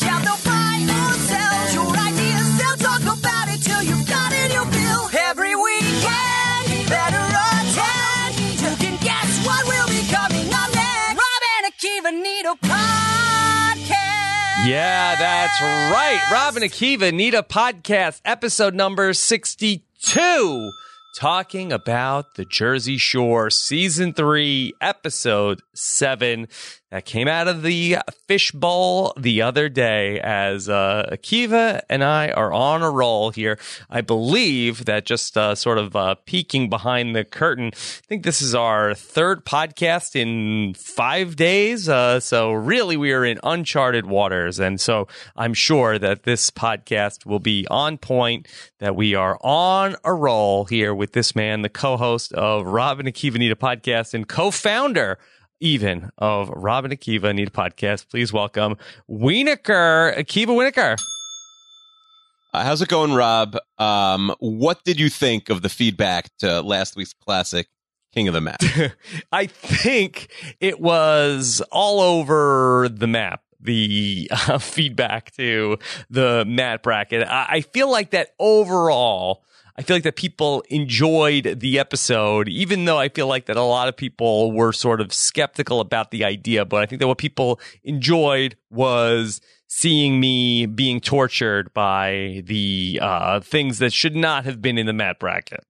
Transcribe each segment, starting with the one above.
Yeah, they'll buy or sell your ideas. They'll talk about it till you've got it, you feel. Every weekend, better attend. You can guess what will be coming up next. Rob and Akiva need a podcast. Yeah, that's right. Rob and Akiva need a podcast, episode number 62, talking about the Jersey Shore, season three, episode seven. That came out of the fishbowl the other day as uh, Akiva and I are on a roll here. I believe that just uh, sort of uh, peeking behind the curtain, I think this is our third podcast in five days. Uh, so really, we are in uncharted waters. And so I'm sure that this podcast will be on point, that we are on a roll here with this man, the co-host of Rob and Akiva Need a podcast and co-founder even of Rob and Akiva Need a Podcast. Please welcome Wienerkur, Akiva Wienerkur. Uh, how's it going, Rob? Um, what did you think of the feedback to last week's classic, King of the Map? I think it was all over the map. The uh, feedback to the Matt bracket. I, I feel like that overall, I feel like that people enjoyed the episode, even though I feel like that a lot of people were sort of skeptical about the idea. But I think that what people enjoyed was seeing me being tortured by the uh, things that should not have been in the Matt bracket.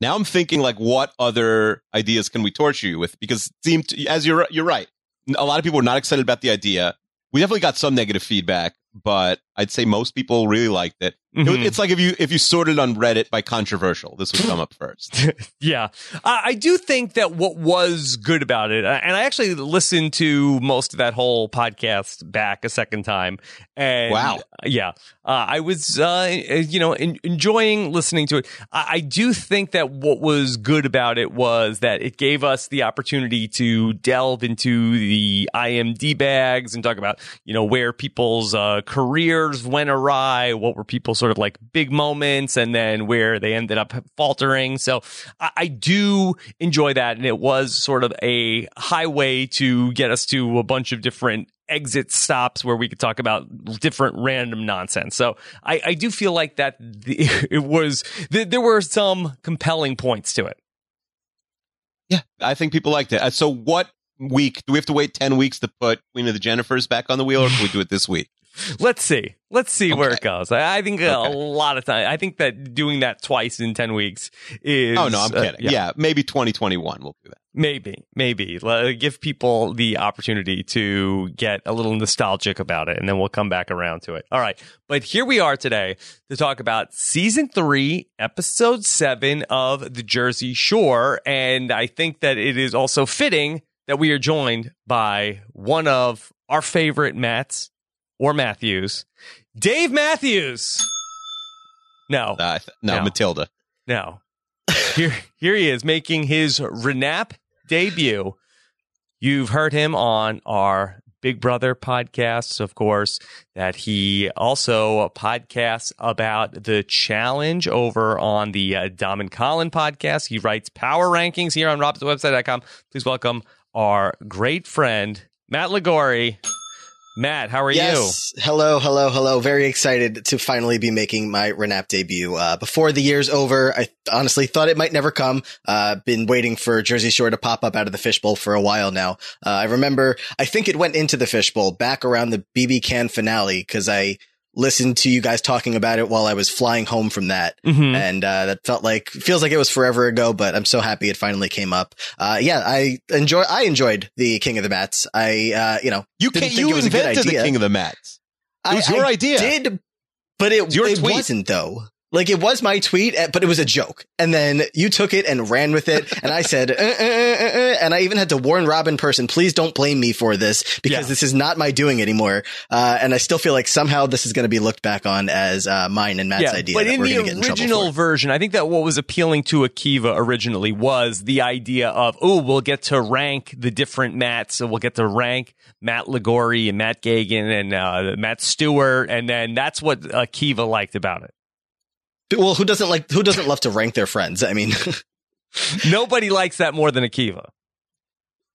now I'm thinking, like, what other ideas can we torture you with? Because seemed, to, as you're you're right, a lot of people were not excited about the idea. We definitely got some negative feedback, but I'd say most people really liked it. Mhm. It's like if you if you sorted on Reddit by controversial, this would come up first. yeah. I, I do think that what was good about it, and I actually listened to most of that whole podcast back a second time. And Wow. Yeah. Uh, I was, uh, you know, en- enjoying listening to it. I, I do think that what was good about it was that it gave us the opportunity to delve into the IMDbs and talk about, you know, where people's uh, careers went awry, what were people sort of like big moments, and then where they ended up faltering. So I, I do enjoy that. And it was sort of a highway to get us to a bunch of different exit stops where we could talk about different random nonsense. So I, I do feel like that the, it was, th- there were some compelling points to it. yeah, I think people liked it. Uh, so, what week do we have to wait ten weeks to put Queen of the Jennifers back on the wheel, or can we do it this week? Let's see. Let's see where it goes. I, I think a lot of time. I think that doing that twice in 10 weeks is. Oh no, I'm uh, kidding. yeah. maybe 2021 we'll do that. Maybe, maybe Let- give people the opportunity to get a little nostalgic about it, and then we'll come back around to it. All right, but here we are today to talk about season three, episode seven of the Jersey Shore, and I think that it is also fitting that we are joined by one of our favorite Matts or Matthews, Dave Matthews. No, Uh, no, No. Matilda. no. Here, here he is making his RANAP debut. You've heard him on our Big Brother podcasts, of course, that he also podcasts about the challenge over on the uh, Dom and Colin podcast. He writes power rankings here on robhasawebsite.com. Please welcome our great friend, Matt Ligori. Matt, how are you? yes. Hello, hello, hello. Very excited to finally be making my RANAP debut. Uh, before the year's over, I honestly thought it might never come. Uh, been waiting for Jersey Shore to pop up out of the fishbowl for a while now. Uh, I remember, I think it went into the fishbowl back around the BBCAN finale because I listened to you guys talking about it while I was flying home from that. you? Mhm. And, uh, that felt like, feels like it was forever ago, but I'm so happy it finally came up. Uh, yeah, I enjoy, I enjoyed the King of the Mats. I, uh, you know, You Didn't can't. think You it was a good invented the. King of the Mats. It I- was your I idea. Did, but it, It's your it wasn't though. Like it was my tweet, eh, but it was a joke. And then you took it and ran with it. And I said, uh, uh, uh, uh, uh, and I even had to warn Rob in person, please don't blame me for this because Yeah. this is not my doing anymore. Uh, and I still feel like somehow this is going to be looked back on as uh, mine and Matt's idea. But in the gonna in original version, I think that what was appealing to Akiva originally was the idea of, oh, we'll get to rank the different Matts. So we'll get to rank Matt Ligori and Matt Gagan and uh, Matt Stewart. And then that's what Akiva liked about it. Well, who doesn't like who doesn't love to rank their friends? I mean, Nobody likes that more than Akiva.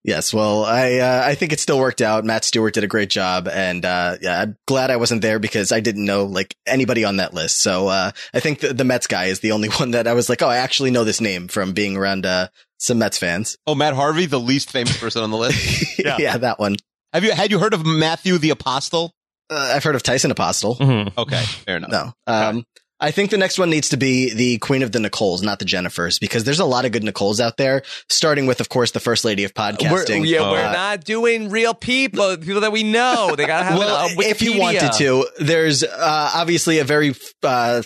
yes. Well, I uh, I think it still worked out. Matt Stewart did a great job, and uh, yeah, I'm glad I wasn't there because I didn't know like anybody on that list. So uh, I think the, the Mets guy is the only one that I was like, oh, I actually know this name from being around uh, some Mets fans. Oh, Matt Harvey, the least famous person on the list. Yeah. yeah. that one. Have you had you heard of Matthew the Apostle? Uh, I've heard of Tyson Apostle. Mm-hmm. Okay, fair enough. No. Um, I think the next one needs to be the Queen of the Nicoles, not the Jennifers, because there's a lot of good Nicoles out there. Starting with, of course, the First Lady of We're, podcasting. yeah, we're Uh, not doing real people, people that we know. They gotta have well, a Wikipedia. if you wanted to, there's uh, obviously a very uh,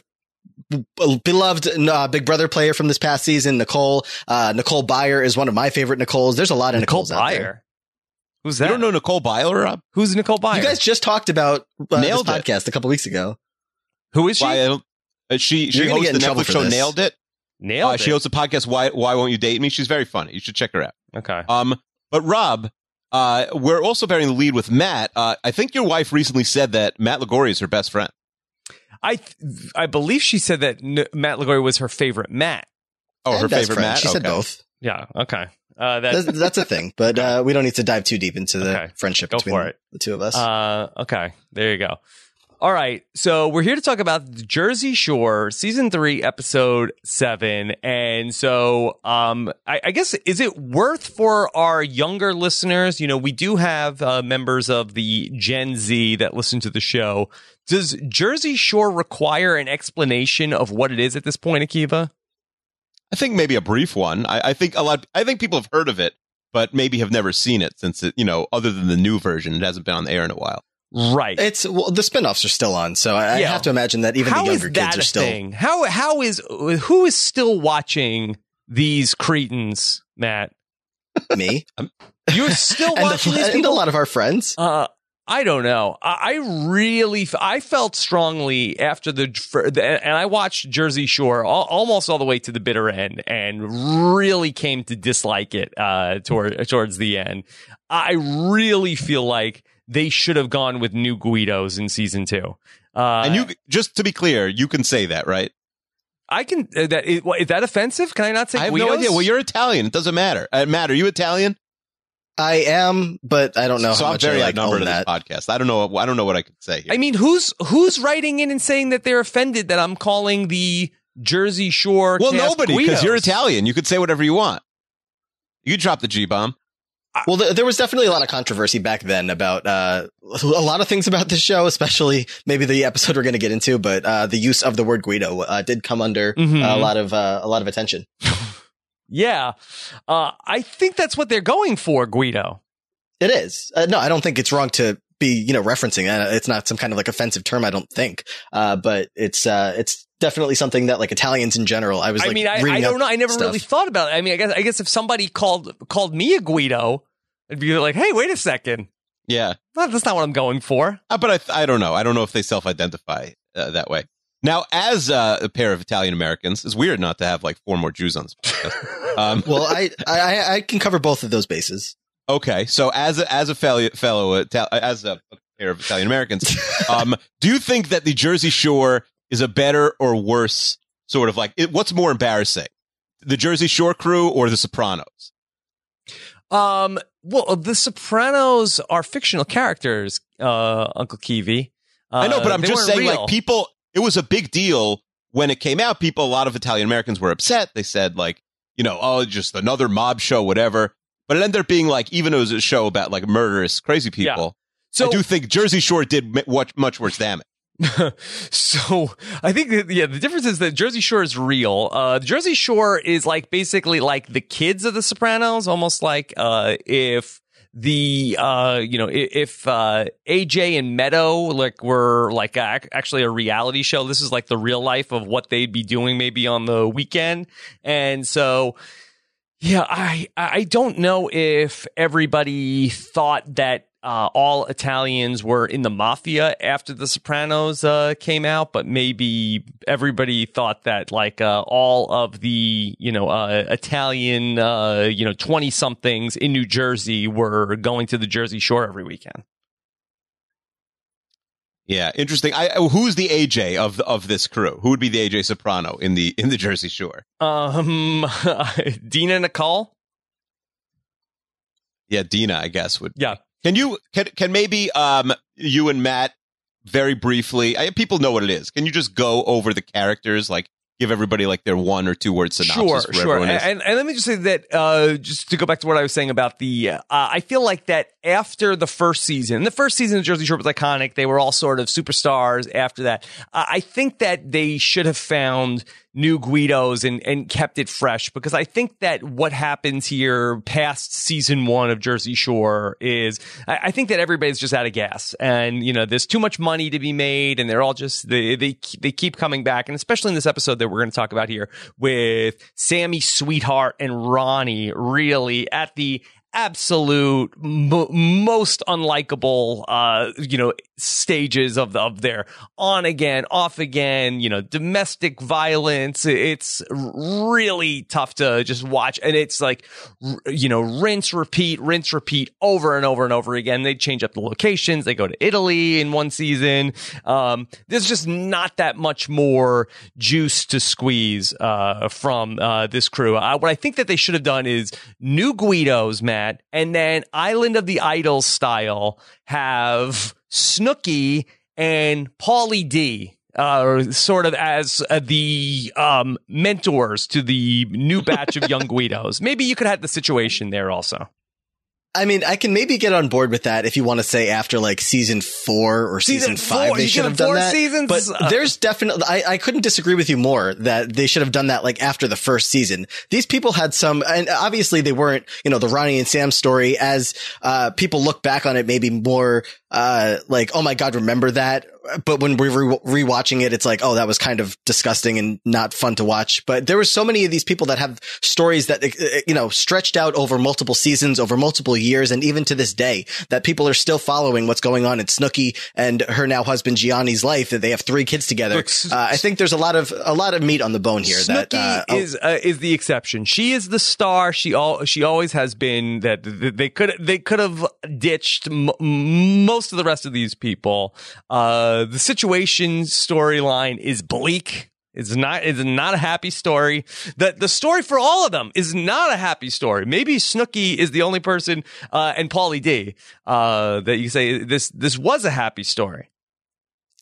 beloved uh, Big Brother player from this past season, Nicole. Uh, Nicole Byer is one of my favorite Nicoles. There's a lot of Nicole Nicoles out there. Byer. Who's You that? don't know Nicole Byer, Rob? Who's Nicole Byer? You guys just talked about uh, this Nailed it. podcast a couple weeks ago. Who is she? Why I don't, uh, she she hosts the Netflix show this. Nailed It. Nailed Uh, it. she hosts a podcast. Why Why won't you date me? She's very funny. You should check her out. okay. Um, but Rob, uh, we're also bearing the lead with Matt. Uh, I think your wife recently said that Matt Ligori is her best friend. I th- I believe she said that N- Matt Ligori was her favorite Matt. Oh, And her favorite friend. Matt. She said both. Yeah. Okay. Uh, that, That's, that's a thing, but uh, we don't need to dive too deep into the Okay. friendship Go between for it. the two of us. Uh, okay, there you go. All right, so we're here to talk about Jersey Shore season three, episode seven, and so um, I, I guess is it worth for our younger listeners? You know, we do have uh, members of the Gen Z that listen to the show. Does Jersey Shore require an explanation of what it is at this point, Akiva? I think maybe a brief one. I, I think a lot. I think people have heard of it, but maybe have never seen it since it. You know, other than the new version, it hasn't been on the air in a while. Right. it's well, the spinoffs are still on, so I, I have to imagine that even How the is younger that kids are a still. thing? How how is who is still watching these cretins, Matt? Me You're still and, watching the, these and a lot of our friends. Uh, I don't know. I, I really, f- I felt strongly after the, the, and I watched Jersey Shore al- almost all the way to the bitter end, and really came to dislike it uh, toward towards the end. I really feel like they should have gone with new Guidos in season two. Uh, and you, just to be clear, you can say that, right? I can. Uh, that is, what, is that offensive? Can I not say? I have Guidos? no idea. Well, you're Italian. It doesn't matter. Uh, Matt, are you Italian? I am, but I don't know so how I'm much very I like outnumbered in this that. podcast. I don't know. I don't know what I could say. Here. I mean, who's who's writing in and saying that they're offended that I'm calling the Jersey Shore? well, cast nobody, because you're Italian. You could say whatever you want. You drop the G bomb. Well, th- there was definitely a lot of controversy back then about uh, a lot of things about this show, especially maybe the episode we're going to get into. But uh, the use of the word Guido uh, did come under Mhm. a lot of uh, a lot of attention. Yeah, uh, I think that's what they're going for, Guido. It is. Uh, no, I don't think it's wrong to be, you know, referencing it. It's not some kind of like offensive term. I don't think. Uh, but it's, uh, it's definitely something that like Italians in general. I was like, I mean, I, I don't know. I never stuff. really thought about it. I mean, I guess I guess if somebody called called me a Guido, I'd be like, hey, wait a second, Yeah, Well, that's not what I'm going for. Uh, but I, I don't know. I don't know if they self-identify uh, that way. Now, as uh, a pair of Italian Americans, it's weird not to have like four more Jews on this podcast. Um, Well, I, I, I can cover both of those bases. okay, so as a, as a fellow, fellow as a pair of Italian Americans, um, do you think that the Jersey Shore is a better or worse sort of like it, what's more embarrassing, the Jersey Shore crew or the Sopranos? Um, well, The Sopranos are fictional characters, uh, Uncle Kiwi. Uh, I know, but I'm just saying, real. like, people, it was a big deal when it came out. People, a lot of Italian Americans were upset. They said, like, you know, oh, just another mob show, whatever. But it ended up being like, even though it was a show about like murderous, crazy Yeah. people, So I do think Jersey Shore did much, much worse damage. so I think that yeah, the difference is that Jersey Shore is real. Uh, Jersey Shore is like basically like the kids of The Sopranos, almost like uh, if the uh, you know if uh, AJ and Meadow like were like ac actually a reality show. This is like the real life of what they'd be doing maybe on the weekend, and so. Yeah, I I don't know if everybody thought that uh, all Italians were in the mafia after The Sopranos uh, came out, but maybe everybody thought that like uh, all of the you know uh, Italian uh, you know twenty somethings in New Jersey were going to the Jersey Shore every weekend. Yeah, interesting. I, uh, who's the AJ of of this crew? Who would be the AJ Soprano in the in the Jersey Shore? Um, Dina Nicole. Yeah, Dina, I guess would. Yeah. Can you can can maybe um you and Matt very briefly? I, people know what it is. Can you just go over the characters, like give everybody like their one or two word synopsis? Sure, for sure. And, and, and let me just say that, uh, just to go back to what I was saying about the, uh, I feel like that after the first season, the first season of Jersey Shore was iconic. They were all sort of superstars after that. Uh, I think that they should have found new Guidos and, and kept it fresh because I think that what happens here past season one of Jersey Shore is I, I think that everybody's just out of gas and, you know, there's too much money to be made and they're all just, they, they, they keep coming back. And especially in this episode that we're going to talk about here with Sammy Sweetheart and Ronnie really at the absolute mo most unlikable uh you know stages of the, of their on again off again you know domestic violence. It's really tough to just watch. And it's like you know rinse repeat rinse repeat over and over and over again. They change up the locations. They go to Italy in one season. Um there's just not that much more juice to squeeze uh from uh this crew. Uh, what I think that they should have done is new Guidos Matt and then Island of the Idols style have Snooki and Pauly D. Uh, sort of as uh, the um, mentors to the new batch of young Guidos. Maybe you could have the situation there also. I mean, I can maybe get on board with that if you want to say after like season four or season, Season five, four, they you should have done four that. seasons? But Uh, there's definitely, I, I couldn't disagree with you more that they should have done that like after the first season. These people had some, and obviously they weren't, you know, the Ronnie and Sam story as, uh, people look back on it, maybe more, uh, like, oh my God, remember that? But when we're re- rewatching it, it's like, oh, that was kind of disgusting and not fun to watch. But there were so many of these people that have stories that, uh, you know, stretched out over multiple seasons, over multiple years. And even to this day that people are still following what's going on in Snooki and her now husband Jionni's life that they have three kids together. Look, uh, I think there's a lot of, a lot of meat on the bone here Snooki that, uh, is uh, is the exception. She is the star. She all she always has been. That they could they could have ditched m- most of the rest of these people. Uh, the situation storyline is bleak. It's not. It's not a happy story. The the story for all of them is not a happy story. Maybe Snooki is the only person, uh, and Pauly D, uh, that you say this this was a happy story.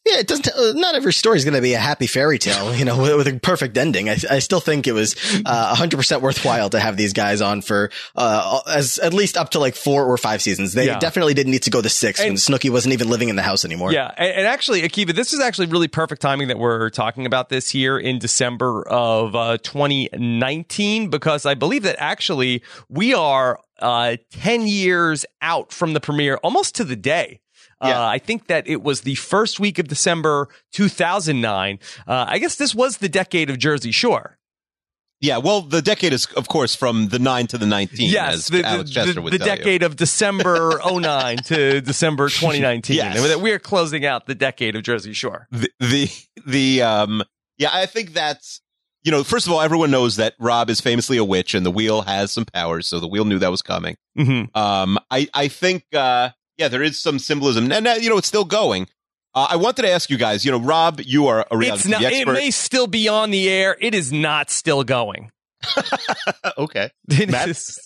Yeah, it doesn't. Uh, not every story is going to be a happy fairy tale, you know, with, with a perfect ending. I, I still think it was uh, 100% worthwhile to have these guys on for uh, as at least up to like four or five seasons. They Yeah. definitely didn't need to go to six when And- Snooki wasn't even living in the house anymore. Yeah, and, and actually, Akiva, this is actually really perfect timing that we're talking about this here in December of uh, 2019 because I believe that actually we are uh, 10 years out from the premiere, almost to the day. Yeah. Uh, I think that it was the first week of December 2009. Uh, I guess this was the decade of Jersey Shore. yeah, well, the decade is of course from the nine to the nineteen. Yes, as the, Alex the, Chester the, tell you. decade of December 09 to December 2019. Yes. We are closing out the decade of Jersey Shore. the the the um yeah i think that's you know first of all everyone knows that rob is famously a witch and the wheel has some powers so the wheel knew that was coming hmm um i i think uh yeah there is some symbolism and uh, you know it's still going uh, i wanted to ask you guys you know rob you are a reality It's not. TV It may still be on the air. It is not still going. okay It Matt? is-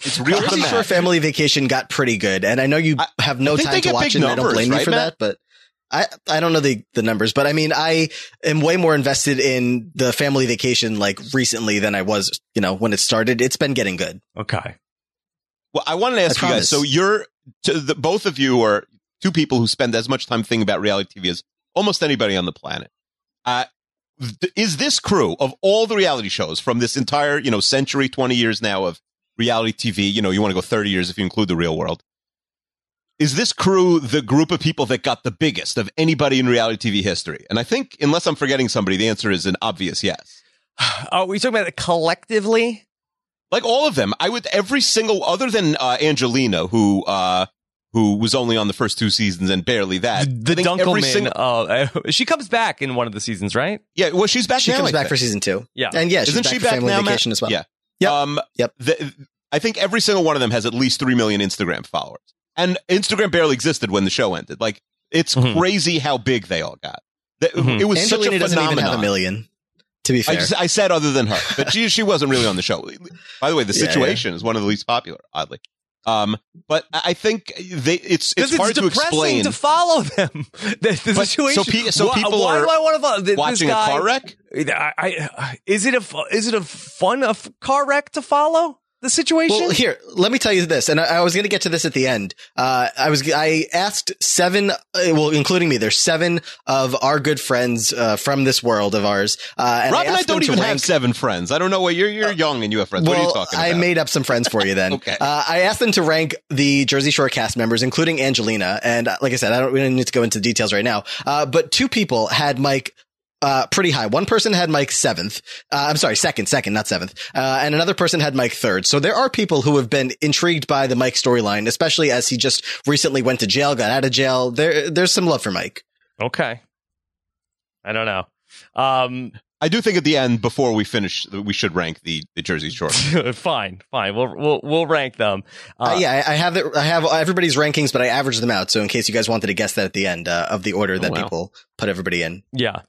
it's real Jersey Shore dramatic. Family Vacation got pretty good, and I know you I- have no I think they time to watch big it. and I don't numbers, blame you for Matt? that, but I I don't know the the numbers, but I mean I am way more invested in the Family Vacation like recently than I was, you know, when it started. It's been getting good. okay. Well, I wanted to ask I you guys. So you're to the, both of you are two people who spend as much time thinking about reality TV as almost anybody on the planet. Uh, th- is this crew of all the reality shows from this entire you know century, twenty years now of reality TV? You know, you want to go thirty years if you include the real world. Is this crew the group of people that got the biggest of anybody in reality TV history? And I think, unless I'm forgetting somebody, the answer is an obvious yes. Are we talking about it collectively? Like all of them i would every single other than uh, angelina who uh who was only on the first two seasons and barely that The I think every Dunkelman. single- uh, she comes back in one of the seasons, right? yeah well she's back She now, comes I back think. for season two, Yeah. and yeah, she's Isn't back she for back Family now, Matt? Vacation as well. yeah Yep. um Yep. the, i think every single one of them has at least 3 million instagram followers and instagram barely existed when the show ended like It's Mhm. crazy how big they all got. That- Mhm. It was Angelina such a doesn't even have a million. To be I, just, I said other than her, but she she wasn't really on the show. By the way, the Yeah, yeah. situation is one of the least popular, oddly. Um, but I I think they it's it's Because hard to depressing explain. to follow them. The, the But- situation. so pe- so why, people why are do I want to follow th- watching this guy, a car wreck. I, I, is it a is it a fun a f- car wreck to follow the situation? Well, here, let me tell you this, and I, I was going to get to this at the end. Uh, I was, I asked seven, uh, well, including me, there's seven of our good friends uh, from this world of ours. Uh, and Rob I and I don't even rank, have seven friends. I don't know what you're you're young and you have friends. what are you well, talking about? I made up some friends for you then. Okay. Uh, I asked them to rank the Jersey Shore cast members, including Angelina. And uh, like I said, I don't, we don't need to go into details right now. Uh, but two people had Mike uh, pretty high. One person had Mike seventh. Uh, I'm sorry, second, second, not seventh. Uh, and another person had Mike third. So there are people who have been intrigued by the Mike storyline, especially as he just recently went to jail, got out of jail. There, there's some love for Mike. okay, I don't know. Um, I do think at the end, before we finish, we should rank the the Jersey Shore. fine, fine. We'll we'll we'll rank them. Uh, yeah, I, I have it. I have everybody's rankings, but I averaged them out. So in case you guys wanted to guess that at the end uh, of the order that wow. people put everybody in. Yeah.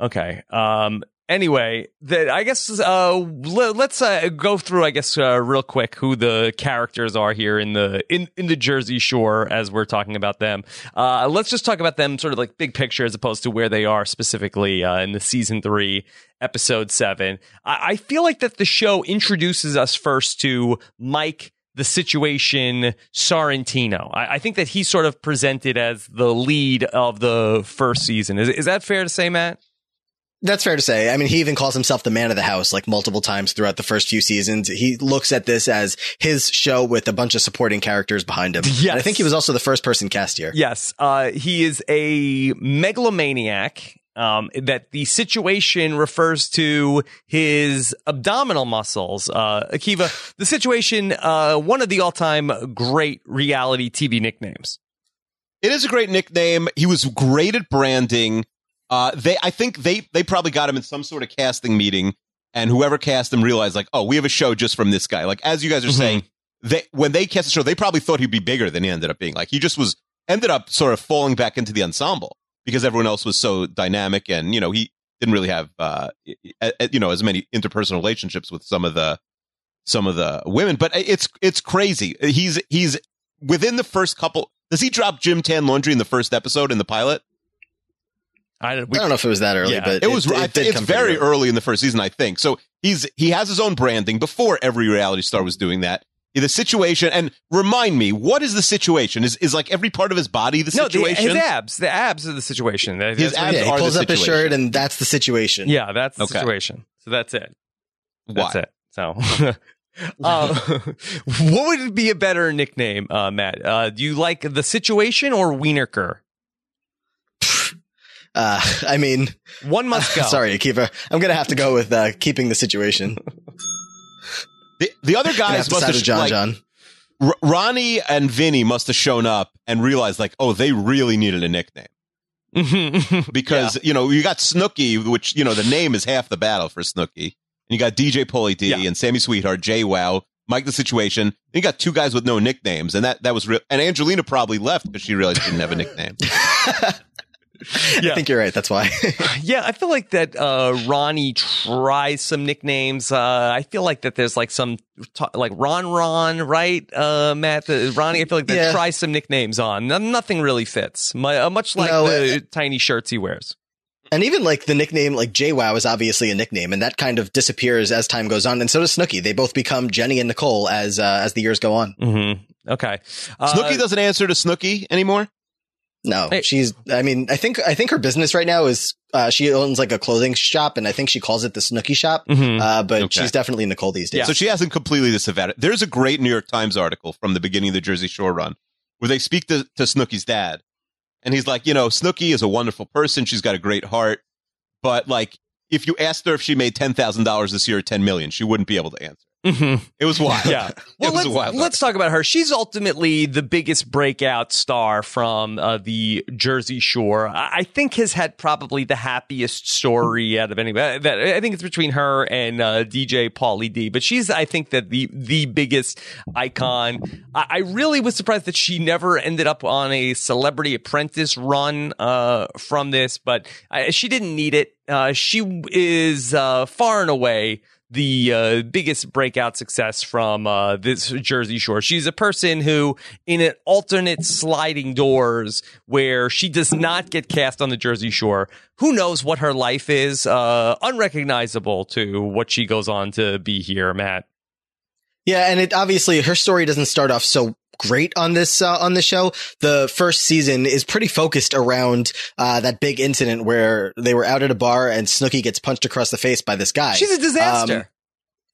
Okay. Um. Anyway, I guess uh, let, us uh, go through. I guess uh, real quick who the characters are here in the in in the Jersey Shore as we're talking about them. Uh, let's just talk about them sort of like big picture as opposed to where they are specifically uh, in the season three, episode seven. I, I feel like that the show introduces us first to Mike the situation Sorrentino. I, I think that he's sort of presented as the lead of the first season. Is, is that fair to say, Matt? That's fair to say. I mean, he even calls himself the man of the house like multiple times throughout the first few seasons. He looks at this as his show with a bunch of supporting characters behind him. Yes. And I think he was also the first person cast here. Yes, uh, he is a megalomaniac. Um, that the situation refers to his abdominal muscles. Uh, Akiva, the situation, uh, one of the all-time great reality TV nicknames. It is a great nickname. He was great at branding. Uh, they, I think they, they probably got him in some sort of casting meeting, and whoever cast him realized, like, oh, we have a show just from this guy. Like, as you guys are Mhm. saying, they when they cast the show, they probably thought he'd be bigger than he ended up being. Like, he just was ended up sort of falling back into the ensemble because everyone else was so dynamic, and you know, he didn't really have, uh, you know, as many interpersonal relationships with some of the some of the women. But it's it's crazy. He's he's within the first couple. Does he drop gym Tan laundry in the first episode in the pilot? I, I don't know if it was that early, Yeah. but It was. I did think it's come very early in the first season, I think. So he's he has his own branding before every reality star was doing that. The situation and remind me, what is the situation? Is is like every part of his body the no, the, his abs. The abs are the situation. That- His that's abs he- Yeah, are he the pulls up his shirt, and that's the situation. yeah, that's the Okay. situation. So that's it. Why? That's it. So, uh, what would be a better nickname, uh, Matt? Uh, do you like the situation or Wienerkur? Uh, I mean, One must go. sorry, Akiva. I'm gonna have to go with uh, keeping the situation. The, the other guys have to must have John like, John. R- Ronnie and Vinny must have shown up and realized like, oh, they really needed a nickname because you know you got Snooki, which you know the name is half the battle for Snooki, and you got DJ Pauly D Yeah. and Sammy Sweetheart, JWoww, Mike the Situation. And you got two guys with no nicknames, and that that was real. And Angelina probably left because she realized she didn't have a nickname. Yeah. I think you're right. That's why. yeah, I feel like that uh, Ronnie tries some nicknames. Uh, I feel like that there's like some ta- like Ron Ron, right? Uh, Matt, the, Ronnie. I feel like they Yeah. tries some nicknames on. No- nothing really fits. My, uh, much like No, the tiny shirts he wears. And even like the nickname, like JWoww is obviously a nickname, and that kind of disappears as time goes on. And so does Snooki. They both become Jenny and Nicole as uh, as the years go on. Mm-hmm. Okay. Uh, Snooki doesn't answer to Snooki anymore. No, Hey. she's. I mean, I think I think her business right now is uh, she owns like a clothing shop, and I think she calls it the Snooki Shop. mhm. Uh, but Okay. she's definitely Nicole these days. Yeah. So she hasn't completely disavowed it. There's a great New York Times article from the beginning of the Jersey Shore run where they speak to, to Snooki's dad. And he's like, you know, Snooki is a wonderful person. She's got a great heart. But like, if you asked her if she made $10,000 this year or 10 million, she wouldn't be able to answer. Mhm. It was wild. Yeah. Well, it was let's, wild. let's talk about her. She's ultimately the biggest breakout star from uh, the Jersey Shore. I, I think has had probably the happiest story out of anybody. That I think it's between her and uh, DJ Pauly D. But she's, I think, that the the biggest icon. I, I really was surprised that she never ended up on a Celebrity Apprentice run uh, from this, but uh, she didn't need it. Uh, she is uh, far and away the uh, biggest breakout success from uh, this Jersey Shore. She's a person who, in an alternate sliding doors where she does not get cast on the Jersey Shore, who knows what her life is, uh, unrecognizable to what she goes on to be here, Matt. Yeah, and it obviously her story doesn't start off so great on this uh, on the show. The first season is pretty focused around uh, that big incident where they were out at a bar and Snooki gets punched across the face by this guy. She's a disaster. Um,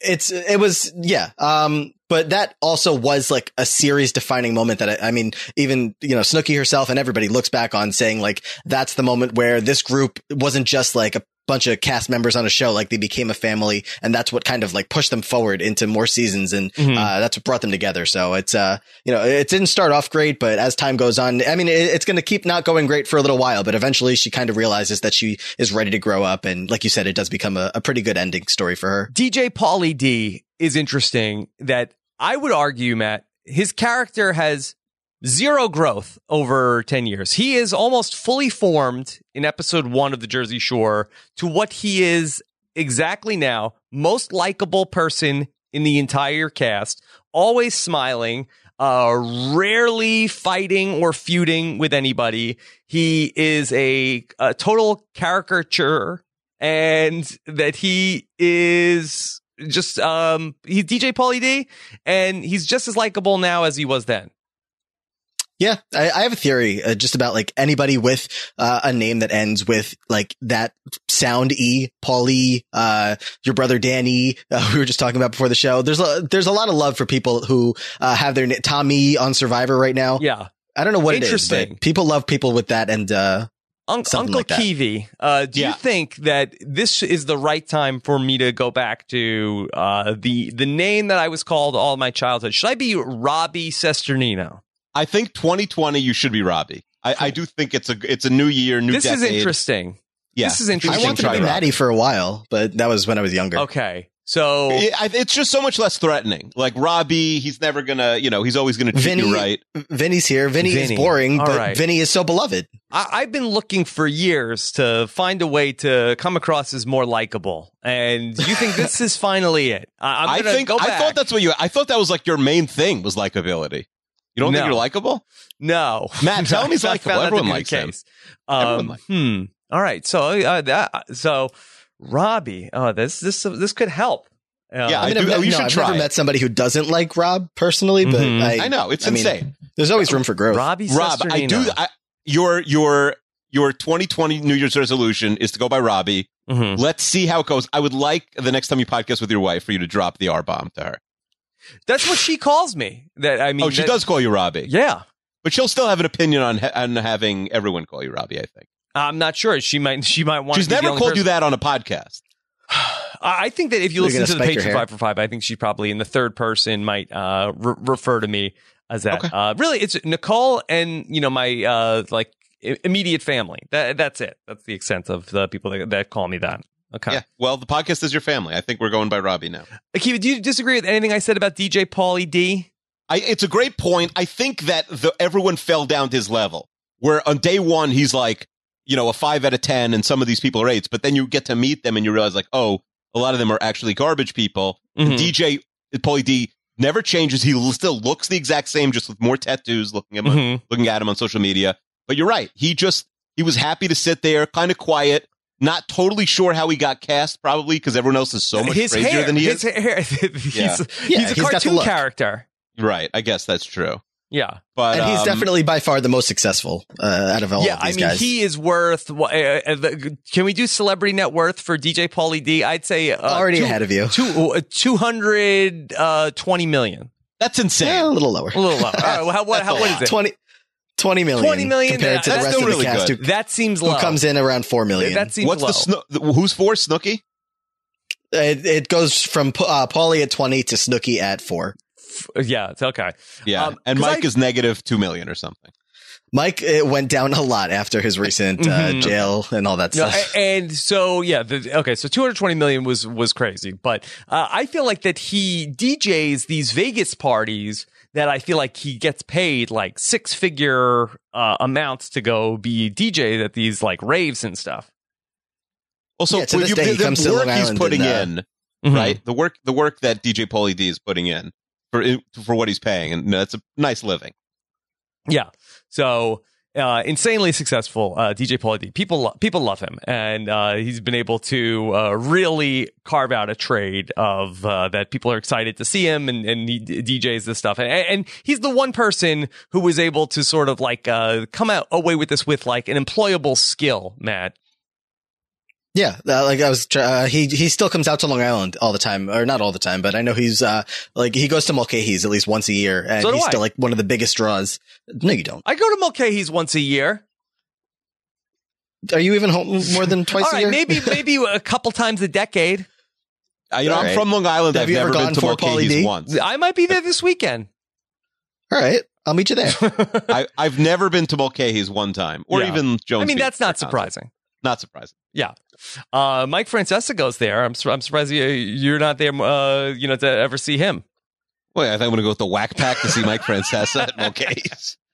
it's it was yeah um but that also was like a series defining moment that I, I mean even you know snooki herself and everybody looks back on saying like that's the moment where this group wasn't just like a bunch of cast members on a show like they became a family and that's what kind of like pushed them forward into more seasons and Mhm. uh, that's what brought them together so it's uh you know it didn't start off great but as time goes on i mean it, it's going to keep not going great for a little while but eventually she kind of realizes that she is ready to grow up and like you said it does become a, a pretty good ending story for her DJ Pauly D is interesting that I would argue, Matt, his character has zero growth over 10 years. He is almost fully formed in episode one of The Jersey Shore to what he is exactly now most likable person in the entire cast, always smiling. Uh, rarely fighting or feuding with anybody. He is a, a total caricature and that he is just um he's DJ Pauly D and he's just as likable now as he was then. Yeah, I, I have a theory uh, just about like anybody with uh, a name that ends with like that sound E, Paulie, uh, your brother Danny. Uh, we were just talking about before the show. There's a there's a lot of love for people who uh, have their na- Tommy on Survivor right now. Yeah. I don't know what it is, but people love people with that. And uh, Un- Uncle like. Kiwi, uh, do you think that this is the right time for me to go back to uh, the the name that I was called all my childhood? Should I be Robbie Cesternino? I think 2020 you should be Robbie. I, I do think it's a it's a new year, new This is interesting. Yeah, This is interesting. I interesting. wanted to try be Robbie. Maddie for a while, but that was when I was younger. Okay, so It- it's just so much less threatening. Like Robbie, he's never gonna, you know, he's always gonna treat Vinny- you right. Vinny's here. Vinny, Vinny. is boring, All but right. Vinny is so beloved. I, I've been looking for years to find a way to come across as more likable, and you think this is finally it? I, I'm I think go I thought that's what you. I thought that was like your main thing was likability. You don't No. think you're likable? no. Matt, tell him he's I likable. found Everyone likes him. Um, Everyone likes hmm. All right. So uh, that so Robbie. Oh, this this this could help. Uh, Yeah, I mean, I do- never, you no, should I've try never met somebody who doesn't like Rob personally, but Mhm. I, I know it's I mean, insane. there's always room for growth. Robbie Rob, I do. I, your your your 2020 New Year's resolution is to go by Robbie. Mhm. Let's see how it goes. I would like the next time you podcast with your wife for you to drop the R bomb to her. That's what she calls me. That I mean. oh, she that- does call you Robbie, Yeah. but she'll still have an opinion on ha- on having everyone call you Robbie. I think I'm not sure. She might. She might want. she's to be the never only called person- you that on a podcast. I I think that if you You're listen gonna the spike your Patreon five for five, I think she probably in the third person might uh, re- refer to me as that. Okay. Uh, really, it's Nicole and you know my uh, like immediate family. That that's it. That's the extent of the people that, that call me that. Okay. Yeah. Well, the podcast is your family. I think we're going by Robbie now. Akiva, do you disagree with anything I said about DJ Pauly D? I, it's a great point. I think that the, everyone fell down to his level. Where on day one he's like, you know, a five out of ten, and some of these people are eights. But then you get to meet them, and you realize like, oh, a lot of them are actually garbage people. Mhm. DJ Pauly D never changes. He still looks the exact same, just with more tattoos. Looking at him, Mhm. looking at him on social media. But you're right. He just he was happy to sit there, kind of quiet, not totally sure how he got cast, probably because everyone else is so much his crazier hair, than he his is. hair. he's, Yeah. Yeah, he's a he's got the cartoon character. Right. I guess that's true. Yeah. But and he's um, definitely by far the most successful uh, out of all yeah, of I mean, guys. he is worth. Uh, uh, the- can we do celebrity net worth for DJ Pauly D? I'd say uh, already two, ahead of you. two, uh, 220 million. that's insane. Yeah, a little lower. A little low. All right, well, how, what, how, what is lot. it? 20, 20 million. 20 million, compared to the rest still of the really cast good. who, That seems who comes in around 4 million. That seems What's low. the Sno- who's for Snooki? It, it goes from uh, Paulie at 20 to Snooki at four. Yeah, it's okay. Yeah, Um, and 'cause Mike I- is negative two million or something. Mike it went down a lot after his recent uh, Mhm. jail and all that No, stuff. a- and so yeah, the, okay, so 220 million was was crazy, but uh, I feel like that he DJs these Vegas parties that I feel like he gets paid like six figure uh, amounts to go be DJ at these like raves and stuff. Also, Yeah, to when this you- day, he the comes work Long he's putting and, uh, in, Mhm. right? The work, the work that DJ Pauly D is putting in for for what he's paying, and that's a nice living. Yeah. So uh, insanely successful uh, DJ Pauly D. People lo- people love him, and uh, he's been able to uh, really carve out a trade of uh, that people are excited to see him, and, and he d- DJs this stuff, and, and he's the one person who was able to sort of like uh, come out away with this with like an employable skill, Matt. Yeah, uh, like I was, tr- uh, he he still comes out to Long Island all the time, or not all the time, but I know he's uh like he goes to Mulcahy's at least once a year, and So he's I. still like one of the biggest draws. No, you don't. I go to Mulcahy's once a year. Are you even home more than twice All a right, year? maybe maybe a couple times a decade. Uh, you know, All I'm right. from Long Island. Have I've you never ever been gone to for Mulcahy's once. I might be there this weekend. All right, I'll meet you there. I, I've never been to Mulcahy's one time, or Yeah. even Jones. I mean, Beach that's not surprising. concert. Not surprising. Yeah. Uh, Mike Francesa goes there. I'm, sur- I'm surprised you, you're not there, uh, you know, to ever see him. Wait, I think I'm going to go with the Whack Pack to see Mike Francesa at Mulcahy's.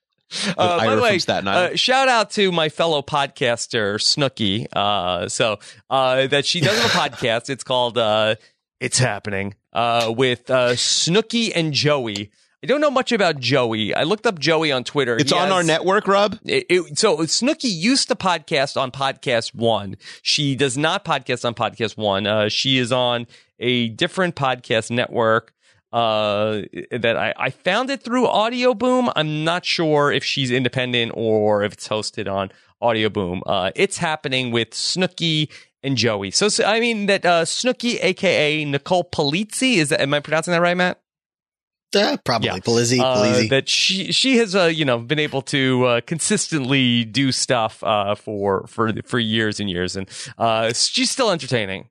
Uh, by the way, from Staten Island. uh, shout out to my fellow podcaster, Snooki. Uh, so, uh, that she does have a podcast. It's called, uh, It's Happening, uh, with, uh, Snooki and Joey. I don't know much about Joey. I looked up Joey on Twitter. it's He on has- our network, Rob. It, it, so Snooki used to podcast on Podcast One. She does not podcast on Podcast One. Uh, she is on a different podcast network. Uh, that I, I found it through Audioboom. I'm not sure if she's independent or if it's hosted on Audioboom. Uh, it's happening with Snooki and Joey. So, so I mean that uh, Snooki, aka Nicole Polizzi, is that, am I pronouncing that right, Matt? Uh, probably Yeah. Polizzi, Uh, that she she has uh, you know been able to uh, consistently do stuff uh, for for for years and years, and uh, she's still entertaining.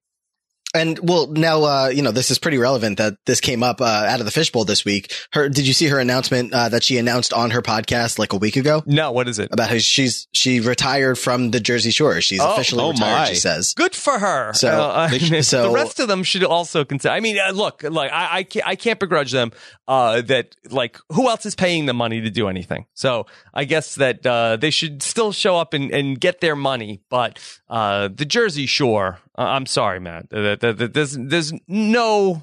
And well, now uh, you know this is pretty relevant that this came up uh, out of the fishbowl this week. Her, did you see her announcement uh, that she announced on her podcast like a week ago No, what is it? about how she's she retired from the Jersey Shore? She's Oh, officially oh retired. my. She says. Good for her. So- Uh, mean, so- the rest of them should also consider. I mean, uh, look, like I, I can't, I can't begrudge them uh, that like who else is paying them money to do anything. So I guess that uh, they should still show up and, and get their money. But uh, the Jersey Shore, I'm sorry, Matt. Uh, th- th- there's there's no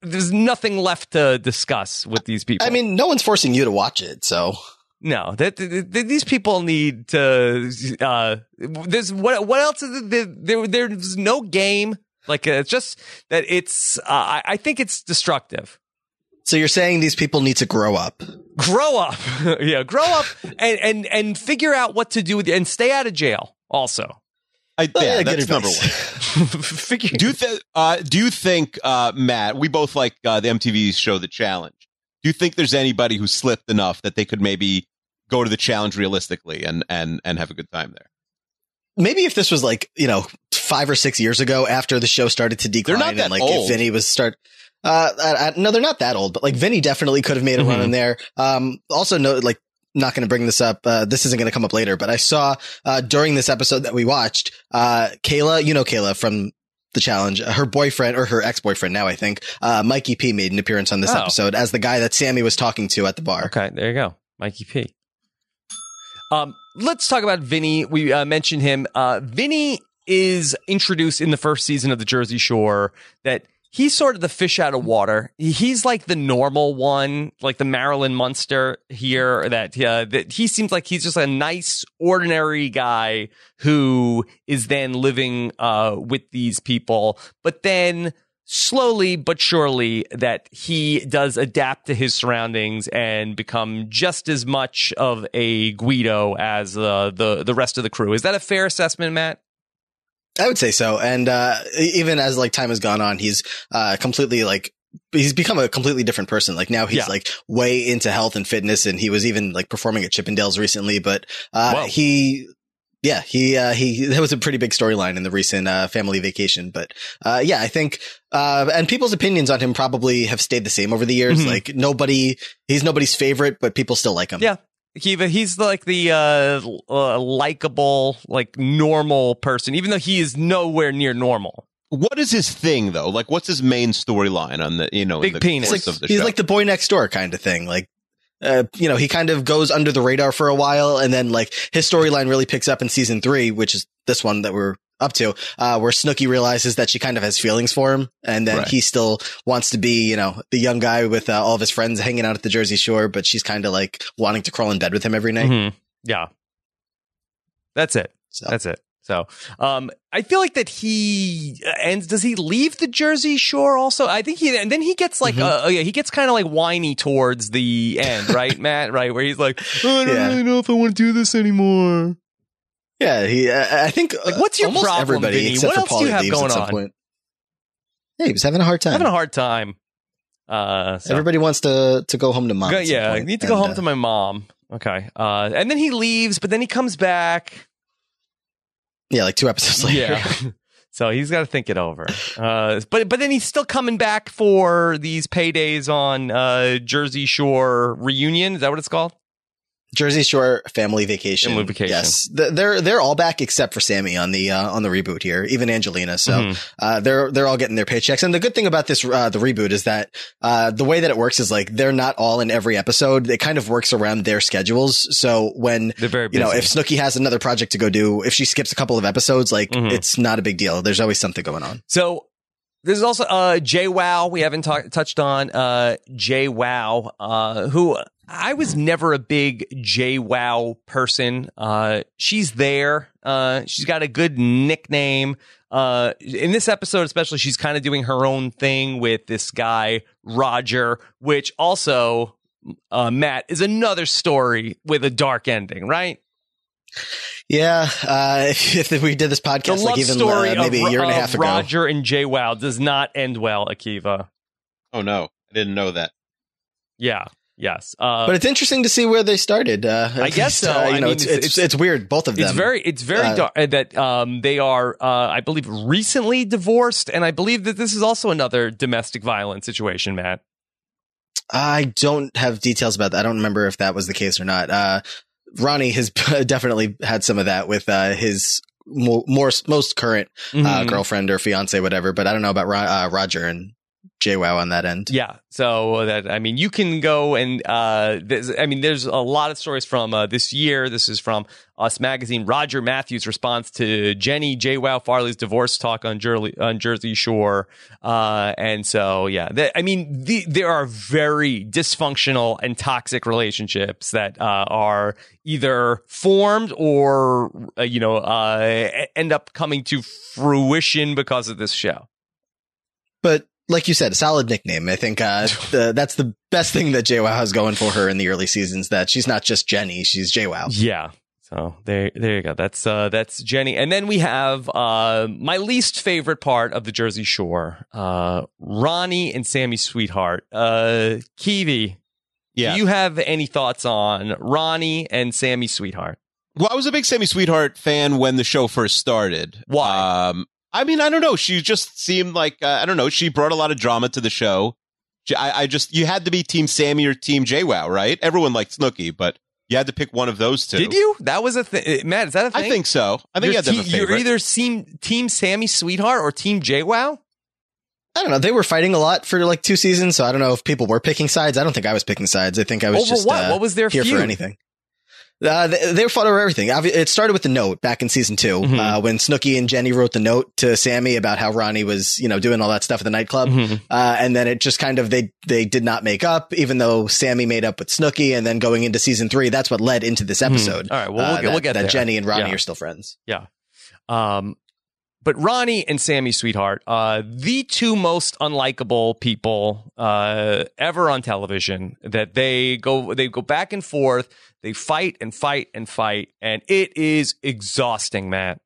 there's nothing left to discuss with these people. I mean, no one's forcing you to watch it, so No, that, that- that- these people need to. Uh, there's what? What else? Is there, there, there's no game. Like uh, it's just that it's. Uh, I, I think it's destructive. so you're saying these people need to grow up. Grow up, yeah. Grow up and and and figure out what to do with and stay out of jail. Also, I, Uh, yeah, good that's number one. figure. Do you th- uh, do you think uh, Matt? We both like uh, the MTV show The Challenge. Do you think there's anybody who slipped enough that they could maybe go to the challenge realistically and and and have a good time there? Maybe if this was like you know five or six years ago after the show started to decline, not that and like old. if Vinny was start. Uh, I, I, no, they're not that old, but like Vinny definitely could have made a run Mhm. in there. Um, also no, like not going to bring this up. Uh, this isn't going to come up later, but I saw, uh, during this episode that we watched, uh, Kayla, you know, Kayla from the challenge, her boyfriend or her ex-boyfriend now, I think, uh, Mikey P made an appearance on this Oh. episode as the guy that Sammy was talking to at the bar. Okay, there you go, Mikey P. Um, let's talk about Vinny. We uh, mentioned him. Uh, Vinny is introduced in the first season of the Jersey Shore. That he's sort of the fish out of water. He's like the normal one, like the Marilyn Munster here. That uh, that he seems like he's just a nice, ordinary guy who is then living uh, with these people, but then slowly but surely that he does adapt to his surroundings and become just as much of a Guido as uh, the the rest of the crew. Is that a fair assessment, Matt? I would say so. And, uh, even as like time has gone on, he's, uh, completely like, he's become a completely different person. Like now he's Yeah. like way into health and fitness and he was even like performing at Chippendales recently, but, uh, he, Yeah, he uh, he that was a pretty big storyline in the recent uh, family vacation, but uh, yeah, I think uh, and people's opinions on him probably have stayed the same over the years. Mhm. Like nobody, he's nobody's favorite, but people still like him. Yeah. Kiva, he's like the uh, uh, likable, like normal person, even though he is nowhere near normal. What is his thing though? Like, what's his main storyline on the you know Big in the penis. like, of the he's show? like the boy next door kind of thing. Like, uh, you know, he kind of goes under the radar for a while, and then like his storyline really picks up in season three, which is this one that we're up to, uh, where Snooki realizes that she kind of has feelings for him, and that Right. he still wants to be, you know, the young guy with uh, all of his friends hanging out at the Jersey Shore, but she's kind of like wanting to crawl in bed with him every night. Mhm. Yeah. That's it. So. That's it. So, um, I feel like that he ends. Does he leave the Jersey Shore also? I think he, and then he gets like, Mhm. uh, oh yeah, he gets kind of like whiny towards the end, right, Matt? Right, where he's like, "Oh, I don't Yeah. really know if I want to do this anymore. Yeah, he. Uh, I think Like, what's your almost problem, everybody Vinny? except What for else do you have leaves going at some on? point. Hey, he was having a hard time. Having a hard time. Uh, so. Everybody wants to to go home to mom. Go- at some yeah, I point, need to go and, home uh, to my mom. Okay. Uh, and then he leaves, but then he comes back. Yeah, like two episodes later. Yeah. so he's got to think it over. Uh, but but then he's still coming back for these paydays on uh, Jersey Shore reunion. Is that what it's called? Jersey Shore family vacation. Family vacation. Yes, they're they're all back except for Sammy on the uh, on the reboot here. Even Angelina. So Mhm. uh, they're they're all getting their paychecks. And the good thing about this uh, the reboot is that uh, the way that it works is like they're not all in every episode. It kind of works around their schedules. So when They're very you know if Snooki has another project to go do, if she skips a couple of episodes, like Mhm. it's not a big deal. There's always something going on. So there's also uh JWoww we haven't talked touched on uh JWoww uh who I was never a big JWoww person. Uh she's there. Uh she's got a good nickname. Uh in this episode especially she's kind of doing her own thing with this guy Roger which also uh Matt is another story with a dark ending, right? Yeah, uh, if, if we did this The podcast love like even story uh, maybe of, a year and a half ago, Roger and JWoww does not end well, Akiva. oh no, I didn't know that. Yeah. Yes. Uh, but it's interesting to see where they started. Uh, I guess so. Uh, you I know, mean, it's, it's- it's, it's- weird. Both of them. It's very, it's very Uh, dark that um, they are, uh, I believe, recently divorced, and I believe that this is also another domestic violence situation, Matt. I don't have details about that. I don't remember if that was the case or not. Uh, Ronnie has definitely had some of that with uh, his mo- more most current uh, Mhm. girlfriend or fiance, whatever. But I don't know about Ro- uh, Roger and JWoww on that end. Yeah. So that I mean, you can go and uh, I mean, there's a lot of stories from uh, this year. This is from Us Magazine. Roger Matthews' response to Jenny JWoww Farley's divorce talk on Jersey on Jersey Shore, uh, and so yeah, the, I mean, the, there are very dysfunctional and toxic relationships that uh, are either formed or uh, you know uh, end up coming to fruition because of this show. But like you said, a solid nickname. I think uh, the, that's the best thing that JWoww has going for her in the early seasons. That she's not just Jenny; she's JWoww. Yeah. So there, there you go. That's uh, that's Jenny, and then we have uh, my least favorite part of the Jersey Shore, uh, Ronnie and Sammy Sweetheart. Uh, Kiwi, Yeah. do you have any thoughts on Ronnie and Sammy Sweetheart? Well, I was a big Sammy Sweetheart fan when the show first started. Why? Um, I mean, I don't know. She just seemed like uh, I don't know. She brought a lot of drama to the show. She, I, I just you had to be Team Sammy or Team JWoww, right? Everyone liked Snooki, but you had to pick one of those two. Did you? That was a thing. Matt, is that a thing? I think so. I think you you're, had to have a te- you're either team Team Sammy Sweetheart or Team JWoww. I don't know. They were fighting a lot for like two seasons, so I don't know if people were picking sides. I don't think I was picking sides. I think I was Over just what? uh, what was their here feud? for anything. Uh, they, they fought over everything. It started with the note back in season 2 Mhm. uh, when Snooki and Jenny wrote the note to Sammy about how Ronnie was, you know, doing all that stuff at the nightclub. Mhm. Uh, and then it just kind of, they, they did not make up, even though Sammy made up with Snooki. And then going into season three, that's what led into this episode. All right, well, we'll uh, get- that, we'll get that there. Jenny and Ronnie Yeah. are still friends. Yeah. Um, but Ronnie and Sammy Sweetheart, uh, the two most unlikable people uh, ever on television. That they go they go back and forth, they fight and fight and fight, and it is exhausting, Matt.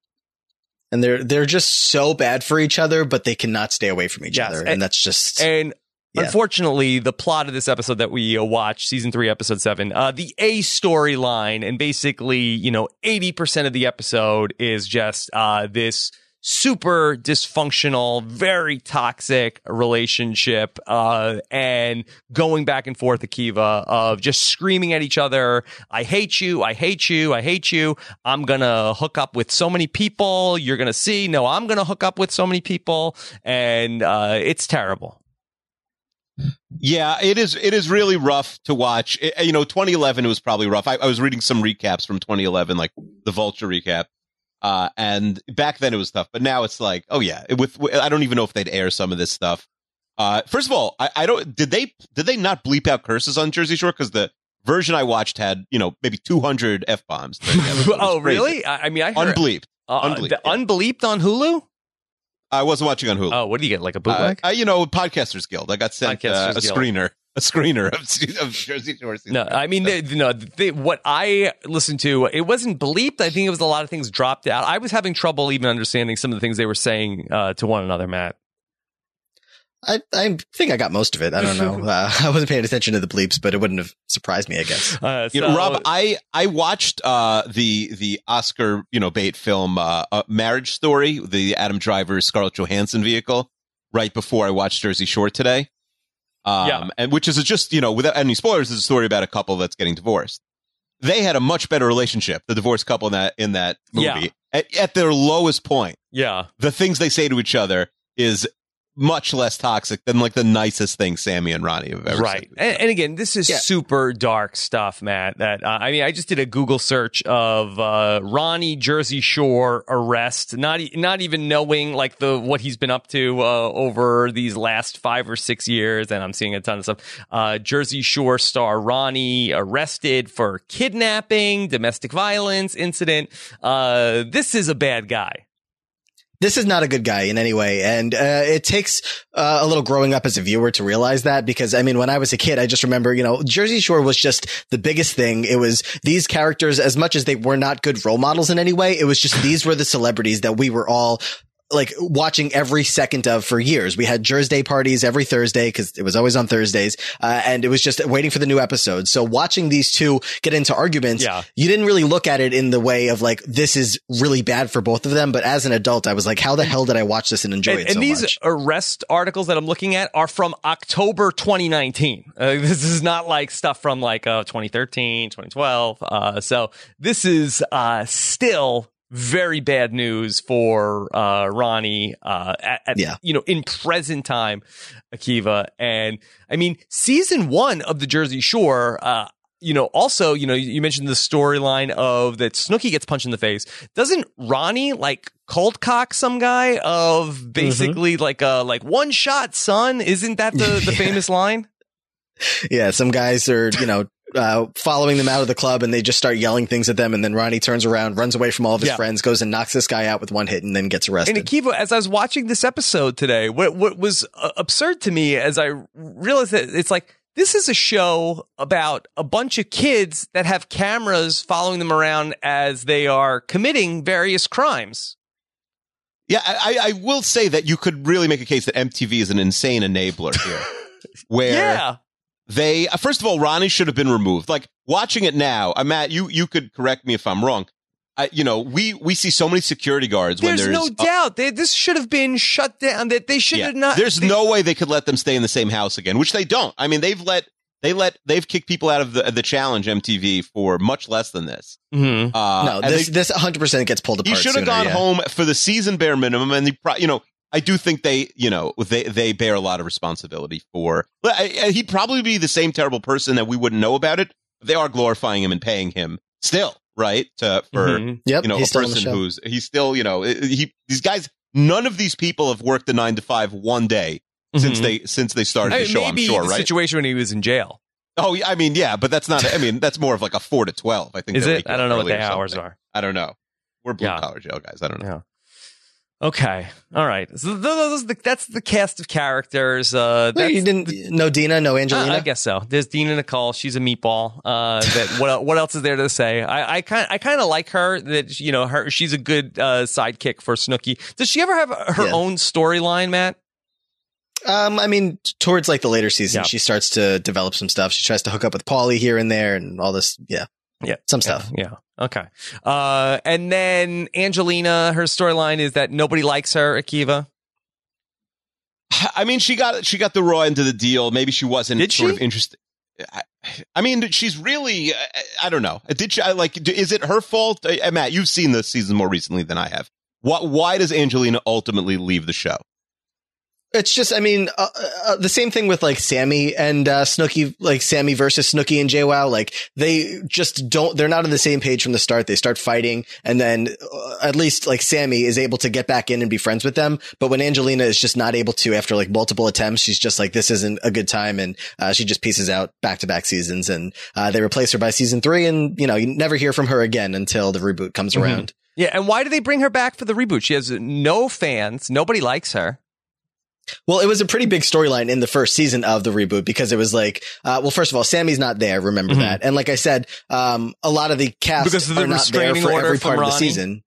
And they're, they're just so bad for each other, but they cannot stay away from each Yes, other. and- And, that's just, And Yeah. Unfortunately, the plot of this episode that we uh, watched, season three, episode seven, uh, the A storyline, and basically, you know, 80% of the episode is just uh, this super dysfunctional, very toxic relationship, uh, and going back and forth, Akiva, of just screaming at each other. I hate you. I hate you. I hate you. I'm to hook up with so many people. You're to see. No, I'm to hook up with so many people. And, uh, it's terrible. Yeah, it is. It is really rough to watch. It- you know, 2011 was probably rough. I, I was reading some recaps from 2011, like the Vulture recap, uh, and back then it was tough. But now it's like, oh yeah, it- with I don't even know if they'd air some of this stuff. Uh, first of all, I, I don't. Did they did they not bleep out curses on Jersey Shore? Because the version I watched had you know maybe 200 f bombs. oh, really? I, I mean, I heard Unbleeped. uh, unbleeped, the yeah. unbleeped on Hulu. I wasn't watching on Hulu. Oh, what do you get? Like a Uh, bootleg? I, you know, Podcasters Guild. I got sent uh, a Guild. screener, a screener of, of Jersey Shore. season No, three. I mean, they, no. They, what I listened to, it wasn't bleeped. I think it was a lot of things dropped out. I was having trouble even understanding some of the things they were saying uh, to one another. Matt, I, I think I got most of it. I don't know. Uh, I wasn't paying attention to the bleeps, but it wouldn't have surprised me, I guess. uh, You know, so- Rob, I I watched uh, the the Oscar you know bait film uh, uh, Marriage Story, the Adam Driver Scarlett Johansson vehicle, right before I watched Jersey Shore today. Um, Yeah. and which is just you know without any spoilers, is a story about a couple that's getting divorced. They had a much better relationship, the divorced couple in that in that movie. Yeah. At, at their lowest point, yeah, the things they say to each other is much less toxic than like the nicest thing Sammy and Ronnie have ever right. said. And, and again, this is Yeah. super dark stuff, Matt. That uh, I mean, I just did a Google search of uh, Ronnie Jersey Shore arrest, not e- not even knowing like the what he's been up to uh, over these last five or six years, and I'm seeing a ton of stuff. Uh, Jersey Shore star Ronnie arrested for kidnapping, domestic violence incident. Uh, this is a bad guy. This is not a good guy in any way. And uh, it takes uh, a little growing up as a viewer to realize that because, I mean, when I was a kid, I just remember, you know, Jersey Shore was just the biggest thing. It was these characters, as much as they were not good role models in any way, it was just these were the celebrities that we were all like watching every second of for years. We had Jersey parties every Thursday because it was always on Thursdays. Uh, and it was just waiting for the new episode. So watching these two get into arguments, Yeah. you didn't really look at it in the way of like, this is really bad for both of them. But as an adult, I was like, how the hell did I watch this and enjoy and, it and so these much? arrest articles that I'm looking at are from October 2019. Uh, this is not like stuff from like uh, 2013, 2012. Uh, so this is uh, still very bad news for uh, Ronnie. Uh, at, at- Yeah. you know, in present time, Akiva, and I mean, season one of the Jersey Shore. Uh, you know, also, you know, you mentioned the storyline of that Snooki gets punched in the face. Doesn't Ronnie like cold cock some guy of basically like a like one shot son? Isn't that the the Yeah. famous line? Yeah. Some guys are, you know, uh, following them out of the club and they just start yelling things at them. And then Ronnie turns around, runs away from all of his Yeah. friends, goes and knocks this guy out with one hit and then gets arrested. And Akiva, as I was watching this episode today, what what was uh, absurd to me as I realized that it's like this is a show about a bunch of kids that have cameras following them around as they are committing various crimes. Yeah, I, I I will say that you could really make a case that MTV is an insane enabler here, where Yeah. They uh, first of all, Ronnie should have been removed. Like watching it now, uh, Matt, you you could correct me if I'm wrong. I, you know, we we see so many security guards when There's, there's no uh, doubt. They, this should have been shut down. That they should yeah, have not. there's they- no way they could let them stay in the same house again, which they don't. I mean, they've let they let they've kicked people out of the the challenge MTV for much less than this. Mhm. Uh, no, this, they- this 100% gets pulled apart. he should have gone yeah. home for the season bare minimum and he pro- you know i do think they you know they they bear a lot of responsibility for I, I- he'd probably be the same terrible person that we wouldn't know about it they are glorifying him and paying him still right to, for Mhm. Yep. you know a still on the person who's he's still you know he these guys none of these people have worked the nine to five one day since Mhm. they since they started I the mean, show i'm maybe sure the right situation when he was in jail. oh i mean yeah but that's not i mean that's more of like a four to 12 i think Is it? I don't know what the hours are. i don't know we're blue Yeah. collar jail guys i don't know Yeah. Okay. All right. So th- those, the, that's the cast of characters. Uh, that's you didn't, no Dina, no Angelina? I guess so. There's Dina Nicole. She's a meatball. Uh, that what what else is there to say? I I kind I kind of like her. That you know her. She's a good uh, sidekick for Snooki. Does she ever have her Yeah. own storyline, Matt? Um, I mean, towards like the later season, Yeah. she starts to develop some stuff. She tries to hook up with Paulie here and there, and all this. Yeah, Yeah. some stuff. Yeah. Okay. Uh, and then Angelina, her storyline is that nobody likes her, Akiva. I mean, she got she got the raw end of the deal. Maybe she wasn't Did sort she? of interested. I, I mean, she's really. I, I don't know. Did she? I like? Is it her fault? Uh, Matt, you've seen this season more recently than I have. What? Why does Angelina ultimately leave the show? It's just, I mean, uh, uh, the same thing with like Sammy and uh, Snooki, like Sammy versus Snooki and JWoww. Like they just don't, they're not on the same page from the start. They start fighting, and then uh, at least like Sammy is able to get back in and be friends with them. But when Angelina is just not able to after like multiple attempts, she's just like, this isn't a good time, and uh, she just pieces out back to back seasons, and uh, they replace her by season three, and you know, you never hear from her again until the reboot comes Mhm. around. Yeah. And why do they bring her back for the reboot? She has no fans. Nobody likes her. Well, it was a pretty big storyline in the first season of the reboot because it was like, uh, well, first of all, Sammy's not there. Remember Mhm. that. And like I said, um, a lot of the cast Because of the are not there for order every from part of the season.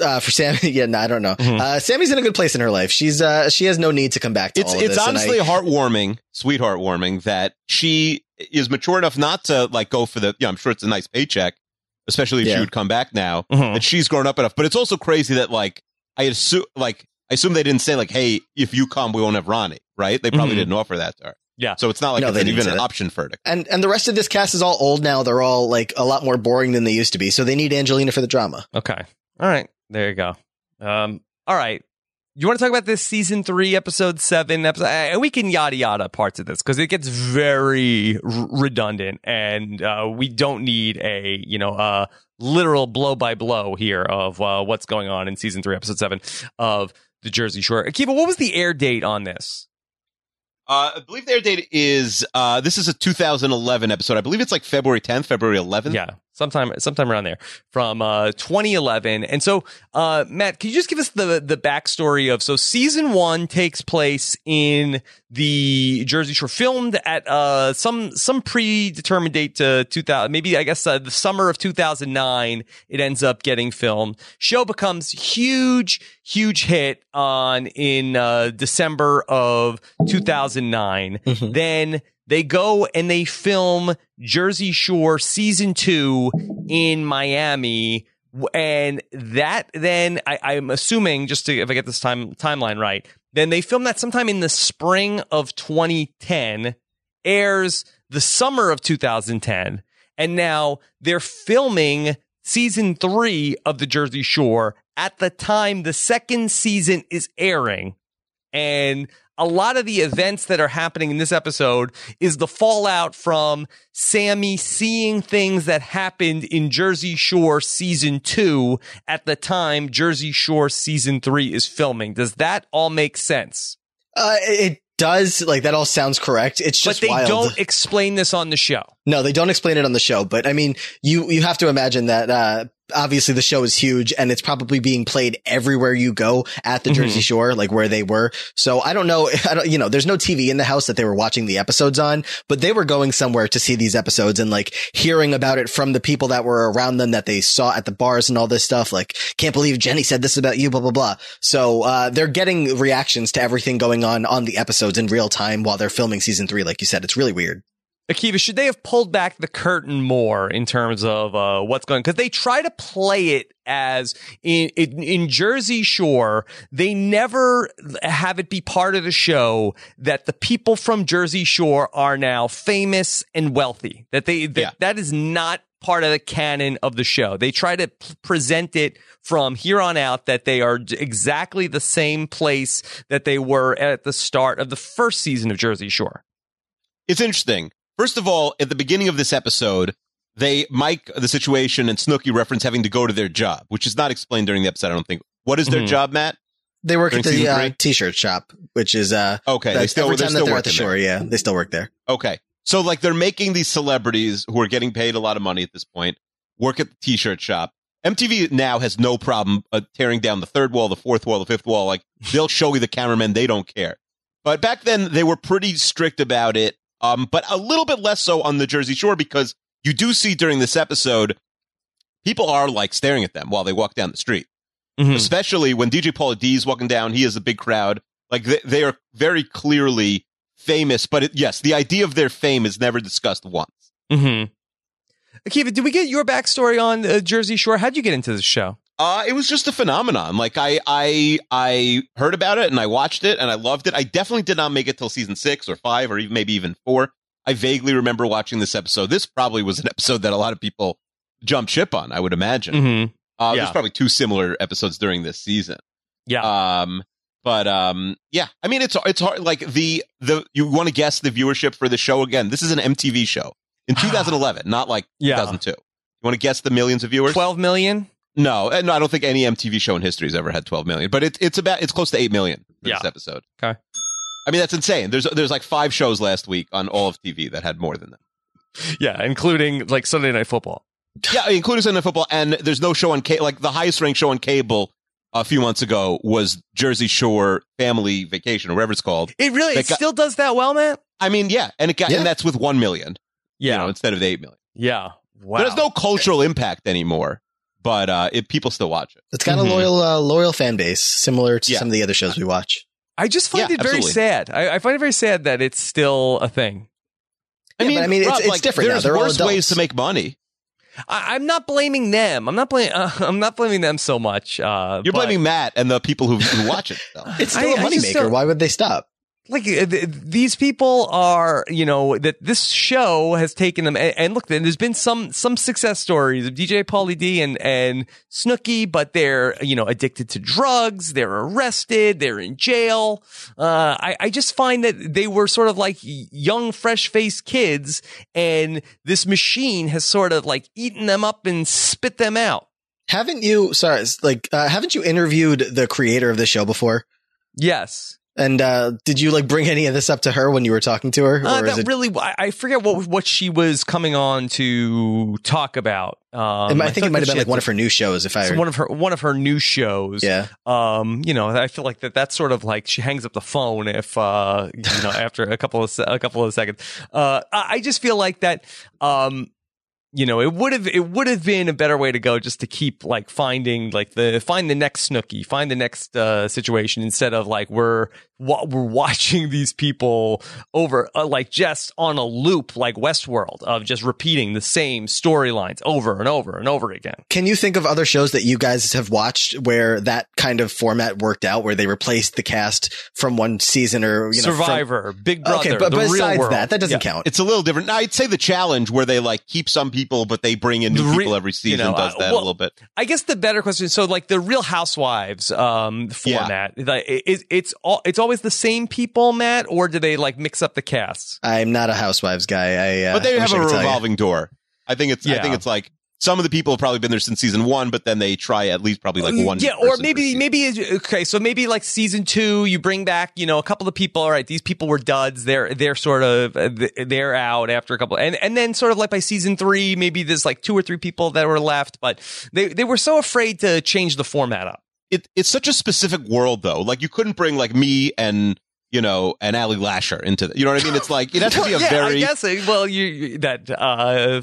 Uh, for Sammy, yeah, no, I don't know. Mhm. Uh, Sammy's in a good place in her life. She's, uh, she has no need to come back to It's all of it's this. and I- honestly heartwarming, sweetheart warming that she is mature enough not to like go for the. Yeah, I'm sure it's a nice paycheck, especially if Yeah. she would come back now. Mhm. That she's grown up enough. But it's also crazy that like I assume like I assume they didn't say like, hey, if you come, we won't have Ronnie, right? They probably Mhm. didn't offer that to her. Yeah. So it's not like No, it's even an that. option for her. to- and, and the rest of this cast is all old now. They're all like a lot more boring than they used to be. So they need Angelina for the drama. Okay. All right. There you go. Um, all right. You want to talk about this season three, episode seven, episode, and we can yada yada parts of this because it gets very r- redundant, and uh, we don't need a you know a literal blow by blow here of uh, what's going on in season three, episode seven of the Jersey Shore. Akiva, what was the air date on this? Uh, I believe their date is uh, this is a 2011 episode. I believe it's like February 10th, February 11th. Yeah, sometime sometime around there from uh 2011. And so uh Matt, can you just give us the the backstory of so season 1 takes place in the Jersey Shore filmed at uh some some predetermined date to 2000 maybe I guess uh, the summer of 2009 it ends up getting filmed. Show becomes huge huge hit on in uh December of 2009 Mhm. then they go and they film Jersey Shore season two in Miami. And that then I, I'm assuming just to, if I get this time timeline right, then they film that sometime in the spring of 2010, airs the summer of 2010, and now they're filming season three of the Jersey Shore at the time the second season is airing. And a lot of the events that are happening in this episode is the fallout from Sammy seeing things that happened in Jersey Shore season two at the time Jersey Shore season three is filming. Does that all make sense? Uh, it does. Like that all sounds correct. It's just but they wild. don't explain this on the show. No, they don't explain it on the show, but I mean, you, you have to imagine that, uh, obviously the show is huge and it's probably being played everywhere you go at the Mhm. Jersey Shore, like where they were. So I don't know. I don't, you know, there's no TV in the house that they were watching the episodes on, but they were going somewhere to see these episodes and like hearing about it from the people that were around them that they saw at the bars and all this stuff. Like, can't believe Jenny said this about you, blah, blah, blah. So, uh, they're getting reactions to everything going on on the episodes in real time while they're filming season three. Like you said, it's really weird. Akiva, should they have pulled back the curtain more in terms of uh, what's going? Because they try to play it as in, in in Jersey Shore, they never have it be part of the show that the people from Jersey Shore are now famous and wealthy. That they that, Yeah. that is not part of the canon of the show. They try to p- present it from here on out that they are exactly the same place that they were at the start of the first season of Jersey Shore. It's interesting. First of all, at the beginning of this episode, they Mike the situation and Snooki reference having to go to their job, which is not explained during the episode. I don't think. What is their Mhm. job, Matt? They work During at the uh, t-shirt shop, which is uh, Okay, they still every they're time that they're at the working shore. there. Yeah, they still work there. Okay, so like they're making these celebrities who are getting paid a lot of money at this point work at the t-shirt shop. MTV now has no problem uh, tearing down the third wall, the fourth wall, the fifth wall. Like they'll show you the cameramen; they don't care. But back then, they were pretty strict about it. Um, but a little bit less so on the Jersey Shore because you do see during this episode, people are like staring at them while they walk down the street. Mhm. Especially when DJ Pauly D is walking down, he has a big crowd. Like they, they are very clearly famous, but it, yes, the idea of their fame is never discussed once. Mm-hmm. Akiva, did we get your backstory on uh, Jersey Shore? How'd you get into the show? Uh, it was just a phenomenon. Like I, I, I heard about it and I watched it and I loved it. I definitely did not make it till season six or five or even maybe even four. I vaguely remember watching this episode. This probably was an episode that a lot of people jumped ship on. I would imagine. Mm-hmm. Uh, Yeah. There's probably two similar episodes during this season. Yeah. Um, but um, yeah, I mean, it's it's hard. Like the the you want to guess the viewership for the show again? This is an MTV show in 2011, not like Yeah. 2002. You want to guess the millions of viewers? 12 million? No, uh, no, I don't think any MTV show in history has ever had 12 million. But it's it's about it's close to eight million for this episode. Okay. I mean, that's insane. There's there's like five shows last week on all of TV that had more than that. Yeah, including like Sunday Night Football. Yeah, including Sunday Night Football, and there's no show on cable. Like the highest ranked show on cable a few months ago was Jersey Shore Family Vacation or whatever it's called. It really it got- still does that well, man? I mean, yeah, and it got Yeah. and that's with one million, Yeah. you know, instead of the eight million. yeah. Wow. There's no cultural impact anymore, but uh, it, people still watch it. It's got Mhm. a loyal, uh, loyal fan base, similar to Yeah. some of the other shows we watch. I just find Yeah, it very absolutely. sad. I, I find it very sad that it's still a thing. Yeah, but I mean, it's- it's different now. There's They're worse ways to make money. I, I'm not blaming them. I'm not blaming. Uh, I'm not blaming them so much. Uh, You're but, blaming Matt and the people who, who watch it. Though. It's still a I just moneymaker. Why would they stop? Like uh, th- these people are you know that this show has taken them and, and look there's been some some success stories of DJ Pauly D and and Snooki but they're you know addicted to drugs they're arrested they're in jail uh I, I just find that they were sort of like young fresh faced kids and this machine has sort of like eaten them up and spit them out Haven't you? Sorry, like, uh, haven't you interviewed the creator of the show before? yes And uh, did you like bring any of this up to her when you were talking to her, Uh, or is that it? really, I I forget what what she was coming on to talk about. Um, I think it might have been like one of of her new shows. If I, one of her one of her new shows. yeah, Um, you know, I feel like that that's sort of like she hangs up the phone if uh, you know, after a couple of a couple of seconds. Uh, I I just feel like that. Um, you know, it would have it would have been a better way to go just to keep like finding like the find the next Snooki, find the next uh, situation instead of like we're wa- we're watching these people over uh, like just on a loop like Westworld of just repeating the same storylines over and over and over again. Can you think of other shows that you guys have watched where that kind of format worked out, where they replaced the cast from one season or you know, from- Survivor, Big Brother, okay, but the real besides world. that, that doesn't Yeah. count. It's a little different. Now, I'd say the challenge where they like keep some people, but they bring in new re- people every season you know, does uh, that well, a little bit. I guess the better question. So, like the Real Housewives um, format, like, it, it's all it's always the same people, Matt, or do they like mix up the casts? I'm not a Housewives guy. I uh, but they have wish I a could tell you. revolving door. I think it's. Yeah. I think it's like some of the people have probably been there since season one, but then they try at least probably like one. yeah, or maybe maybe okay. So maybe like season two, you bring back you know a couple of people. All right, these people were duds. They're they're sort of uh, they're out after a couple, and and then sort of like by season three, maybe there's like two or three people that were left, but they they were so afraid to change the format up. It, it's such a specific world though. Like you couldn't bring like me and you know and Ali Lasher into the, you know what I mean? It's like it has to be a yeah, very I guess. Well, you, you that uh,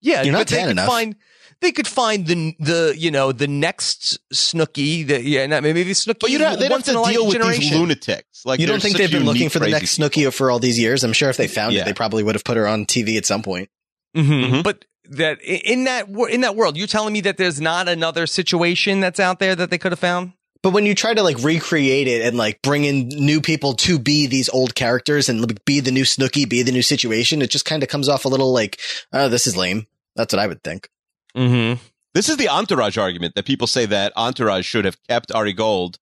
yeah, You're not but they tan could enough. find they could find the the you know the next Snooki. The, yeah, not, maybe Snooki. But you'd have, they'd have once to deal with these lunatics. Like you don't think they've been looking for the next people. Snooki for all these years? I'm sure if they found Yeah. it, they probably would have put her on TV at some point. Mhm. Mhm. But that in that in that world, you're telling me that there's not another situation that's out there that they could have found. But when you try to like recreate it and like bring in new people to be these old characters and like, be the new Snooki, be the new situation, it just kind of comes off a little like, oh, this is lame. That's what I would think. Mm-hmm. This is the Entourage argument that people say that Entourage should have kept Ari Gold,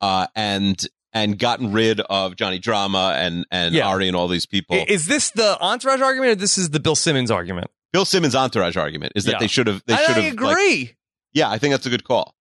uh, and and gotten rid of Johnny Drama and and Yeah. Ari and all these people. Is this the entourage argument or this is the Bill Simmons argument? Bill Simmons' Entourage argument is that Yeah. they should have. They I, should I have. agree. like- yeah, I think that's a good call.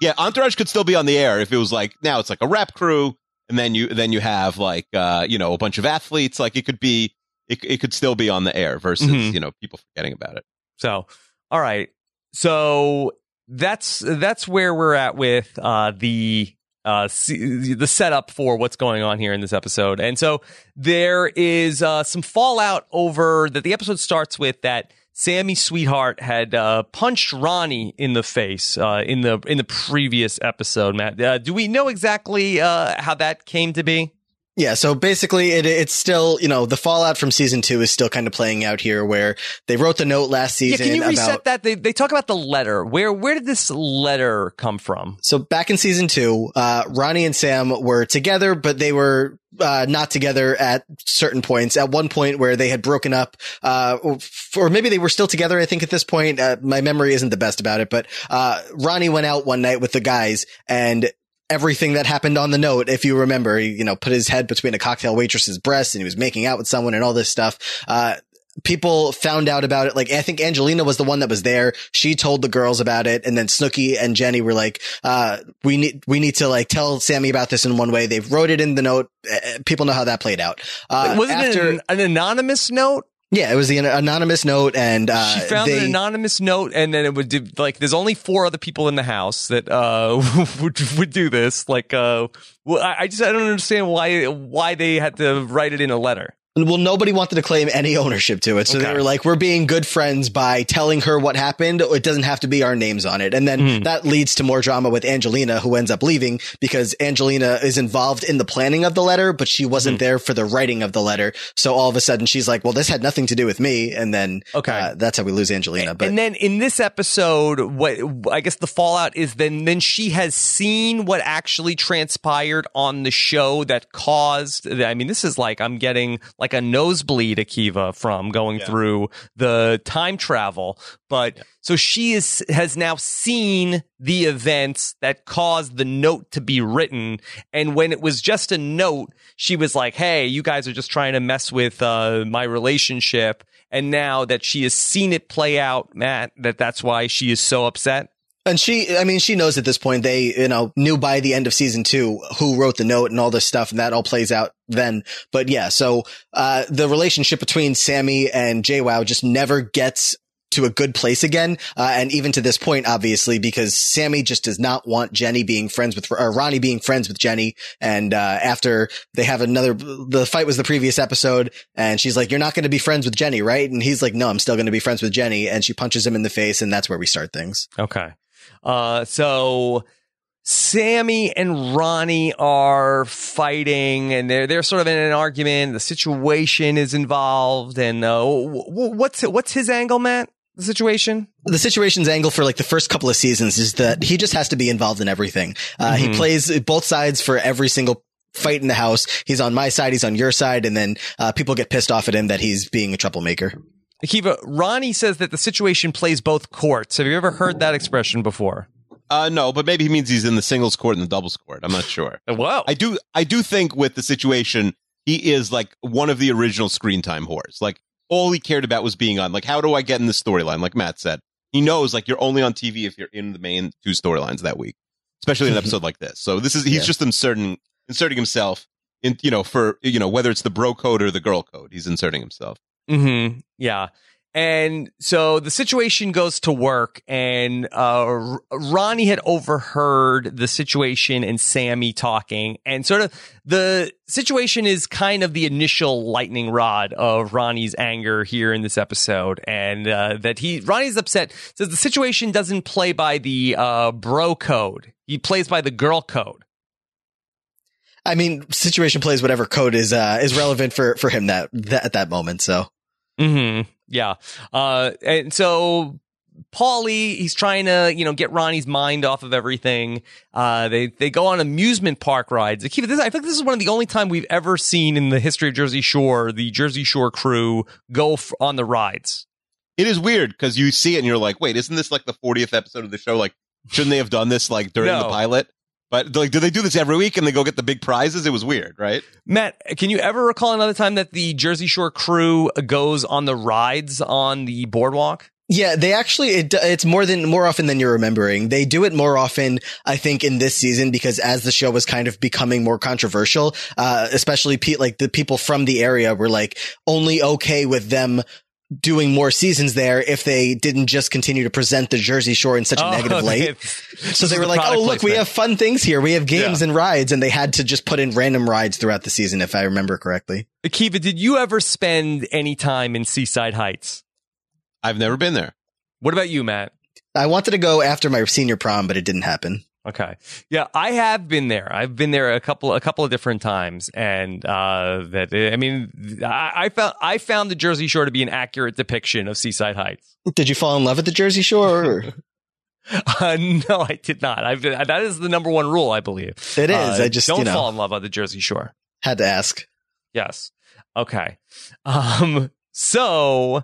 Yeah, Entourage could still be on the air if it was like now it's like a rap crew, and then you then you have like uh, you know a bunch of athletes. Like it could be, it, it could still be on the air versus Mhm. you know people forgetting about it. So, all right. So that's that's where we're at with uh, the uh, the setup for what's going on here in this episode. And so there is uh, some fallout over that. The episode starts with that Sammy Sweetheart had uh, punched Ronnie in the face uh, in the in the previous episode. Matt, uh, do we know exactly uh, how that came to be? Yeah, so basically it, it's still, you know, the fallout from season two is still kind of playing out here where they wrote the note last season. Yeah, can you reset about, that? They they talk about the letter. Where where did this letter come from? so back in season two, uh, Ronnie and Sam were together, but they were, uh, not together at certain points. At one point where they had broken up, uh, or maybe they were still together, I think at this point, uh, my memory isn't the best about it, but, uh, Ronnie went out one night with the guys and everything that happened on the note, if you remember, he, you know, put his head between a cocktail waitress's breasts and he was making out with someone and all this stuff. Uh, people found out about it. Like, I think Angelina was the one that was there. She told the girls about it. And then Snooki and Jenny were like, uh, we need, we need to like tell Sammy about this in one way. They wrote it in the note. Uh, people know how that played out. Uh, was it after, an, an anonymous note? Yeah, it was the an- anonymous note and, uh, she found they, an anonymous note, and then it would do, like. There's only four other people in the house that uh would would do this. Like, uh, well, I just I don't understand why why they had to write it in a letter. Well, nobody wanted to claim any ownership to it. So Okay. they were like, we're being good friends by telling her what happened. It doesn't have to be our names on it. And then Mhm. that leads to more drama with Angelina, who ends up leaving because Angelina is involved in the planning of the letter, but she wasn't there for the writing of the letter. So all of a sudden she's like, well, this had nothing to do with me. And then Okay. uh, that's how we lose Angelina. But and then in this episode, what I guess the fallout is then then she has seen what actually transpired on the show that caused. I mean, this is like I'm getting like a nosebleed, Akiva, from going Yeah. through the time travel. But so she is has now seen the events that caused the note to be written, and when it was just a note, she was like, "Hey, you guys are just trying to mess with uh, my relationship." And now that she has seen it play out, Matt, that that's why she is so upset. And she, I mean, she knows at this point they, you know, knew by the end of season two who wrote the note and all this stuff, and that all plays out then. But yeah, so uh, the relationship between Sammy and JWoww just never gets to a good place again. Uh, and even to this point, obviously, because Sammy just does not want Jenny being friends with, or Ronnie being friends with Jenny. And, uh, after they have another, the fight was the previous episode and she's like, you're not going to be friends with Jenny, right? And he's like, no, I'm still going to be friends with Jenny. And she punches him in the face. And that's where we start things. Okay. Uh, so Sammy and Ronnie are fighting, and they're they're sort of in an argument. The situation is involved, and uh, wh- wh- what's what's his angle, Matt? The situation. the situation's angle for like the first couple of seasons is that he just has to be involved in everything. Uh, he Mhm. plays both sides for every single fight in the house. He's on my side. He's on your side. And then, uh, people get pissed off at him that he's being a troublemaker. Akiva, Ronnie says that the situation plays both courts. Have you ever heard that expression before? Uh, no, but maybe he means he's in the singles court and the doubles court. I'm not sure. Whoa. I do, I do think with the situation, he is like one of the original screen time whores. Like all he cared about was being on. Like, how do I get in the storyline? Like Matt said, he knows like you're only on TV if you're in the main two storylines that week, especially in an episode like this. So this is he's Yeah. just inserting inserting himself in, you know, for you know whether it's the bro code or the girl code, he's inserting himself. Mm-hmm. Yeah. And so the situation goes to work, and uh, Ronnie had overheard the situation and Sammy talking, and sort of the situation is kind of the initial lightning rod of Ronnie's anger here in this episode, and uh, that he Ronnie's upset says the situation doesn't play by the uh, bro code; he plays by the girl code. I mean, situation plays whatever code is, uh, is relevant for, for him that, that at that moment. So Hmm. Yeah. Uh. And so. Paulie, he's trying to, you know, get Ronnie's mind off of everything. Uh, they they go on amusement park rides. Akiva, this, I think this is one of the only time we've ever seen in the history of Jersey Shore the Jersey Shore crew go f- on the rides. It is weird because you see it and you're like, wait, isn't this like the 40th episode of the show? Like, shouldn't they have done this like during No. the pilot? But like, do they do this every week and they go get the big prizes? It was weird, right? Matt, can you ever recall another time that the Jersey Shore crew goes on the rides on the boardwalk? Yeah, they actually it, it's more than more often than you're remembering. They do it more often, I think, in this season because as the show was kind of becoming more controversial, uh, especially Pete, like the people from the area were like only okay with them doing more seasons there if they didn't just continue to present the Jersey Shore in such a oh, negative light. So they were like, "Oh, look, we have fun things here. We have games and rides," and they had to just put in random rides throughout the season, if I remember correctly. Akiva, did you ever spend any time in Seaside Heights? I've never been there. What about you, Matt? I wanted to go after my senior prom, but it didn't happen. Okay. Yeah, I have been there. I've been there a couple a couple of different times, and uh, that I mean, I, I found I found the Jersey Shore to be an accurate depiction of Seaside Heights. Did you fall in love with the Jersey Shore? or- Uh, no, I did not. I've that is the number one rule, I believe. It is. Uh, I just don't you know fall in love on the Jersey Shore. had to ask. Yes. Okay. Um, so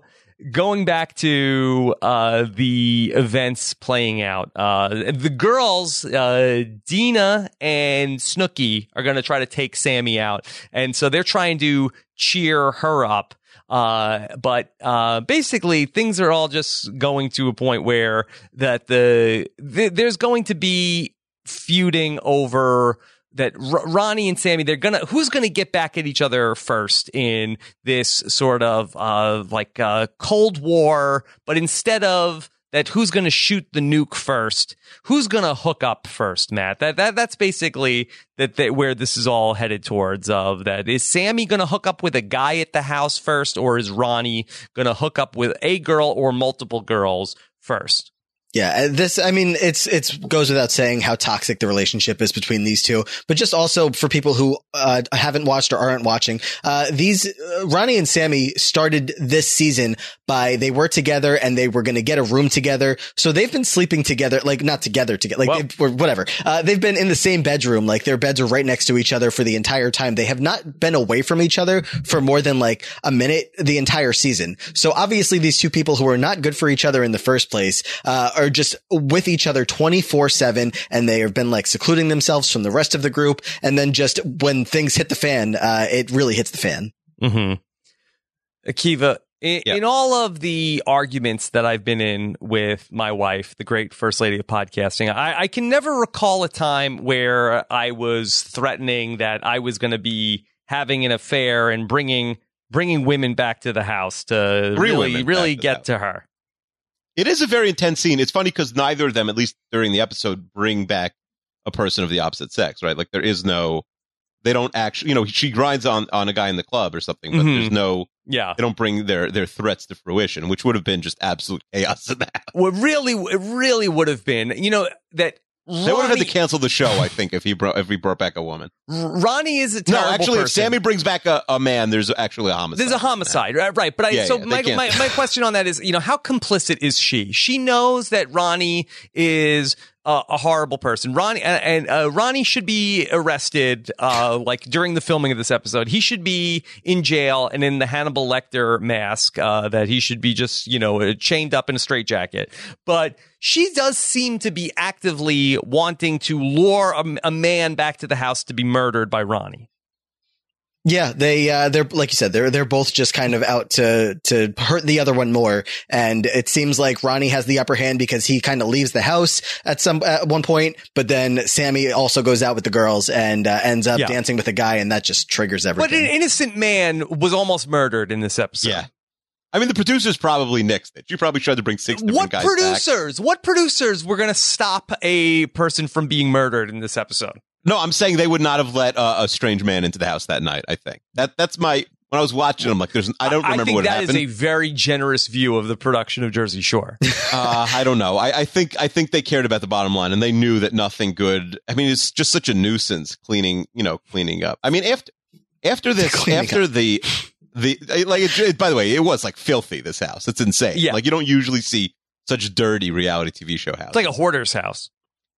going back to uh, the events playing out, uh, the girls, uh, Dina and Snooki, are going to try to take Sammy out. And so they're trying to cheer her up. Uh, but uh, basically, things are all just going to a point where that the, th- there's going to be feuding over that R- Ronnie and Sammy, they're gonna who's gonna get back at each other first in this sort of uh like uh Cold War, but instead of that who's gonna shoot the nuke first, who's gonna hook up first, Matt? That that that's basically that, that where this is all headed towards of that. Is Sammy gonna hook up with a guy at the house first, or is Ronnie gonna hook up with a girl or multiple girls first? Yeah, uh, this, I mean, it's, it's goes without saying how toxic the relationship is between these two, but just also for people who, uh, haven't watched or aren't watching, uh, these, uh, Ronnie and Sammy started this season by, they were together and they were going to get a room together. So they've been sleeping together, like not together together, like they whatever. Uh, they've been in the same bedroom, like their beds are right next to each other for the entire time. They have not been away from each other for more than like a minute the entire season. So obviously these two people who are not good for each other in the first place, uh, are just with each other 24 seven and they have been like secluding themselves from the rest of the group. And then just when things hit the fan, uh, it really hits the fan. Mm-hmm. Akiva, in, Yeah. in all of the arguments that I've been in with my wife, the great first lady of podcasting, I, I can never recall a time where I was threatening that I was going to be having an affair and bringing bringing women back to the house to Three really really to get house. to her. It is a very intense scene. It's funny because neither of them, at least during the episode, bring back a person of the opposite sex, right? Like there is no, they don't actually, you know, she grinds on on a guy in the club or something, but Mhm. there's no, Yeah. they don't bring their their threats to fruition, which would have been just absolute chaos in that. What really it really would have been, you know, that They would have had to cancel the show, I think, if he brought if he brought back a woman. Ronnie is a No, actually, if. Sammy brings back a, a man, there's actually a homicide. There's a homicide, right? right. But I, Yeah, so yeah, my, my, my question on that is, you know, how complicit is she? She knows that Ronnie is uh, a horrible person. Ronnie and, uh, Ronnie should be arrested, uh, like during the filming of this episode. He should be in jail and in the Hannibal Lecter mask. Uh, that he should be just, you know, chained up in a straitjacket. But she does seem to be actively wanting to lure a, a man back to the house to be murdered by Ronnie. Yeah, they uh, they're like you said, they're they're both just kind of out to to hurt the other one more, and it seems like Ronnie has the upper hand because he kind of leaves the house at some at one point, but then Sammy also goes out with the girls and uh, ends up Yeah. dancing with a guy, and that just triggers everything. But an innocent man was almost murdered in this episode. Yeah. I mean, the producers probably nixed it. You probably tried to bring six different What guys back. producers? What producers were going to stop a person from being murdered in this episode? No, I'm saying they would not have let uh, a strange man into the house that night. I think that that's my when I was watching. I'm like, there's I don't remember I think what that is happened. a very generous view of the production of Jersey Shore. uh, I don't know. I, I think I think they cared about the bottom line, and they knew that nothing good. I mean, it's just such a nuisance cleaning, you know, cleaning up. I mean, after after this, Cleaning after the the like, it, it- by the way, it was like filthy. This house, it's insane. Yeah. like you don't usually see such dirty reality TV show house. It's like a hoarder's house.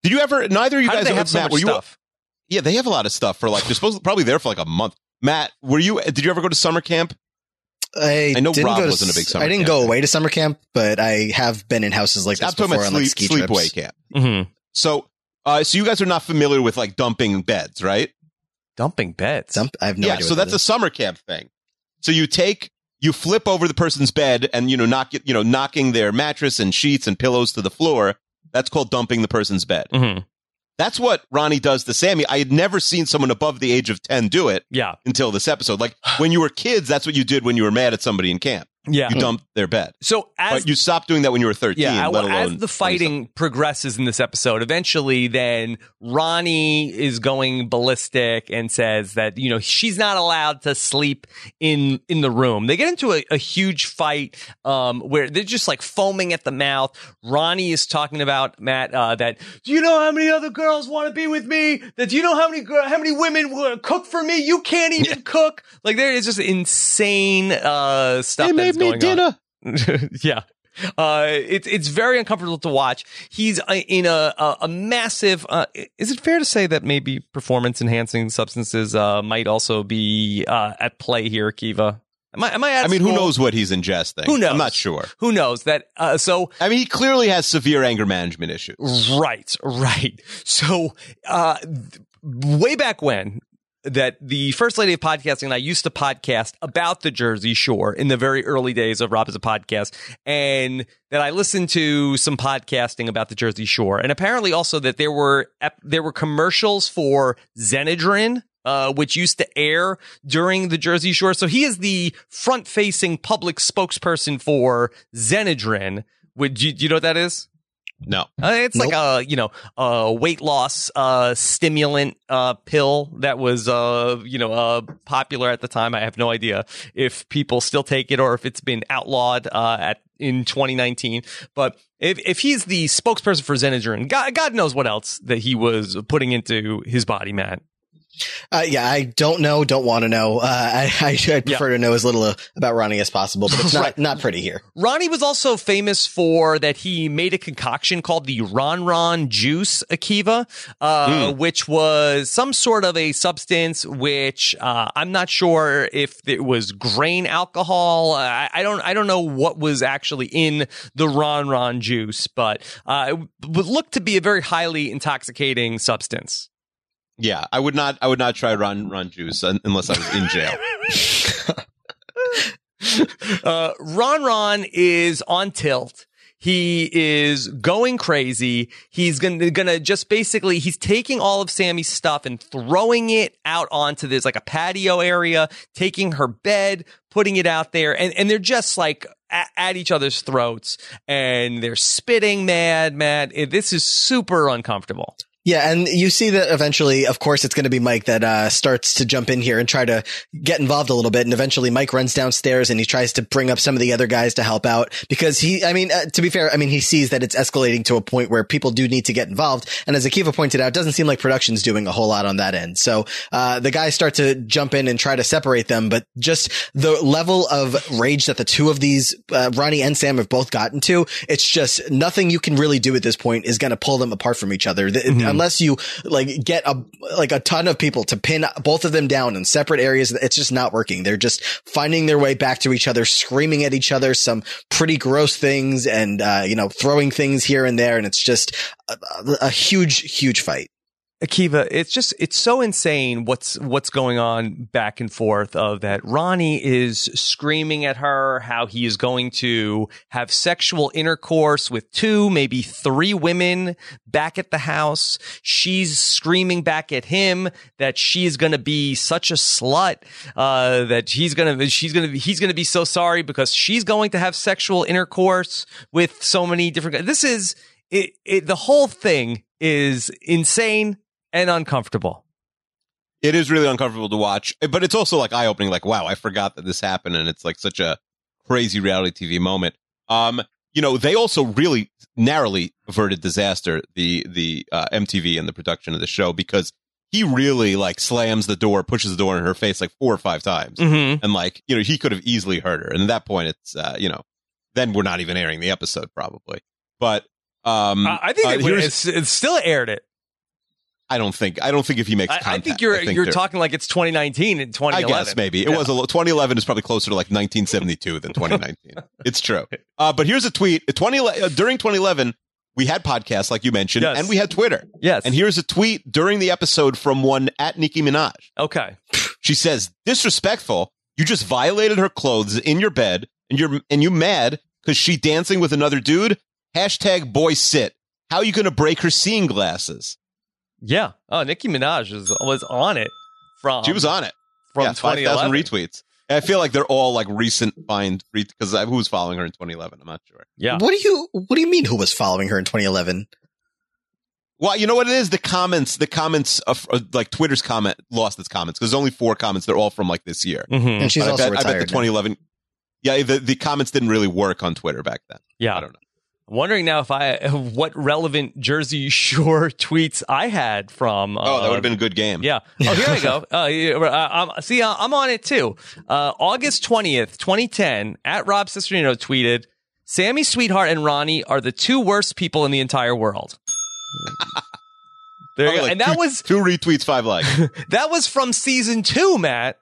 did you ever? Neither of you How guys did they ever- have so Matt, much were you- stuff? Yeah, they have a lot of stuff for like they're supposed probably there for like a month. Matt, were you? Did you ever go to summer camp? I, I know didn't Rob to wasn't a big summer I didn't camp go away to summer camp, but I have been in houses like I'm this before about on like sleep, ski sleepaway trips. camp. Mm-hmm. So, uh, so you guys are not familiar with like dumping beds, right? Dumping beds. Dump- I have no yeah. idea. So what that that's a summer camp thing. So you take, you flip over the person's bed and you know knock you know knocking their mattress and sheets and pillows to the floor. That's called dumping the person's bed. Mhm. That's what Ronnie does to Sammy. I had never seen someone above the age of ten do it Yeah. until this episode. Like when you were kids, that's what you did when you were mad at somebody in camp. Yeah. you dump their bed. So as But you stopped doing that when you were 13, Yeah, let well, alone as the fighting progresses in this episode, eventually then Ronnie is going ballistic and says that, you know, she's not allowed to sleep in in the room. They get into a, a huge fight um, where they're just like foaming at the mouth. Ronnie is talking about Matt uh, that, do you know how many other girls want to be with me? That do you know how many girl, how many women will cook for me? You can't even cook. Like there is just insane uh, stuff that's made me going on. dinner. yeah. Uh, it's it's very uncomfortable to watch. He's uh, in a a, a massive. Uh, is it fair to say that maybe performance enhancing substances uh, might also be uh, at play here, Kiva? Am I? Am I? I mean, who knows what he's ingesting? Who knows? I'm not sure. Who knows that? Uh, so I mean, he clearly has severe anger management issues. Right, right. So, uh, th- way back when, that the first lady of podcasting and I used to podcast about the Jersey Shore in the very early days of Rob Has a Podcast, and that I listened to some podcasting about the Jersey Shore, and apparently also that there were there were commercials for Xenadrine. Uh, which used to air during the Jersey Shore. So he is the front facing public spokesperson for Xenadrine. Would you, you know what that is? No. Uh, it's like a you know a weight loss uh, stimulant uh, pill that was uh, you know uh, popular at the time. I have no idea if people still take it or if it's been outlawed uh, at in 2019. But if if he's the spokesperson for Xenadrine, God, God knows what else that he was putting into his body, man. Uh, yeah, I don't know, don't want to know. Uh, I, I, I prefer to know as little about Ronnie as possible, but it's not Right. not pretty here. Ronnie was also famous for that he made a concoction called the Ron Ron Juice Akiva, uh, which was some sort of a substance which uh, I'm not sure if it was grain alcohol. Uh, I, I don't I don't know what was actually in the Ron Ron juice, but uh, it would look to be a very highly intoxicating substance. Yeah, I would not. I would not try run run juice unless I was in jail. uh, Ron Ron is on tilt. He is going crazy. He's gonna gonna just basically he's taking all of Sammy's stuff and throwing it out onto this like a patio area, taking her bed, putting it out there, and and they're just like at, at each other's throats and they're spitting mad, mad. This is super uncomfortable. Yeah, and you see that eventually, of course, it's going to be Mike that uh, starts to jump in here and try to get involved a little bit. And eventually, Mike runs downstairs and he tries to bring up some of the other guys to help out because he, I mean, uh, to be fair, I mean, he sees that it's escalating to a point where people do need to get involved. And as Akiva pointed out, it doesn't seem like production's doing a whole lot on that end. So uh, the guys start to jump in and try to separate them, but just the level of rage that the two of these, uh, Ronnie and Sam, have both gotten to, it's just nothing you can really do at this point is going to pull them apart from each other. The- Unless you like get a like a ton of people to pin both of them down in separate areas, it's just not working. They're just finding their way back to each other, screaming at each other some pretty gross things, and uh, you know throwing things here and there, and it's just a, a huge, huge fight. Akiva, it's just it's so insane what's what's going on back and forth of that Ronnie is screaming at her how he is going to have sexual intercourse with two, maybe three women back at the house. She's screaming back at him that she's going to be such a slut, uh, that he's going to she's going to he's going to be so sorry because she's going to have sexual intercourse with so many different. This is it, it the whole thing is insane and uncomfortable. it is really uncomfortable to watch, but it's also like eye opening. Like, wow, I forgot that this happened, and it's like such a crazy reality TV moment. Um, you know, they also really narrowly averted disaster the the uh, MTV and the production of the show because he really like slams the door, pushes the door in her face like four or five times, Mm-hmm. and like you know he could have easily hurt her. And at that point, it's uh, you know, then we're not even airing the episode probably. But um, I think uh, it, it's, it's still aired it. I don't think I don't think if he makes I, I think you're you're they're- talking like it's 2019 and I guess maybe it Yeah. was a little, 2011 is probably closer to like 1972 than 2019. it's true. Uh, but here's a tweet. 20 uh, during 2011, we had podcasts like you mentioned, Yes. and we had Twitter. Yes. And here's a tweet during the episode from one at Nicki Minaj. okay. She says, "Disrespectful. You just violated her clothes in your bed, and you're and you mad because she dancing with another dude. Hashtag boy sit. How you gonna break her seeing glasses? Yeah. Oh, Nicki Minaj was was on it from She was on it. from yeah, 5,000 2011. retweets. I feel like they're all like recent find because who was following her in 2011? I'm not sure. Yeah. What do you What do you mean? Who was following her in 2011? Well, you know what it is? The comments, the comments of uh, like Twitter's comment lost its comments because there's only four comments. They're all from like this year. Mhm. And she's But I also bet, I retired. bet the now. 2011. Yeah, the, the comments didn't really work on Twitter back then. Yeah. I don't know. I'm wondering now if I what relevant Jersey Shore tweets I had from. Uh, Oh, that would have been a good game. Yeah. Oh, here I go. Uh, uh, I'm, see, uh, I'm on it too. Uh, August 20th, 2010, at Rob Cesternino tweeted, Sammy Sweetheart and Ronnie are the two worst people in the entire world. There you go. like and that was two retweets, five likes. that was from season two, Matt.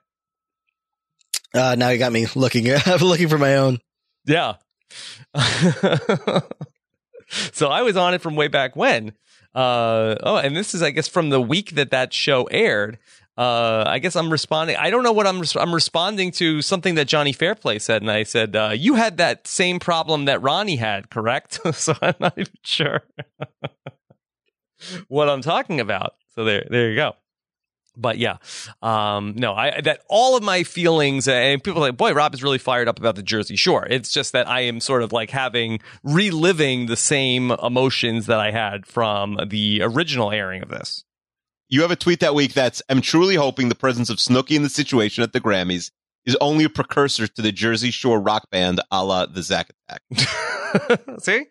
Uh, now you got me looking. looking for my own. Yeah. so I was on it from way back when. Uh, oh, and this is, I guess, from the week that that show aired. Uh, I guess I'm responding. I don't know what I'm. Res- I'm responding to something that Johnny Fairplay said, and I said, uh, "You had that same problem that Ronnie had, correct?" so I'm not even sure what I'm talking about. So there, there you go. But yeah, um, no, I that all of my feelings and people are like, boy, Rob is really fired up about the Jersey Shore. It's just that I am sort of like having reliving the same emotions that I had from the original airing of this. You have a tweet that week that's I'm truly hoping the presence of Snooki in the situation at the Grammys is only a precursor to the Jersey Shore rock band a la the Zack Attack. See?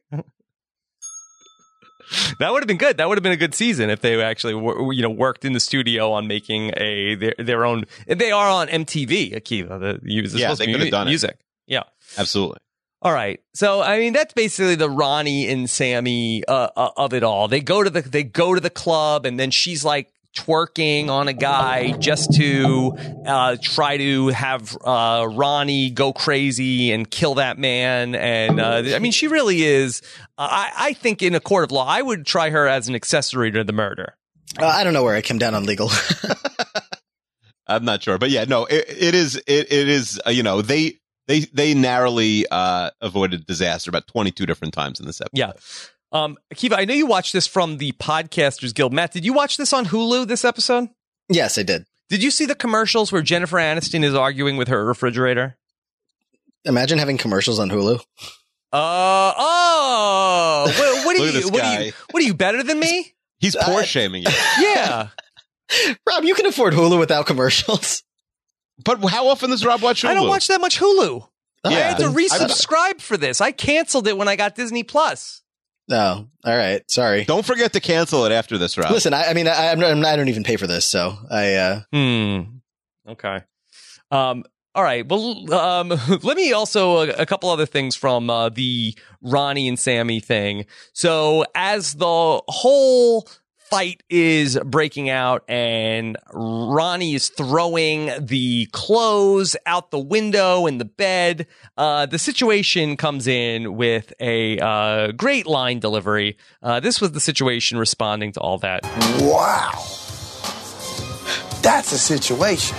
That would have been good. That would have been a good season if they actually, wor- you know, worked in the studio on making a their, their own. They are on MTV, Akiva. The Yeah, they could have done it. music. Yeah. Absolutely. All right. So I mean that's basically the Ronnie and Sammy uh, uh, of it all. They go to the they go to the club and then she's like twerking on a guy just to uh, try to have uh, Ronnie go crazy and kill that man. And uh, I mean she really is. Uh, I I think in a court of law I would try her as an accessory to the murder. Uh, I don't know where I came down on legal. I'm not sure, but yeah, no, it, it is. It, it is. Uh, you know, they they they narrowly uh, avoided disaster about 22 different times in this episode. Yeah. Um, Akiva, I know you watched this from the Podcasters Guild. Matt, did you watch this on Hulu? This episode? yes, I did. Did you see the commercials where Jennifer Aniston is arguing with her refrigerator? Imagine having commercials on Hulu. Uh oh! What, what are you? this What are you? What are you better than me? He's Uh, poor shaming you. Yeah, Rob, you can afford Hulu without commercials. But how often does Rob watch Hulu? I don't watch that much Hulu. I had to resubscribe for this. I canceled it when I got Disney Plus. No, all right. Sorry. Don't forget to cancel it after this, round. Listen, I, I mean, I, I'm, not- I don't even pay for this, so I. Uh, Hmm. Okay. Um. All right. Well, um, let me also a, a couple other things from uh, the Ronnie and Sammy thing. So as the whole fight is breaking out and Ronnie is throwing the clothes out the window and the bed, uh, the situation comes in with a uh, great line delivery. Uh, this was the situation responding to all that. Wow. That's a situation.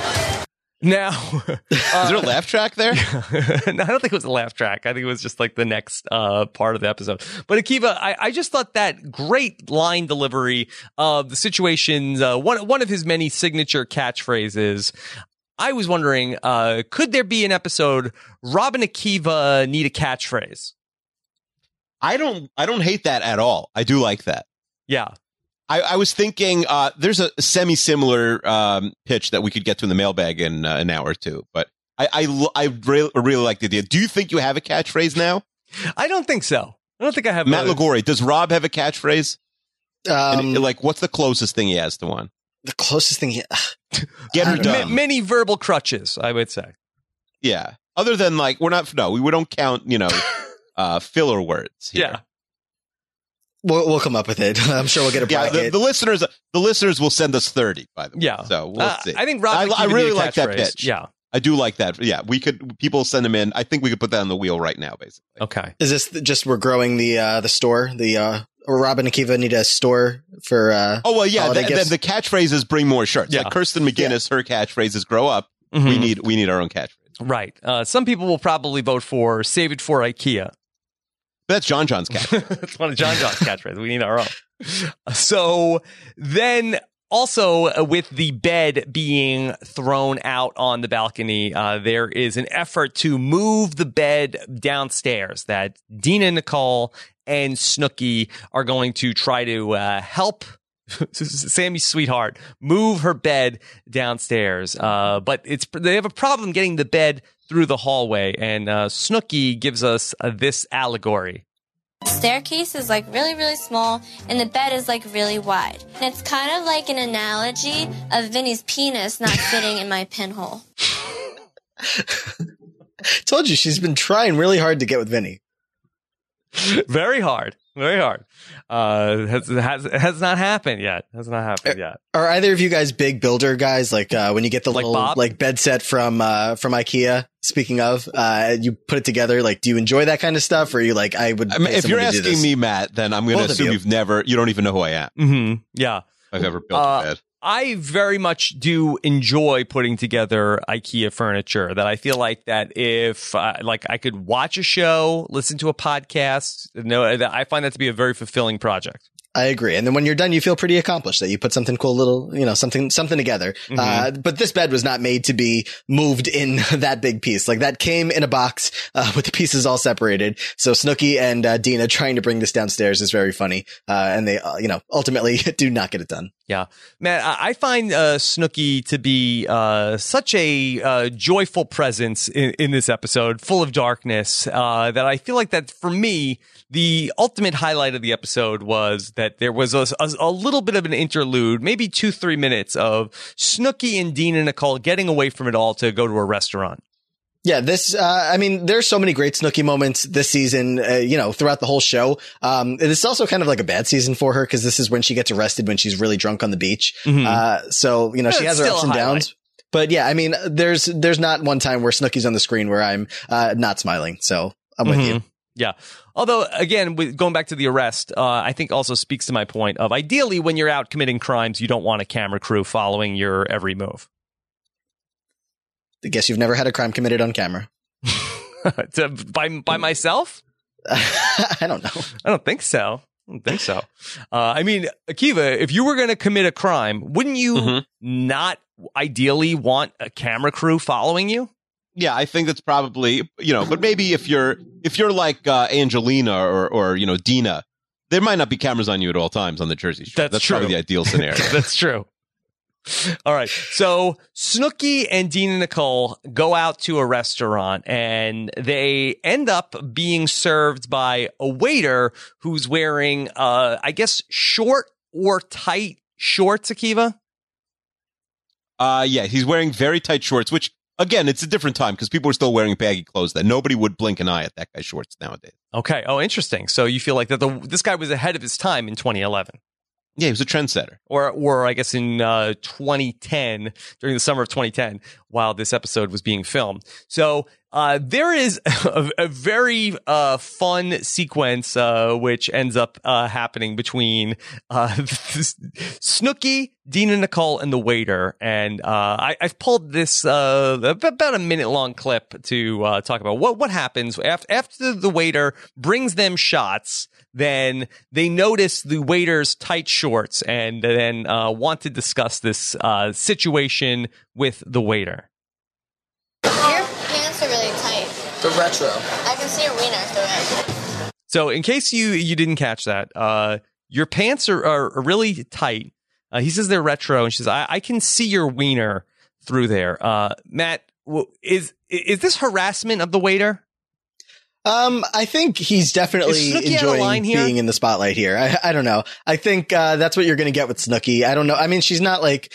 Now, Is there a laugh track there? no, I don't think it was a laugh track. I think it was just like the next uh, part of the episode. But Akiva, I, I just thought that great line delivery of the situations. Uh, one one of his many signature catchphrases. I was wondering, uh, could there be an episode Rob and Akiva need a catchphrase? I don't. I don't hate that at all. I do like that. Yeah, I, I was thinking uh, there's a semi-similar um, pitch that we could get to in the mailbag in uh, an hour or two, but I I, I really, really like the idea. Do you think you have a catchphrase now, I don't think so. I don't think I have Matt a- Ligori? Does Rob have a catchphrase? um, And, like, what's the closest thing he has to one? the closest thing. He get I her don't know. ma- done. many verbal crutches. I would say. yeah. Other than like, we're not. No, we, we don't count. You know, uh, filler words. Here. Yeah. We'll, we'll come up with it. I'm sure we'll get a Yeah, bracket. the, the listeners, the listeners will send us thirty. By the way, Yeah. So we'll Uh, see. I think Rob. I- I really like that catchphrase. pitch. Yeah. I do like that. Yeah, we could. People send them in. I think we could put that on the wheel right now. Basically, Okay. Is this just we're growing the uh, the store? The uh, or Robin and Akiva need a store for. Uh, Oh well, yeah. Holiday Then gifts. the catchphrases bring more shirts. Yeah. Like Kirsten McGinnis, her catchphrase is "Grow up." We Mhm. need we need our own catchphrase. Right. Uh, some people will probably vote for save it for IKEA. But that's John John's catchphrase. That's one of John John's catchphrases. We need our own. So then also, uh, with the bed being thrown out on the balcony, uh, there is an effort to move the bed downstairs that Dina Nicole and Snooki are going to try to uh, help Sammy's sweetheart move her bed downstairs. Uh, but it's they have a problem getting the bed through the hallway, and uh, Snooki gives us uh, this allegory. staircase is like really, really small, and the bed is like really wide. And it's kind of like an analogy of Vinny's penis not fitting in my pinhole. Told you she's been trying really hard to get with Vinny. very hard, very hard. Uh, has has has not happened yet. Has not happened yet. Are either of you guys big builder guys? Like uh, when you get the Like little Bob? like bed set from uh, from IKEA. Speaking of, uh, you put it together. Like, do you enjoy that kind of stuff? Or are you like, I would. I mean, if you're someone to do asking me, Matt, then I'm going to Both assume you. you've never, you don't even know who I am. hmm Yeah. I've ever built Uh, a bed. I very much do enjoy putting together IKEA furniture. That I feel like that if uh, like I could watch a show, listen to a podcast, no, I find that to be a very fulfilling project. I agree. And then when you're done, you feel pretty accomplished that you put something cool, little, you know, something, something together. Mm-hmm. Uh, but this bed was not made to be moved in that big piece. Like that came in a box, uh, with the pieces all separated. So Snooki and, uh, Dina trying to bring this downstairs is very funny. Uh, and they, uh, you know, ultimately do not get it done. Yeah, man, I find uh, Snooki to be uh, such a uh, joyful presence in, in this episode, full of darkness. Uh, that I feel like that for me, the ultimate highlight of the episode was that there was a, a, a little bit of an interlude, maybe two three minutes of Snooki and Dean and Nicole getting away from it all to go to a restaurant. Yeah, this, uh, I mean, there's so many great Snooki moments this season, uh, you know, throughout the whole show. Um, also kind of like a bad season for her because this is when she gets arrested when she's really drunk on the beach. Uh, so, you know, she has her ups and downs. But yeah, I mean, there's, there's not one time where Snooki's on the screen where I'm, uh, not smiling. So I'm with you. Yeah. Although, again, with going back to the arrest, uh, I think also speaks to my point of ideally, when you're out committing crimes, you don't want a camera crew following your every move. I guess you've never had a crime committed on camera. to, by by myself? I don't know. I don't think so. I don't think so. Uh, I mean, Akiva, if you were going to commit a crime, wouldn't you Mhm. not ideally want a camera crew following you? Yeah, I think that's probably you know, but maybe if you're if you're like uh, Angelina or or you know Dina, there might not be cameras on you at all times on the Jersey Shore. That's That's true. probably the ideal scenario. That's true. All right. So Snooki and and Nicole go out to a restaurant and they end up being served by a waiter who's wearing, uh, I guess, short or tight shorts, Akiva. Uh, yeah, he's wearing very tight shorts, which again, it's a different time because people are still wearing baggy clothes. That nobody would blink an eye at that guy's shorts nowadays. Okay. Oh, interesting. So you feel like that the this guy was ahead of his time in 2011. Yeah, he was a trendsetter. or or I guess in uh, 2010 during the summer of 2010 while this episode was being filmed. So uh, there is a, a very uh, fun sequence uh, which ends up uh, happening between uh, Snooki, and Nicole, and the waiter. And I, I've pulled this about a minute long clip to talk about what what happens after after the waiter brings them shots. Then they notice the waiter's tight shorts and then uh, want to discuss this uh, situation with the waiter. Your pants are really tight. The retro. I can see your wiener through it. So, in case you you didn't catch that, uh, your pants are, are really tight. Uh, he says they're retro, and she says, I, "I can see your wiener through there." Uh, Matt, w- is is this harassment of the waiter? Um, I think he's definitely Is Snooki line enjoying being in the spotlight here. I, I don't know. I think, uh, that's what you're going to get with Snooki. I don't know. I mean, she's not like,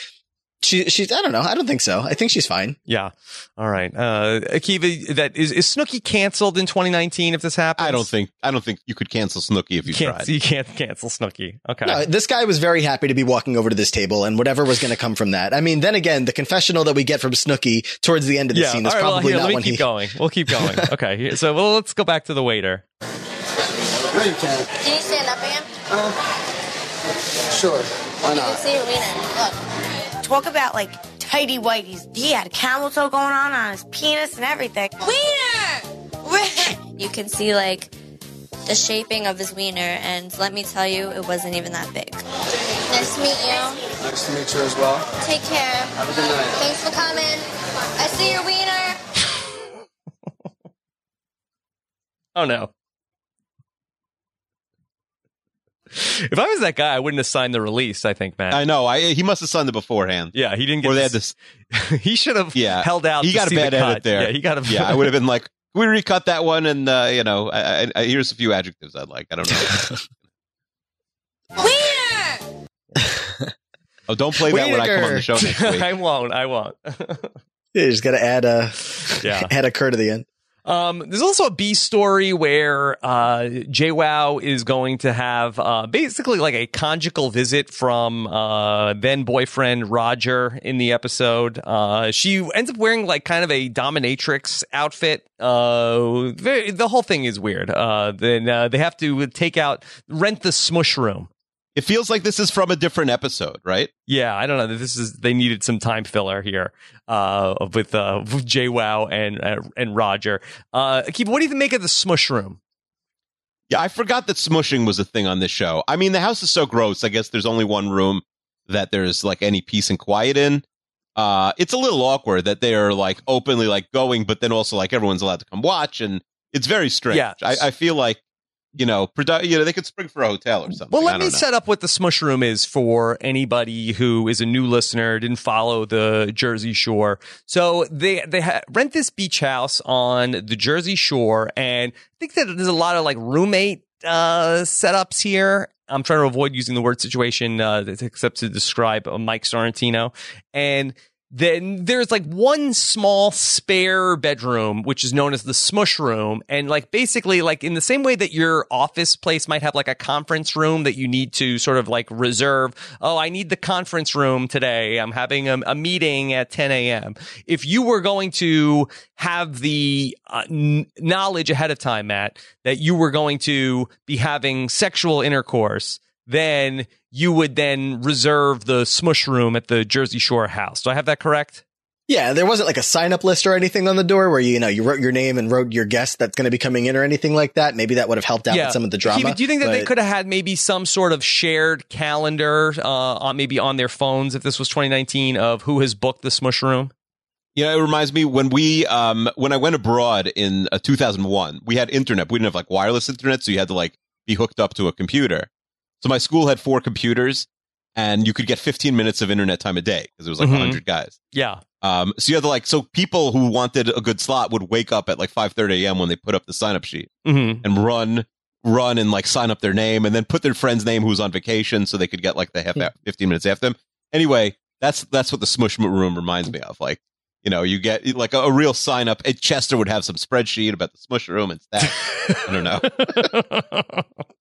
she, she's, I don't know. I don't think so. I think she's fine. Yeah. All right. Uh, Akiva, that is is Snooki canceled in 2019 if this happens? I don't think I don't think you could cancel Snooki if you, you can't. tried. You can't cancel Snooki. Okay. No, this guy was very happy to be walking over to this table and whatever was going to come from that. I mean, then again, the confessional that we get from Snooki towards the end of the scene is All right, well, probably here, not let me when keep he. going. We'll keep going. okay. So well, let's go back to the waiter. No, you can't. Can you stand up again? Sure. Why You can not? see your wiener. Look. Talk about like tighty whities. He had camel toe going on on his penis and everything. Wiener! you can see like the shaping of his wiener, and let me tell you, it wasn't even that big. Nice to meet you. Nice to meet you as well. Take care. Have a good night. Thanks for coming. I see your wiener. Oh no. If I was that guy, I wouldn't have signed the release. I think, Matt. I know. I he must have signed it beforehand. yeah, he didn't get. Or they had this- this. he should have. Yeah. held out. He to got a see the bad edit cut. there. Yeah, he got a. Yeah, I would have been like, we recut that one?" And uh, you know, I, I, I, here's a few adjectives I'd like. I don't know. Wiener! oh, don't play that when I come on the show next week. I won't. I won't. You just got to add a Yeah. add a cur to the end. Um, there's also a B story where uh, JWoww is going to have uh, basically like a conjugal visit from uh, then boyfriend Roger in the episode. Uh, she ends up wearing like kind of a dominatrix outfit. Uh, very, the whole thing is weird. Uh, then uh, they have to take out rent the smush room. It feels like this is from a different episode, right? Yeah, I don't know. This is they needed some time filler here uh, with uh, with JWoww and uh, and Roger. Uh, Akiva, what do you make of the smush room? Yeah, I forgot that smushing was a thing on this show. I mean, the house is so gross. I guess there's only one room that there's like any peace and quiet in. Uh, it's a little awkward that they are like openly like going, but then also like everyone's allowed to come watch, and it's very strange. Yeah. I, I feel like you know, produ- you know, they could spring for a hotel or something. Well, let me know. set up what the smush room is for anybody who is a new listener, didn't follow the Jersey Shore. So they they ha- rent this beach house on the Jersey Shore, and I think that there's a lot of like roommate uh, setups here. I'm trying to avoid using the word situation uh, except to describe uh, Mike Sorrentino, and then there's like one small spare bedroom, which is known as the smush room. And like basically, like in the same way that your office place might have like a conference room that you need to sort of like reserve. Oh, I need the conference room today. I'm having a, a meeting at 10 a.m. If you were going to have the uh, n- knowledge ahead of time, Matt, that you were going to be having sexual intercourse, then you would then reserve the smush room at the Jersey Shore house. Do I have that correct? Yeah, there wasn't like a sign up list or anything on the door where you, you know you wrote your name and wrote your guest that's going to be coming in or anything like that. Maybe that would have helped out with some of the drama. Do you think that they could have had maybe some sort of shared calendar uh, on maybe on their phones if this was 2019 of who has booked the smush room? You know, it reminds me when we, um, when I went abroad in uh, 2001, we had internet. We didn't have like wireless internet, so you had to like be hooked up to a computer. So my school had four computers, and you could get 15 minutes of internet time a day because it was like Mhm. 100 guys. Yeah. Um, so you had to like, so people who wanted a good slot would wake up at like 5:30 a.m. when they put up the sign up sheet Mm-hmm. and run, run and like sign up their name and then put their friend's name who was on vacation so they could get like the half 15 minutes after them. Anyway, that's that's what the smush room reminds me of. Like, you know, you get like a, a real sign up. And Chester would have some spreadsheet about the smush room and stuff. I don't know.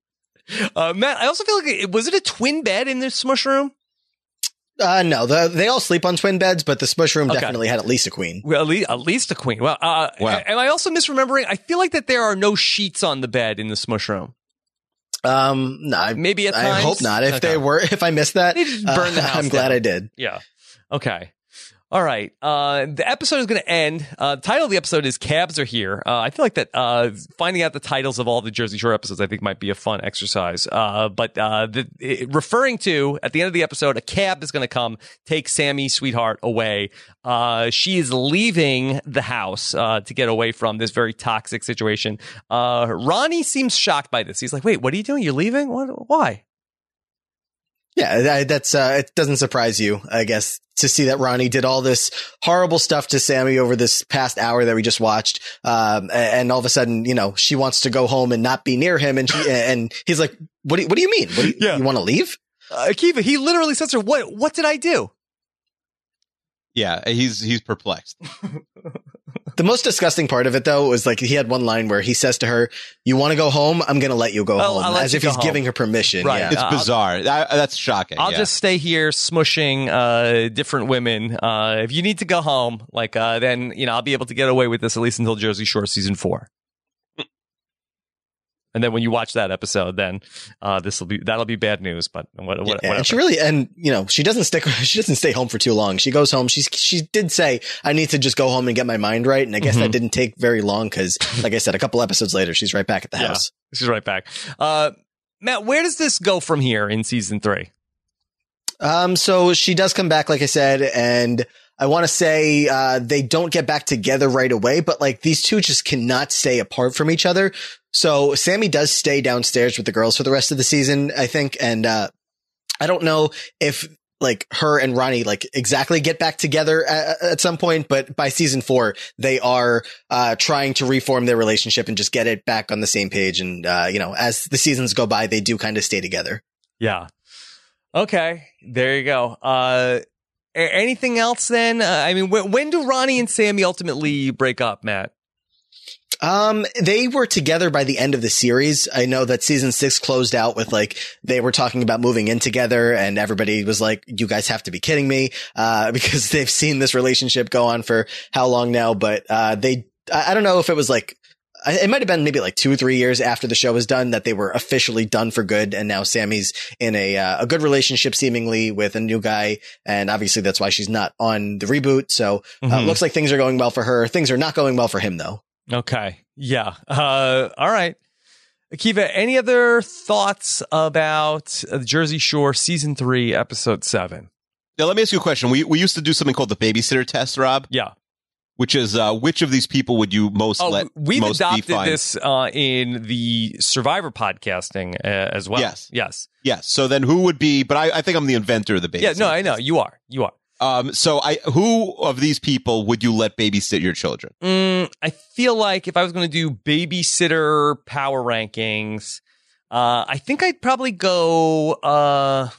uh, Matt, I also feel like it, was it a twin bed in this smush room? Uh, no, the, they all sleep on twin beds, but the smush room Okay. definitely had at least a queen. Well, at least, at least a queen. Well, uh, Wow. am I also misremembering? I feel like that there are no sheets on the bed in the smush room. Um, no, I, Maybe at I times. hope not. If Okay. they were, if I missed that, They just burn the uh, house I'm glad. I did. Yeah. Okay. All right. Uh, the episode is going to end. Uh, the title of the episode is "Cabs Are Here." Uh, I feel like that uh, finding out the titles of all the Jersey Shore episodes, I think, might be a fun exercise. Uh, but uh, the, it, referring to at the end of the episode, a cab is going to come take Sammy, sweetheart, away. She is leaving the house to get away from this very toxic situation. Ronnie seems shocked by this. He's like, "Wait, what are you doing? You're leaving? What? Why?" Yeah, that's uh, it doesn't surprise you, I guess, to see that Ronnie did all this horrible stuff to Sammy over this past hour that we just watched, um, and all of a sudden, you know, she wants to go home and not be near him, and she and he's like, "What do you, what do you mean? What do you, Yeah. you want to leave?" Uh, Akiva, he literally says to her, "What? What did I do?" Yeah, he's he's perplexed. The most disgusting part of it, though, was like he had one line where he says to her, "You want to go home? I'm going to let you go I'll- home," I'll let as you if go he's home. giving her permission. Right. Yeah. It's I'll- bizarre. That- that's shocking. I'll yeah. just stay here smushing uh, different women. Uh, if you need to go home, like uh, then you know I'll be able to get away with this at least until Jersey Shore season four. And then when you watch that episode, then uh, this will be that'll be bad news. But what, what, Yeah, and she really, and you know, she doesn't stick. She doesn't stay home for too long. She goes home. She's she did say, "I need to just go home and get my mind right." And I guess Mhm. that didn't take very long because, like I said, a couple episodes later, she's right back at the Yeah. house. She's right back. Uh, Matt, where does this go from here in season three? Um, so she does come back, like I said, and I want to say, uh, they don't get back together right away, but like these two just cannot stay apart from each other. So Sammy does stay downstairs with the girls for the rest of the season, I think. And, uh, I don't know if like her and Ronnie like exactly get back together at, at some point, but by season four, they are, uh, trying to reform their relationship and just get it back on the same page. And, uh, you know, as the seasons go by, they do kind of stay together. Yeah. Okay. There you go. Uh, anything else then? Uh, I mean, when, when do Ronnie and Sammy ultimately break up, Matt? Um, they were together by the end of the series. I know that season six closed out with like, they were talking about moving in together and everybody was like, you guys have to be kidding me. Uh, because they've seen this relationship go on for how long now, but, uh, they, I, don't know if it was like, it might have been maybe like two or three years after the show was done that they were officially done for good. And now Sammy's in a, uh, a good relationship seemingly with a new guy. And obviously that's why she's not on the reboot. So, uh, Mhm. looks like things are going well for her. Things are not going well for him though. Okay. Yeah. Uh, all right. Akiva, any other thoughts about uh, Jersey Shore season three, episode seven? Now, let me ask you a question. We we used to do something called the babysitter test, Rob, Yeah. Which is uh, which of these people would you most Oh, let we've most adopted this uh, in the Survivor podcasting uh, as well. Yes. Yes. Yes. So then, who would be? But I, I think I'm the inventor of the baby. Yeah. No, I know you are. You are. Um. So I who of these people would you let babysit your children? Mm, I feel like if I was going to do babysitter power rankings, uh, I think I'd probably go uh,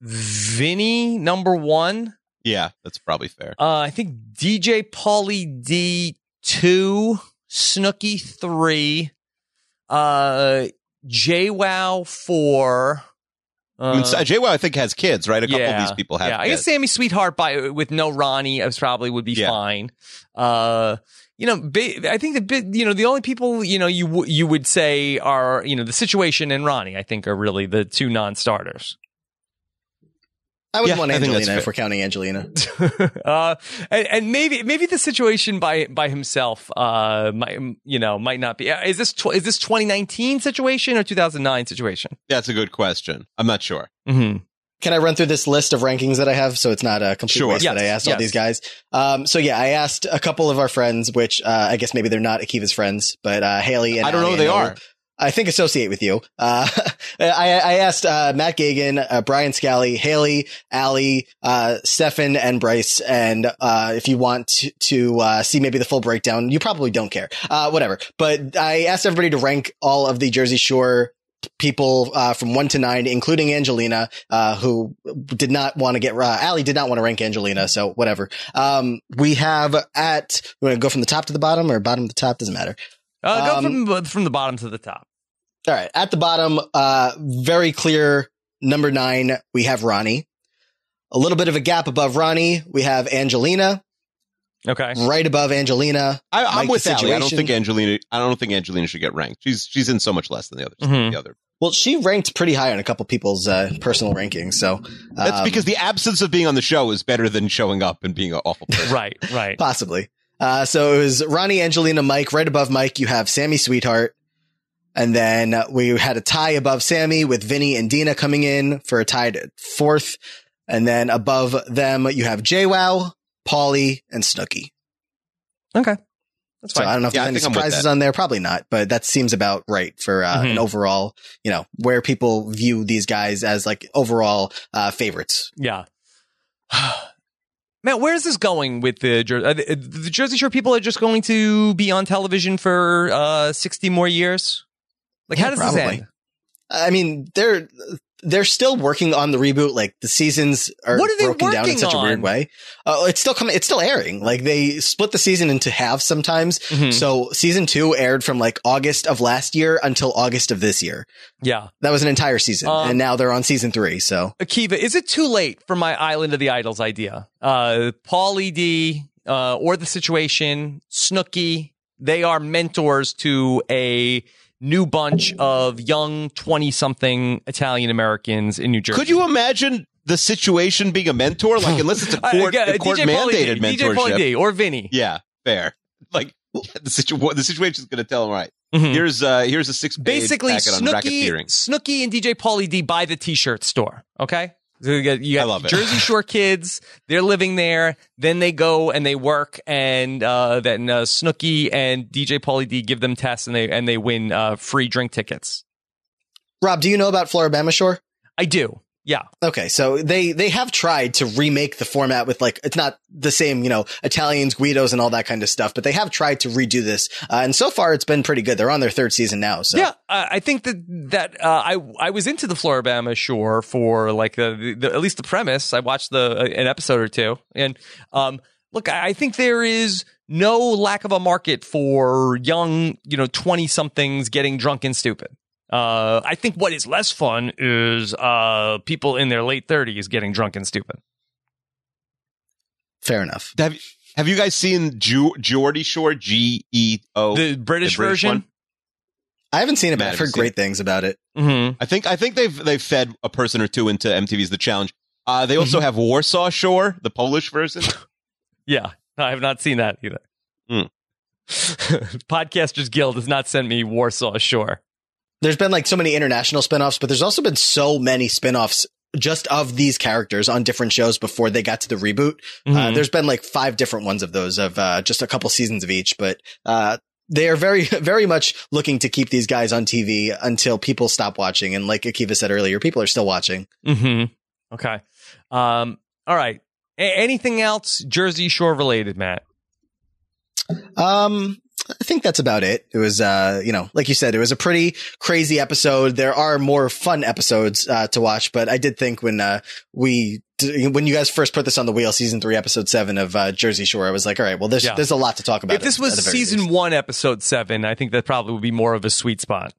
Vinny number one. Yeah, that's probably fair. Uh, I think DJ Pauly D two, Snooki three, uh, JWoww four. I mean, Uh, JWoww, I think has kids, right? A couple yeah, of these people have. Yeah, I guess. Sammy Sweetheart by with no Ronnie, I was probably would be Yeah. fine. Uh, you know, I think the bit, you know, the only people you know you you would say are you know the situation and Ronnie. I think are really the two non-starters. I would Yeah, want I think that's Angelina if we're counting Angelina. uh, and, and maybe maybe the situation by by himself, uh, might you know might not be. Is this tw- is this 2019 situation or 2009 situation? That's a good question. I'm not sure. Mm-hmm. Can I run through this list of rankings that I have so it's not a complete Sure. waste Yes, that I asked yes. all these guys? Um, so yeah, I asked a couple of our friends, which uh, I guess maybe they're not Akiva's friends, but uh, Haley and I don't know who they and are. I think associate with you. Uh, I, I asked uh, Matt Gagan, uh, Brian Scally, Haley, Allie, uh, Stefan, and Bryce. And uh, if you want to, to uh, see maybe the full breakdown, you probably don't care. Uh, whatever. But I asked everybody to rank all of the Jersey Shore people uh, from one to nine, including Angelina, uh, who did not want to get. Uh, Allie did not want to rank Angelina, so whatever. Um, we have at. we're gonna go from the top to the bottom or bottom to top? Doesn't matter. Uh, go Um, from from the bottom to the top. All right. At the bottom, uh, very clear number nine, we have Ronnie. A little bit of a gap above Ronnie, we have Angelina. Okay. Right above Angelina, I, I'm with the Allie. I don't think Angelina. I don't think Angelina should get ranked. She's she's in so much less than the others. Mhm. The other. well, she ranked pretty high on a couple people's uh, personal rankings. So That's um, because the absence of being on the show is better than showing up and being an awful person. Right. Right. possibly. Uh, so it was Ronnie, Angelina, Mike. Right above Mike, you have Sammy Sweetheart. And then uh, we had a tie above Sammy with Vinny and Dina coming in for a tied fourth. And then above them, you have JWoww, Pauly, and Snooki. Okay. That's So fine. I don't know if Yeah, there's any think I'm with surprises on there. Probably not, but that seems about right for uh, an Mhm. overall, you know, where people view these guys as like overall uh, favorites. Yeah. Matt, where's this going with the Jer- are the, the Jersey Shore people are just going to be on television for uh, 60 more years? Like, how does probably. this end? I mean, they're they're still working on the reboot. Like the seasons are What are they broken down in such a weird way. Uh, it's still coming. It's still airing. Like they split the season into halves sometimes. Mhm. So season two aired from like August of last year until August of this year. Yeah. That was an entire season, Um, and now they're on season three. So Akiva, is it too late for my Island of the Idols idea? Uh, Pauly D, uh, or the situation, Snooki, they are mentors to a new bunch of young 20 something Italian Americans in New Jersey. Could you imagine the situation being a mentor? Like, unless it's a Uh, court, yeah, a court DJ Pauly mandated DJ Pauly mentorship. D or Vinny. Yeah, fair. Like the situ- the situation's going to tell him right. Mhm. Here's uh here's a six Basically, Snooki. Snooki and DJ Pauly D buy the t-shirt store. Okay, So you got, you got I love it. Jersey Shore kids. They're living there. Then they go and they work, and uh, then uh, Snooki and DJ Pauly D give them tests, and they and they win uh, free drink tickets. Rob, do you know about Floribama Shore? I do. Yeah. Okay, so they they have tried to remake the format with like it's not the same, you know, Italians, Guidos, and all that kind of stuff, but they have tried to redo this, uh, and so far it's been pretty good. They're on their third season now, so Yeah, uh, I think that that uh, I I was into the Floribama Shore for like the, the at least the premise. I watched the uh, an episode or two, and um, look, I I think there is no lack of a market for young, you know, twenty somethings getting drunk and stupid. Uh, I think what is less fun is uh, people in their late thirties getting drunk and stupid. fair enough. Have Have you guys seen Ju- Geordie Shore? G E O. the British, British version. one? I haven't seen it, but I've heard seen great things about it. Mm-hmm. I think I think they've they've fed a person or two into MTV's The Challenge. Uh, they also have Warsaw Shore, the Polish version. Yeah, I have not seen that either. Hmm. Podcasters Guild has not sent me Warsaw Shore. There's been like so many international spin-offs, but there's also been so many spin-offs just of these characters on different shows before they got to the reboot. Uh, Mhm. there's been like five different ones of those of uh, just a couple seasons of each, but uh, they are very, very much looking to keep these guys on TV until people stop watching. And like Akiva said earlier, people are still watching. Mm-hmm. Okay. Um. All right. A- anything else Jersey Shore related, Matt? Um, I think that's about it. It was, uh, you know, like you said, it was a pretty crazy episode. There are more fun episodes uh, to watch, but I did think when uh, we when you guys first put this on the wheel, season three, episode seven of uh, Jersey Shore, I was like, all right, well, there's Yeah. there's a lot to talk about. if this was season least. one, episode seven, I think that probably would be more of a sweet spot.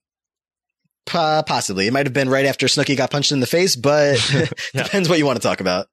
Po- possibly, it might have been right after Snooki got punched in the face, but depends what you want to talk about.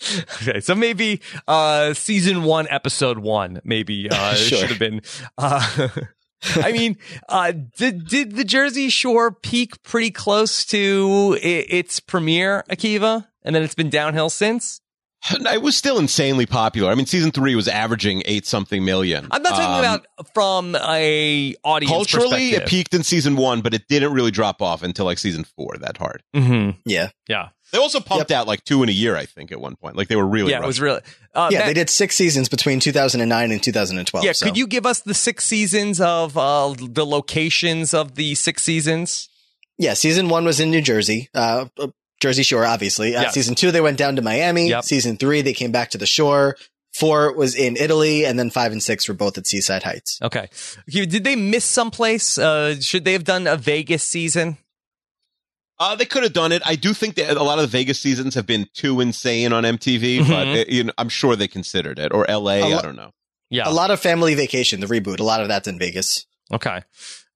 Okay, so maybe uh season one, episode one, maybe uh Sure. should have been. Uh, I mean, uh, did did the Jersey Shore peak pretty close to i- its premiere, Akiva, and then it's been downhill since? It was still insanely popular. I mean, season three was averaging eight something million. I'm not talking Um, about from a audience culturally. It peaked in season one, but it didn't really drop off until like season four. That hard. hmm Yeah, Yeah, They also pumped out like two in a year. I think at one point, like they were really. yeah, it was really. Uh, yeah, Matt- they did six seasons between 2009 and 2012. Yeah, so. could you give us the six seasons of uh, the locations of the six seasons? Yeah, season one was in New Jersey, uh, uh, Jersey Shore, obviously. Uh, Yes. Season two, they went down to Miami. Yep. Season three, they came back to the shore. Four was in Italy, and then five and six were both at Seaside Heights. Okay. Okay, Did they miss someplace? Uh, should they have done a Vegas season? Uh, they could have done it. I do think that a lot of the Vegas seasons have been too insane on MTV, but Mhm. uh, you know, I'm sure they considered it or LA. A I lo- don't know. Yeah. A lot of Family Vacation, the reboot, a lot of that's in Vegas. Okay.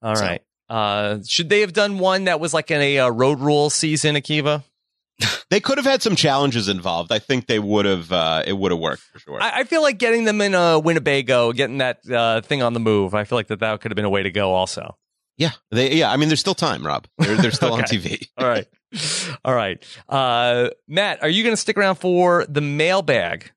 All So- right. Uh, should they have done one that was like in a uh, road rule season, Akiva? They could have had some challenges involved. I think they would have. Uh, it would have worked for sure. I, I feel like getting them in a Winnebago, getting that uh, thing on the move. I feel like that that could have been a way to go. Also. yeah, they. Yeah, I mean, there's still time, Rob. They're, they're still on TV. All right. All right. Uh, Matt, are you going to stick around for the mailbag?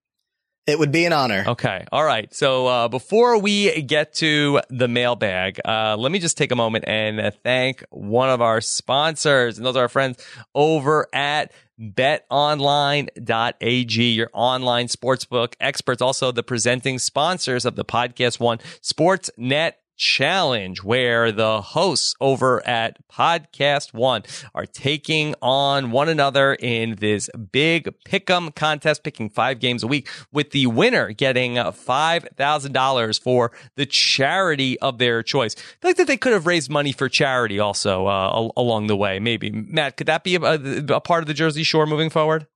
It would be an honor. Okay. All right. So uh, before we get to the mailbag, uh, let me just take a moment and thank one of our sponsors, and those are our friends over at betonline.ag, your online sportsbook experts, also the presenting sponsors of the Podcast One Sportsnet Challenge, where the hosts over at Podcast One are taking on one another in this big pick'em contest, picking five games a week, with the winner getting $5,000 for the charity of their choice. I like that they could have raised money for charity also uh, along the way. Maybe. Matt, could that be a, a part of the Jersey Shore moving forward?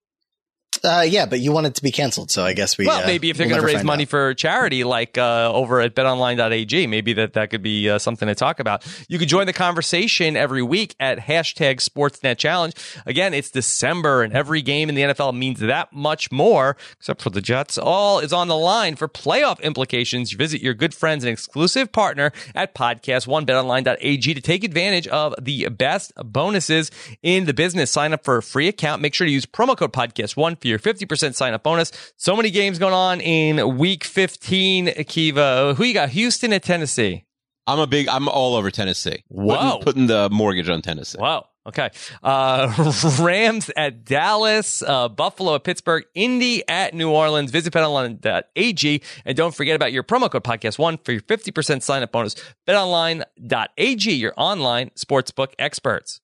Uh, yeah, but you want it to be canceled, so I guess we. well, uh, maybe if they're we'll going to raise money out. for charity, like uh, over at betonline.ag, maybe that, that could be uh, something to talk about. You could join the conversation every week at hashtag Sportsnet Challenge. Again, it's December, and every game in the NFL means that much more, except for the Jets. All is on the line for playoff implications. You visit your good friends and exclusive partner at Podcast One, betonline.ag, to take advantage of the best bonuses in the business. Sign up for a free account. Make sure to use promo code Podcast One for your 50% sign up bonus. So many games going on in week 15, Akiva. Who you got? Houston at Tennessee. I'm a big. I'm all over Tennessee. Wow. Putting, putting the mortgage on Tennessee. Wow. Okay. Uh, Rams at Dallas, uh, Buffalo at Pittsburgh, Indy at New Orleans. Visit betonline.ag. And don't forget about your promo code podcast1 for your 50% sign up bonus. Betonline.ag, your online sportsbook experts.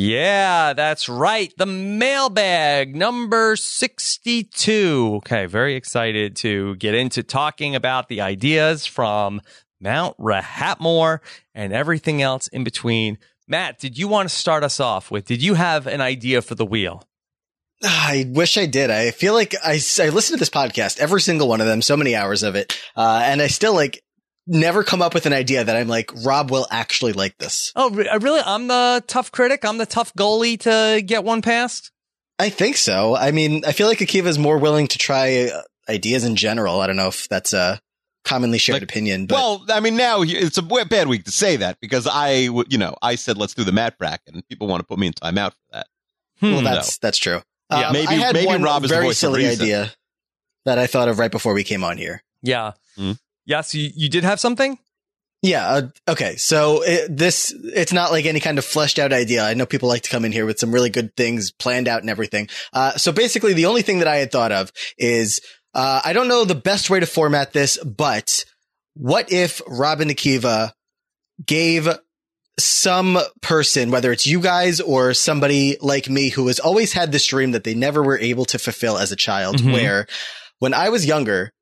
Yeah, that's right. The mailbag number 62. Okay, very excited to get into talking about the ideas from Mount Rahatmore and everything else in between. Matt, did you want to start us off with? Did you have an idea for the wheel? I wish I did. I feel like I, I listen to this podcast, every single one of them, so many hours of it. Uh, and I still like never come up with an idea that I'm like, Rob will actually like this. Oh, re- really? I'm the tough critic. I'm the tough goalie to get one past. I think so. I mean, I feel like Akiva is more willing to try uh, ideas in general. I don't know if that's a commonly shared Like, opinion, but Well, I mean, now it's a bad week to say that because I, w- you know, I said let's do the Matt bracket, and people want to put me in timeout for that. Hmm. well, that's that's true. Yeah, Um, maybe- I had maybe one Rob is the very voice silly reason. idea that I thought of right before we came on here. yeah. Hmm. Yes, you, you did have something? Yeah. Uh, okay. So it, this, it's not like any kind of fleshed out idea. I know people like to come in here with some really good things planned out and everything. Uh, so basically the only thing that I had thought of is, uh, I don't know the best way to format this, but what if Rob and Akiva gave some person, whether it's you guys or somebody like me who has always had this dream that they never were able to fulfill as a child, Mhm. where when I was younger,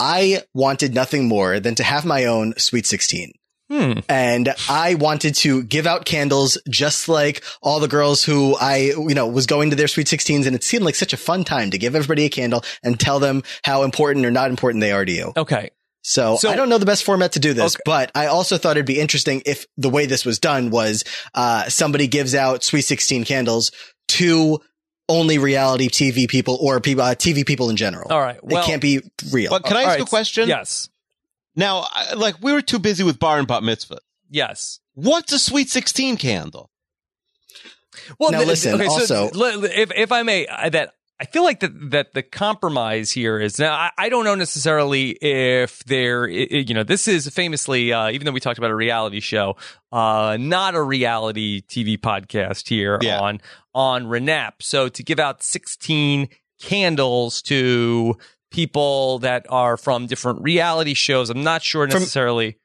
I wanted nothing more than to have my own Sweet 16 Hmm. and I wanted to give out candles just like all the girls who I, you know, was going to their sweet 16s and it seemed like such a fun time to give everybody a candle and tell them how important or not important they are to you. Okay. So, So- I don't know the best format to do this, Okay. but I also thought it'd be interesting if the way this was done was, uh, somebody gives out sweet 16 candles to only reality TV people or people, uh, TV people in general. All right. Well, it can't be real. But can I ask right, a question? Yes. Now, like we were too busy with bar and bat mitzvah. Yes. What's a sweet sixteen candle? Well, Now th- listen, okay, so also- l- if if I may, I- that I feel like that that the compromise here is now. I, I don't know necessarily if there, you know, this is famously, uh, even though we talked about a reality show, uh, not a reality TV podcast here Yeah. on on RANAP. So to give out sixteen candles to people that are from different reality shows, I'm not sure From- necessarily.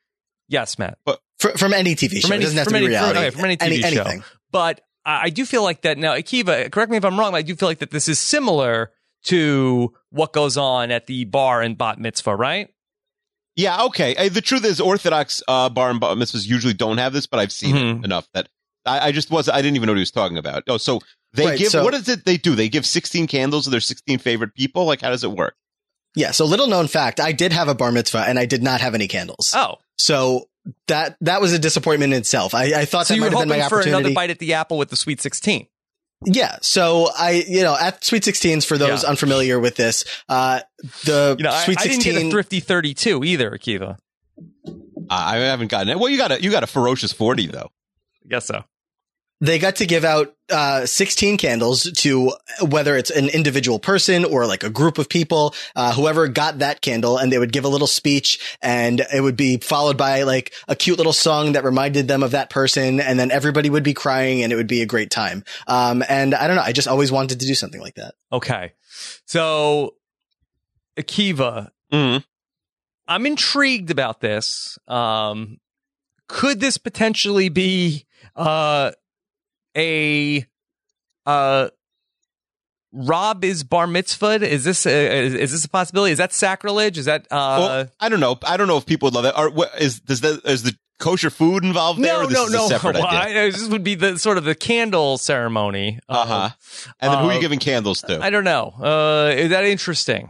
yes, Matt. Fr- from any TV show. From any- it doesn't have from to be any- from- reality. okay, from any TV show. anything. But I I do feel like that now, Akiva, correct me if I'm wrong, but I do feel like that this is similar to what goes on at the bar and bat mitzvah, right? Yeah, okay. The truth is, Orthodox uh, bar and bar mitzvahs usually don't have this, but I've seen Mhm. it enough that I, I just was. I didn't even know what he was talking about. Oh, so they Right, give. so- what is it they do? They give sixteen candles to their sixteen favorite people. Like, how does it work? Yeah. So little known fact, I did have a bar mitzvah and I did not have any candles. Oh, So that, that was a disappointment in itself. I, I thought so that you might were have been my hoping for another bite at the apple with the Sweet 16. Yeah. So I, you know, at Sweet 16s, for those Yeah. unfamiliar with this, uh, the You know, I, Sweet I didn't get a thrifty 32 either, Akiva. I I haven't gotten it. Well, you got a you got a ferocious forty though. I guess so. They got to give out, uh, 16 candles to whether it's an individual person or like a group of people, uh, whoever got that candle and they would give a little speech and it would be followed by like a cute little song that reminded them of that person. And then everybody would be crying and it would be a great time. Um, and I don't know. I just always wanted to do something like that. Okay. So, Akiva, Mhm. I'm intrigued about this. Um, could this potentially be uh, a uh, Rob is bar mitzvah? Is this a, is, is this a possibility? Is that sacrilege? Is that uh, well, I don't know. I don't know if people would love that. Or what, is does that is the kosher food involved there? no, no, no. Well? I- this would be the sort of the candle ceremony. Uh huh. And then who are uh, you giving candles to? I don't know. Uh, is that interesting?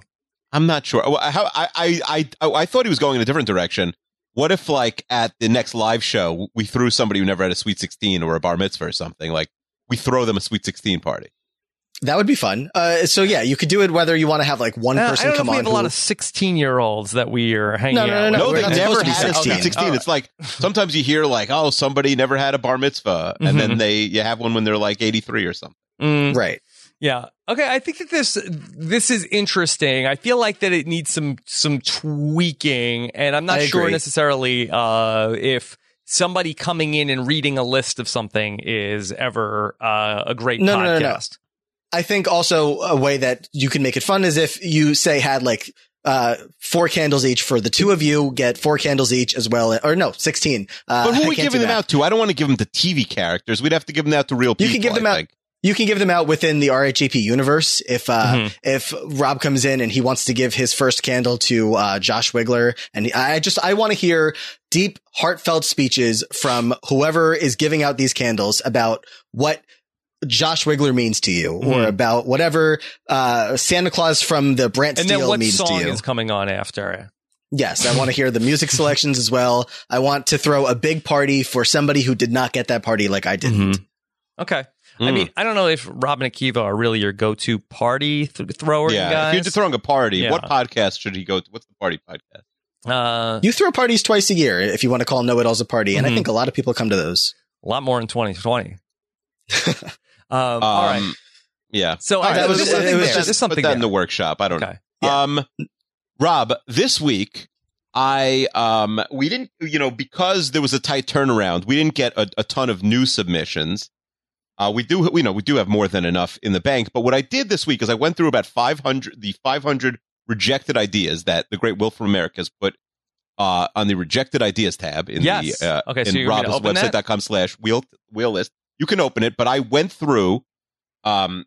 I'm not sure. Well, How, I, I, I, I, I thought he was going in a different direction. What if, like, at the next live show, we threw somebody who never had a Sweet 16 or a bar mitzvah or something? Like, we throw them a Sweet 16 party. That would be fun. Uh, so yeah, you could do it whether you want to have like one Uh, I person don't know come if we on. have a lot of 16 year olds that we are hanging No, no, out no, with. no, No, we're they not never supposed to be had a 16. Sweet 16. Oh. It's like sometimes you hear, like, oh, somebody never had a bar mitzvah. And then Mhm. they, you have one when they're like 83 or something. Mm, right. Yeah. Okay. I think that this this is interesting. I feel like that it needs some some tweaking, and I'm not I sure agree. necessarily uh, if somebody coming in and reading a list of something is ever uh, a great No, no, no, no. podcast. I think also a way that you can make it fun is if you say had like uh four candles each for the two of you, get four candles each as well, or no, sixteen. Uh, But who are we giving them out to? I don't want to give them to TV characters. We'd have to give them out to real people. You can give them I out- think. You can give them out within the RHAP universe. If uh, Mhm. if Rob comes in and he wants to give his first candle to uh, Josh Wigler, and I just I want to hear deep, heartfelt speeches from whoever is giving out these candles about what Josh Wigler means to you, or Mhm. about whatever uh, Santa Claus from the Brant And Steele then what means song to you. is coming on after? Yes, I want to hear the music selections as well. I want to throw a big party for somebody who did not get that party like I did. Mhm. Okay. I Mm. mean, I don't know if Rob and Akiva are really your go-to party th- thrower yeah, guys. if you're throwing a party, Yeah. what podcast should he go to? What's the party podcast? uh, You throw parties twice a year if you want to call Know It Alls a party, and I Mhm. think a lot of people come to those. a lot more in 2020. um, all right. Um, Yeah. So All right, that there's was- something it was there. just- something Put that there. in the workshop. I don't Okay. know. Yeah. Um, Rob, this week I um we didn't you know because there was a tight turnaround, we didn't get a, a ton of new submissions. Uh, we do we know we do have more than enough in the bank, but what I did this week is I went through about 500 the 500 rejected ideas that the great Will from America has put uh, on the rejected ideas tab in Yes. the uh, Okay, so in robhasawebsite.com slash wheel wheel list. You can open it, but I went through um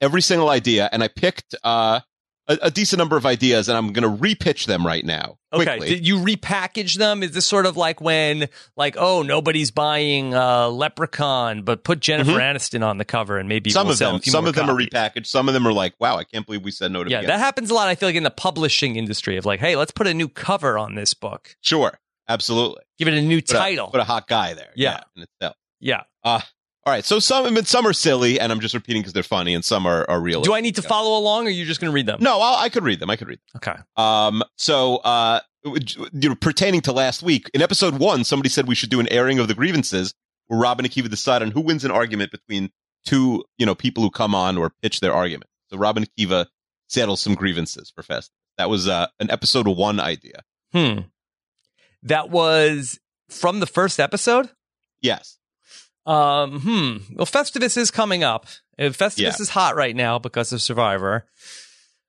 every single idea and I picked uh a, a decent number of ideas and I'm going to repitch them right now. Okay. Quickly. Did you repackage them? Is this sort of like when, like, oh, nobody's buying uh, Leprechaun, but put Jennifer Mhm. Aniston on the cover and maybe some we'll of them, a some of them are repackaged. Some of them are like, wow, I can't believe we said no to Yeah, that happens a lot. I feel like in the publishing industry of like, hey, let's put a new cover on this book, Sure, absolutely. give it a new Put a- title. put a hot guy there. Yeah. itself. yeah. All right, so some, I mean, some are silly, and I'm just repeating because they're funny, and some are, are real. Do I need to follow along, or are you just going to read them? No, I'll, I could read them. I could read. Okay. Them. Um, so, uh, you know, pertaining to last week, in episode one, somebody said we should do an airing of the grievances, where Rob and Akiva decide on who wins an argument between two, you know, people who come on or pitch their argument. So, Rob and Akiva settle some grievances for Fest. That was uh, an episode one idea. Hmm. That was from the first episode. Yes. Um, hmm. Well, Festivus is coming up. Uh, Festivus Yeah. is hot right now because of Survivor.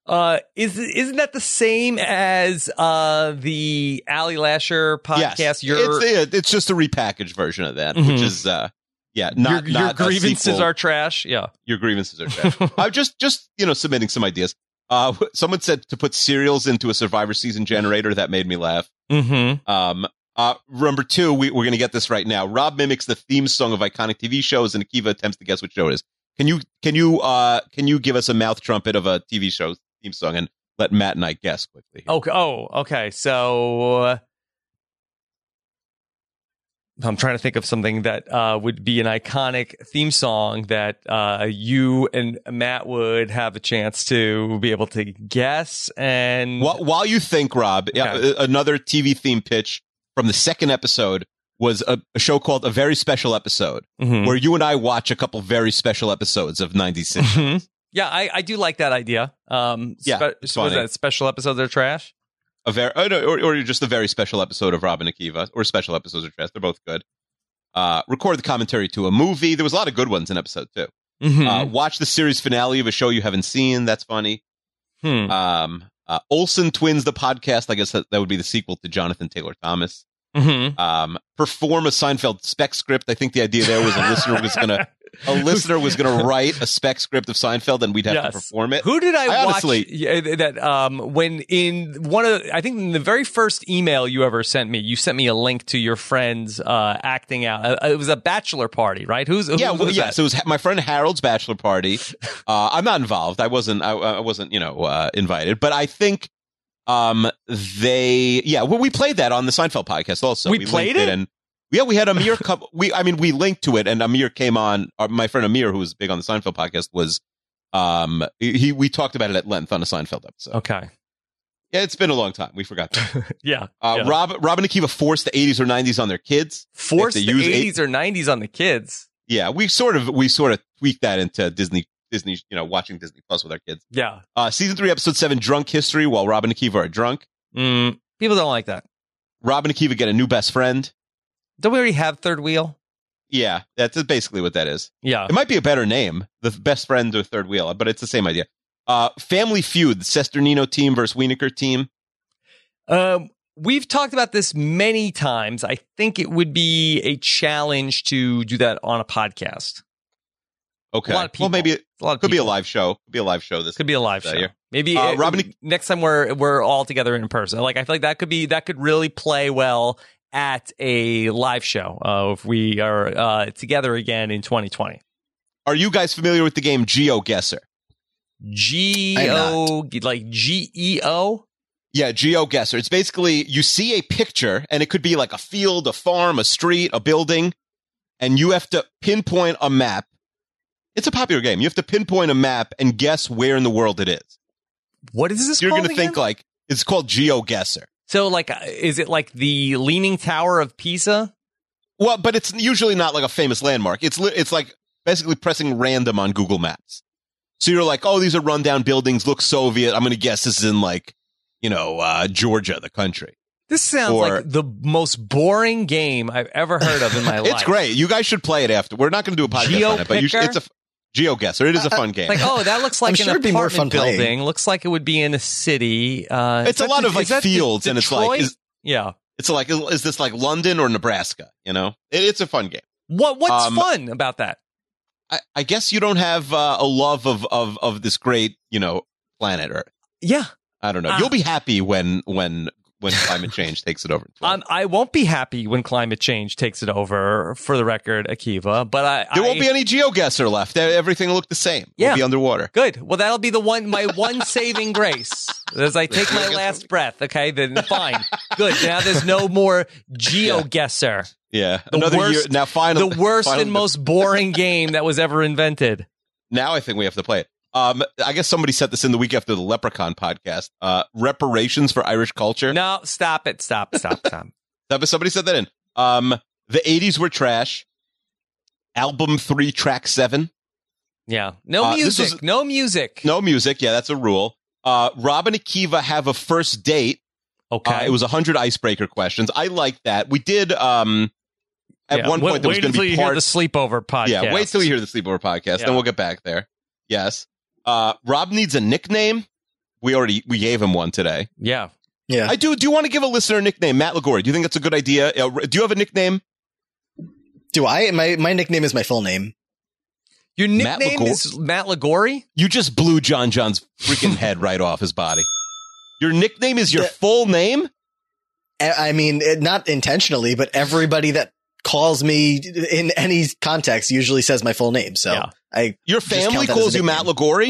Uh, is isn't that the same as uh the Ali Lasher podcast? yes. Your it's, it's just a repackaged version of that, Mhm. which is, uh, yeah, not, your, your not grievances are trash. Yeah. your grievances are trash. I'm just, just you know, submitting some ideas. Uh, someone said to put cereals into a Survivor season generator. That made me laugh. mm-hmm. Um, uh, number two, we, we're going to get this right now. Rob mimics the theme song of iconic TV shows, and Akiva attempts to guess which show it is. Can you, can you, uh, can you give us a mouth trumpet of a TV show theme song and let Matt and I guess quickly? here? Okay. Oh, okay. So uh, I'm trying to think of something that uh, would be an iconic theme song that uh, you and Matt would have a chance to be able to guess. And While, while you think, Rob, yeah, Okay. another TV theme pitch from the second episode was a, a show called A Very Special Episode. Mhm. where you and I watch a couple very special episodes of 96. Mhm. Yeah, I, I do like that idea. Um, Yeah, spe- it's so was that special episodes are trash? a very, oh, no, or, or just a very special episode of Rob and Akiva, or special episodes of Trash. They're both good. Uh, record the commentary to a movie. There was a lot of good ones in episode two. Mm-hmm. Uh, watch the series finale of a show you haven't seen. That's funny. hmm. Um, uh, Olsen Twins, the podcast. I guess that, that would be the sequel to Jonathan Taylor Thomas. Mhm. Um, perform a Seinfeld spec script. I think the idea there was a listener was gonna a listener was gonna write a spec script of Seinfeld, and we'd have Yes. to perform it. Who did I, I watch? honestly- yeah, that um, when in one of I think in the very first email you ever sent me, you sent me a link to your friends uh, acting out. Uh, it was a bachelor party, right? Who's who, yeah, well, who's yeah. So it was my friend Harold's bachelor party. Uh, I'm not involved. I wasn't. I, I wasn't. You know, uh, invited. But I think um they. Yeah, well, we played that on the Seinfeld podcast. Also, We linked played it? and yeah, we had Amir. come, we, I mean, we linked to it, and Amir came on. Uh, my friend Amir, who was big on the Seinfeld podcast, was. Um, he we talked about it at length on a Seinfeld episode. okay. Yeah, it's been a long time. We forgot. That. Yeah. Uh, yeah. Rob, Rob and Akiva forced the 80s or 90s on their kids. Forced the use eight- 80s or 90s on the kids. Yeah, we sort of we sort of tweaked that into Disney Disney, you know, watching Disney Plus with our kids. Yeah. Uh, season three, episode seven, drunk history. While Rob and Akiva are drunk, Mm, people don't like that. Rob and Akiva get a new best friend. Don't we already have third wheel? Yeah, that's basically what that is. Yeah. It might be a better name, the best friend or third wheel, but it's the same idea. Uh, Family Feud, the Cesternino team versus Wienerkur team. Um, we've talked about this many times. I think it would be a challenge to do that on a podcast. Okay. A lot of people. Well, maybe it A lot of could be a live show. Could be a live show. This Could be a live show. year. Maybe Uh, uh, Robin- next time we're we're all together in person. Like I feel like that could be that could really play well at a live show uh, if we are uh, together again in 2020. Are you guys familiar with the game GeoGuessr? G I'm O like G E O. Yeah, GeoGuessr. It's basically you see a picture, and it could be like a field, a farm, a street, a building, and you have to pinpoint a map. It's a popular game. You have to pinpoint a map and guess where in the world it is. What is this? You're going to think like it's called GeoGuessr. so. Like, uh, is it like the Leaning Tower of Pisa? Well, but it's usually not like a famous landmark. It's li- it's like basically pressing random on Google Maps. So you're like, oh, these are rundown buildings, look Soviet. I'm going to guess this is in like, you know, uh, Georgia, the country. This sounds Or- like the most boring game I've ever heard of in my life. It's great. You guys should play it after. We're not going to do a podcast on it, but you should, it's a GeoGuessr. It is a fun game. Like, oh, that looks like I'm an sure it'd be more apartment fun playing. building. Looks like it would be in a city. Uh, it's a lot the- of like is that the- fields, and it's like, is, yeah. it's like, is, is this like London or Nebraska? You know, it, it's a fun game. What What's Um, fun about that? I, I guess you don't have uh, a love of, of of this great, you know, planet Earth. Yeah, I don't know. Ah. You'll be happy when when when climate change takes it over. um, I won't be happy when climate change takes it over. For the record, Akiva, but I there I, won't be any GeoGuessr left. Everything will look the same. Yeah. It'll be underwater. Good. Well, that'll be the one, my one saving grace. As I take my last breath, okay, then fine. Good. Now there's no more GeoGuessr. Yeah, The another worst- year. Now, final, The worst final- and most boring game that was ever invented. Now I think we have to play it. Um, I guess somebody set this in the week after the Leprechaun podcast. Uh, reparations for Irish culture. No, stop it. Stop, stop, stop. Somebody said that in. Um, the '80s were trash. Album three, track seven. Yeah. No Uh, music. was- no music. No music. Yeah, that's a rule. Uh, Rob and Akiva have a first date. Okay. Uh, it was hundred icebreaker questions. I like that. We did. Um, at Yeah, one wait- point there was wait going to be part. the sleepover podcast. yeah, wait till you hear the sleepover podcast. Yeah. Then we'll get back there. Yes. Uh, Rob needs a nickname. We already we gave him one today. Yeah. Yeah. I do. Do you want to give a listener a nickname, Matt Lagore? Do you think that's a good idea? Uh, do you have a nickname? Do I? My my nickname is my full name. Your Matt nickname Lagor- is Matt Ligori? You just blew John John's freaking head right off his body. Your nickname is your The- full name. I I mean, it, not intentionally, but everybody that calls me in any context usually says my full name. So Yeah. I Your family that as a calls you Matt nickname. Lagore.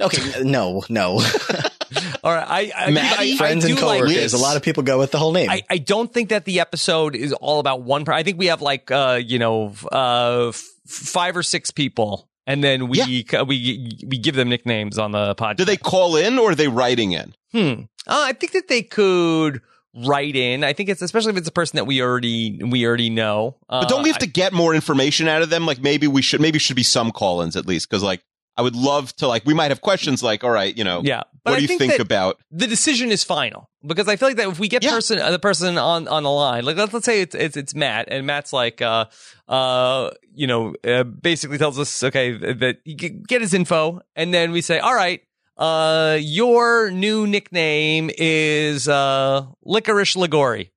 okay. No, no. All right. I, I, Matt, I, I Friends do and coworkers. this. a lot of people go with the whole name. I, I don't think that the episode is all about one. Per- I think we have like uh you know uh f- five or six people, and then we we we give them nicknames on the podcast. Do they call in or are they writing in? Hmm. Uh, I think that they could write in. I think it's especially if it's a person that we already we already know. Uh, But don't we have to get more information out of them? Like maybe we should, maybe should be some call-ins at least. Cause like I would love to like, we might have questions like, all right, you know, Yeah, what I do you think think, about? the decision is final because I feel like that if we get Yeah. person uh, the person on on the line, like let's, let's say it's, it's it's Matt and Matt's like uh uh you know uh, basically tells us okay that get his info and then we say all right uh your new nickname is uh licorice Ligori.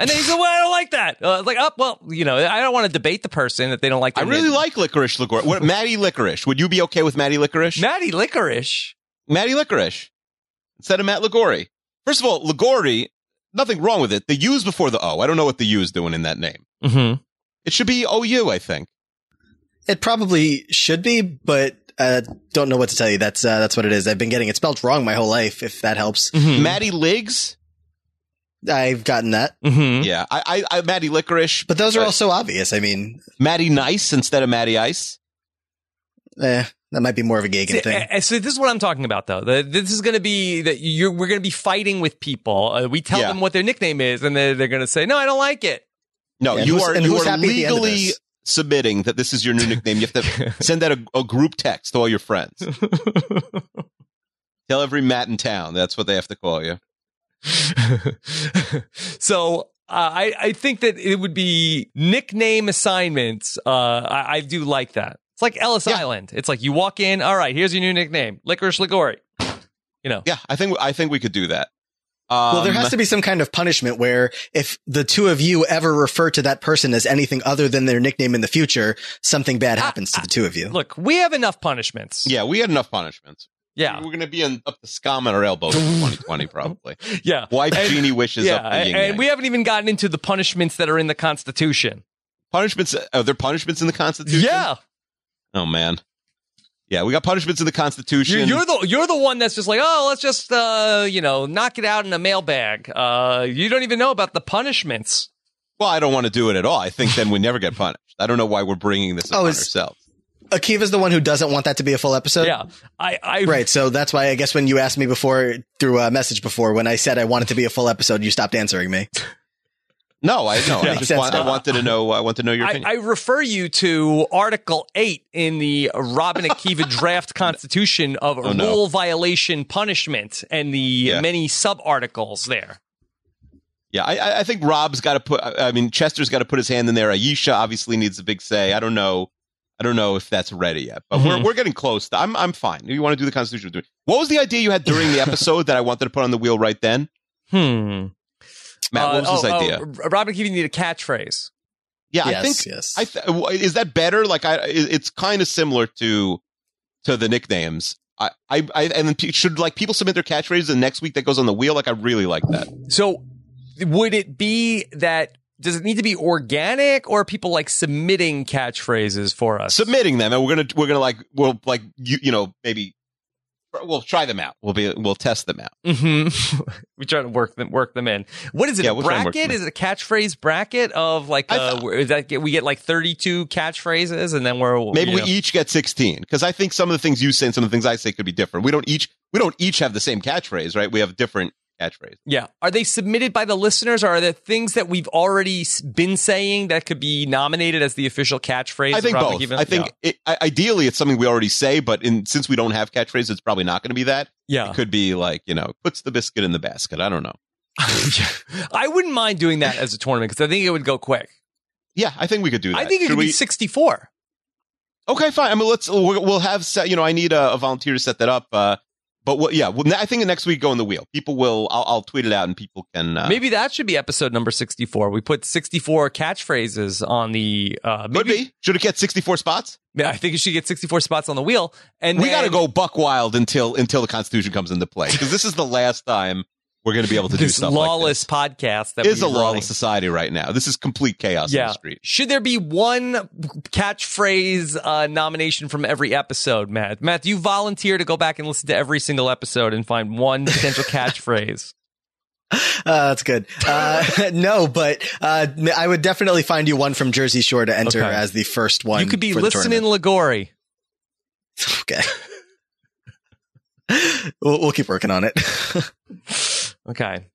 And then he said, "Well, I don't like that." Uh, like, oh, well, you know, I don't want to debate the person that they don't like. I really nick- like Licorice Lagore. What, Maddie Licorice. Would you be okay with Maddie Licorice? Maddie Licorice. Maddie Licorice instead of Matt Lagore. First of all, Lagore, nothing wrong with it. The U's before the O. I don't know what the U's doing in that name. Mm-hmm. It should be OU, I think. it probably should be, but uh, don't know what to tell you. That's uh, that's what it is. I've been getting it spelled wrong my whole life. If that helps, Mm-hmm. Maddie Liggs. I've gotten that. Mm-hmm. Yeah, I, I, I Maddie Licorice. But those are all so obvious. I mean, Maddie Nice instead of Maddie Ice. eh, that might be more of a Gagan See, thing. uh, so this is what I'm talking about, though. The, this is going to be that you're we're going to be fighting with people. Uh, we tell Yeah. them what their nickname is, and they're, they're going to say, "No, I don't like it." No, Yeah, you are and you who's are happy at the end of legally this? Submitting that this is your new nickname. You have to send out a, a group text to all your friends. Tell every Matt in town that's what they have to call you. so I, I think that it would be nickname assignments. Uh, I, I do like that. It's like Ellis Yeah. Island. It's like you walk in, all right, here's your new nickname, Licorice Ligori. You know, Yeah, I think I think we could do that. Um, Well, there has to be some kind of punishment where if the two of you ever refer to that person as anything other than their nickname in the future, something bad happens to the two of you. look, we have enough punishments. Yeah, we had enough punishments. yeah, We're going to be in, up the scum on our elbows in 2020, probably. yeah. Wife And- genie wishes yeah, up the and, yin and yang. we haven't even gotten into the punishments that are in the Constitution. punishments. Are there punishments in the Constitution? Yeah, Oh man. Yeah, we got punishments in the Constitution. you're, you're the you're the one that's just like, oh, let's just uh, you know knock it out in a mailbag. Uh, you don't even know about the punishments. well, I don't want to do it at all. I think then we never get punished. I don't know why we're bringing this Oh, upon is- ourselves. Akiva's the one who doesn't want that to be a full episode. yeah, I, I Right. So that's why I guess when you asked me before through a message before, when I said I wanted to be a full episode, you stopped answering me. No, I know. Yeah. I just want, I wanted to know. I want to know your I, opinion. I refer you to Article 8 in the Rob and Akiva draft constitution of Oh, no. rule violation punishment and the Yeah. many sub articles there. yeah, I- I, I think Rob's got to put. I mean, Chester's got to put his hand in there. Aisha obviously needs a big say. I don't know. I don't know if that's ready yet, but we're Mhm. we're getting close. I'm I'm fine. You want to do the Constitution? do it. What was the idea you had during the episode that I wanted to put on the wheel right then, Hmm. Matt? what was Uh, his oh, idea? Oh, Rob and Akiva need a catchphrase. yeah, I think yes. I th- is that better? Like, I it's kind of similar to to the nicknames. I, I, I and then should like people submit their catchphrases and next week that goes on the wheel. Like, I really like that. So would it be that does it need to be organic or are people like submitting catchphrases for us? Submitting them, and we're gonna we're gonna like we'll like you you know maybe we'll try them out. We'll be we'll test them out. Mm-hmm. we try to work them work them in. What is it? Yeah, a we'll try and work bracket? Is it a catchphrase bracket of like uh, is that get, we get like thirty two catchphrases and then we're Maybe we know- each get sixteen because I think some of the things you say and some of the things I say could be different. We don't each we don't each have the same catchphrase, right? We have different catchphrases. yeah. Are they submitted by the listeners or are there things that we've already been saying that could be nominated as the official catchphrase? I of think Robin both. Akiva? I think it, ideally it's something we already say, but in since we don't have catchphrases, it's probably not going to be that. yeah. It could be like you know puts the biscuit in the basket. I don't know. I wouldn't mind doing that as a tournament because I think it would go quick. Yeah, I think we could do that. I think it Should could be 64. Okay, fine. I mean, let's we'll we'll have set, you know I need a, a volunteer to set that up. Uh, but what, yeah, well, I think next week go on the wheel. People will. I'll, I'll tweet it out and people can. Uh, Maybe that should be episode number 64. We put 64 catchphrases on the. Uh, could maybe, be. Should it get sixty four spots? Yeah, I think it should get 64 spots on the wheel. And we then- got to go buck wild until until the Constitution comes into play because this is the last time we're going to be able to do This stuff lawless like podcast that this. Is a we're lawless running. society right now. This is complete chaos in Yeah. the street. Should there be one catchphrase uh, nomination from every episode, Matt? Matt, do you volunteer to go back and listen to every single episode and find one potential catchphrase? Uh, that's good. Uh, no, but uh, I would definitely find you one from Jersey Shore to enter Okay. as the first one. you could be listening tournament. Ligori. Okay. we'll, we'll keep working on it. Okay.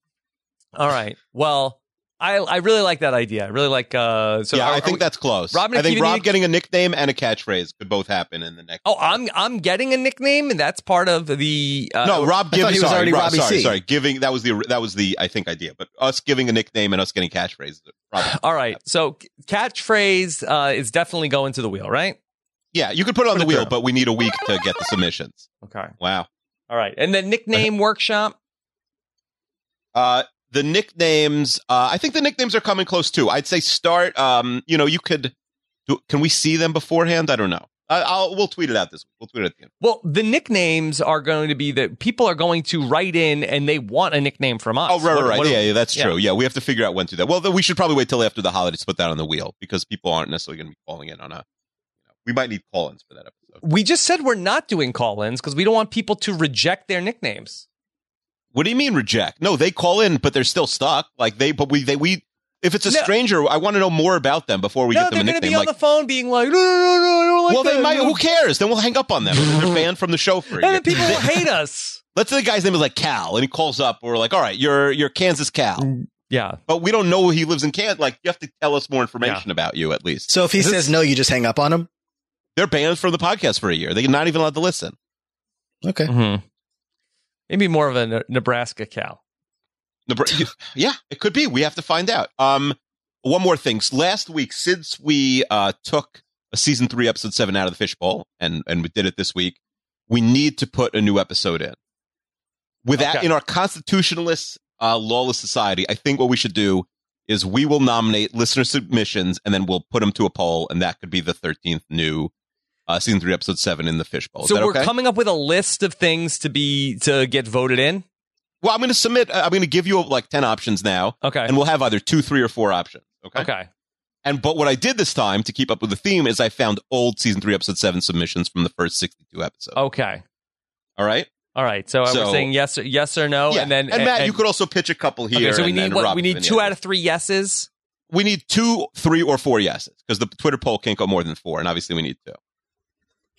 All right. Well, I I really like that idea. I really like. Uh, so yeah, are- I think we- that's close. Robin I think Rob need- getting a nickname and a catchphrase could both happen in the next. Oh, I'm I'm getting a nickname, and that's part of the. Uh, no, Rob giving. thought he was sorry, already Rob, Robbie sorry, C. sorry. Giving that was the that was the I think idea, but us giving a nickname and us getting catchphrases. All right. So catchphrase uh, is definitely going to the wheel, right? Yeah, you could put it on Put the wheel, there. but we need a week to get the submissions. Okay. Wow. All right. And the nickname workshop. Uh, the nicknames. Uh, I think the nicknames are coming close too. I'd say start. Um, you know, you could. Do, can we see them beforehand? I don't know. I, I'll we'll tweet it out this week. We'll tweet it at the end. Well, the nicknames are going to be that people are going to write in and they want a nickname from us. Oh, right, What- right, right. what- yeah, yeah, that's yeah. true. Yeah, we have to figure out when to do that. Well, we should probably wait till after the holidays to put that on the wheel because people aren't necessarily going to be calling in on a. You know, we might need call-ins for that episode. We just said we're not doing call-ins because we don't want people to reject their nicknames. What do you mean reject? No, they call in, but they're still stuck. Like they, but we, they, we. If it's a No. stranger, I want to know more about them before we no, get them they're going to nickname. be on Like, the phone being like, no, no, no, no, I don't like well, they that." might. Who cares? Then we'll hang up on them. They're banned from the show for a And then people will hate us. Let's say the guy's name is like Cal, and he calls up. We're like, all right, you're you're Kansas Cal, Yeah. but we don't know he lives in Kansas. Like, you have to tell us more information about you at least. so if he Is this- says no, you just hang up on him. They're banned from the podcast for a year. They're not even allowed to listen. Okay. Mm-hmm. Maybe more of a Nebraska cow. Yeah, it could be. We have to find out. Um, one more thing. Last week, since we uh, took a season three, episode seven out of the fishbowl, and and we did it this week, we need to put a new episode in. Without Okay. in our constitutionalist, uh, lawless society, I think what we should do is we will nominate listener submissions, and then we'll put them to a poll, and that could be the thirteenth new uh, season three, episode seven in the fishbowl. So we're okay? coming up with a list of things to be to get voted in. well, I'm going to submit. uh, I'm going to give you like ten options now, Okay. and we'll have either two, three, or four options. Okay. Okay. And but what I did this time to keep up with the theme is I found old season three, episode seven submissions from the first sixty-two episodes. Okay. All right. All right. So, So- we're saying yes, or, yes or no, yeah. and then and Matt, you could also pitch a couple here. Okay, so we and need what? We need two out of three yeses. We need two, three, or four yeses because the Twitter poll can't go more than four, and obviously we need two.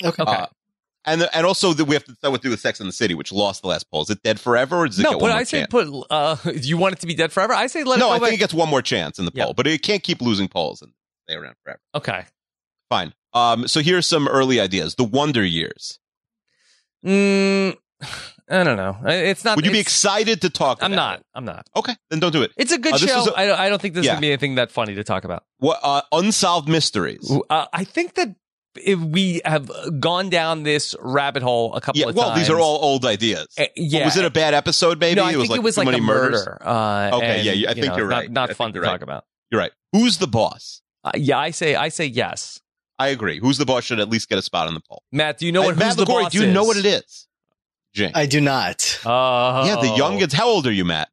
Okay. Uh, and the, and also that we have to decide what to do with Sex in the City, which lost the last poll. Is it dead forever, or does it no, get but I say chance? put. Uh, do you want it to be dead forever? I say let no, I think it gets one more chance in the Yeah. poll, but it can't keep losing polls and stay around forever. Okay. Fine. Um, so here's some early ideas. The Wonder Years. Mm, I don't know. It's not. Would you be excited to talk? I'm about not. it? I'm not. Okay, then don't do it. It's a good Uh, show. I I don't think this Yeah. would be anything that funny to talk about. What uh, unsolved mysteries? Uh, I think that if we have gone down this rabbit hole a couple Yeah, of well, times. these are all old ideas. Uh, yeah. was it a bad episode? Maybe no, I it was think like it was too like a murders. murder. Uh, Okay, and, yeah, you- I you think know, you're right. Not, I fun to you're talk about. You're right. Who's the boss? Uh, yeah, I say I say yes. I agree. Who's the boss should at least get a spot on the poll. Matt, do you know what Matt who's the Ligori, boss do you know what it is? Jane. I do not. Uh, yeah, the youngins. How old are you, Matt?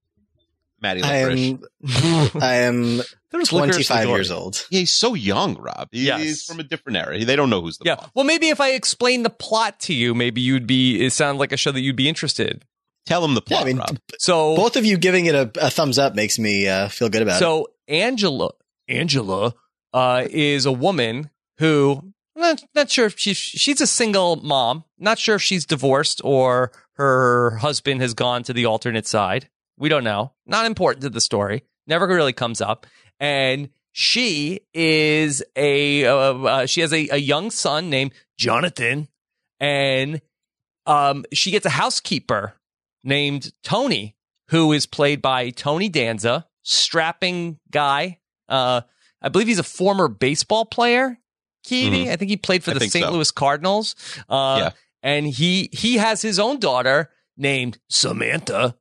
Matty I am. I am There 25 years old. Yeah, he's so young, Rob. He- Yes. He's from a different era. They don't know who's the Yeah. boss. Well, maybe if I explain the plot to you, maybe you'd be. It sounds like a show that you'd be interested. Tell him the Yeah, plot, I mean, Rob. So both of you giving it a, a thumbs up makes me uh, feel good about it. So Angela, Angela, uh, is a woman who not not sure if she's she's a single mom. Not sure if she's divorced or her husband has gone to the alternate side. We don't know. Not important to the story. Never really comes up. And she is a uh, uh, she has a, a young son named Jonathan, and um, she gets a housekeeper named Tony, who is played by Tony Danza, strapping guy. Uh, I believe he's a former baseball player. Keedy, I think he played for Mm-hmm. The St. so. Louis Cardinals. Uh, Yeah. and he he has his own daughter named Samantha,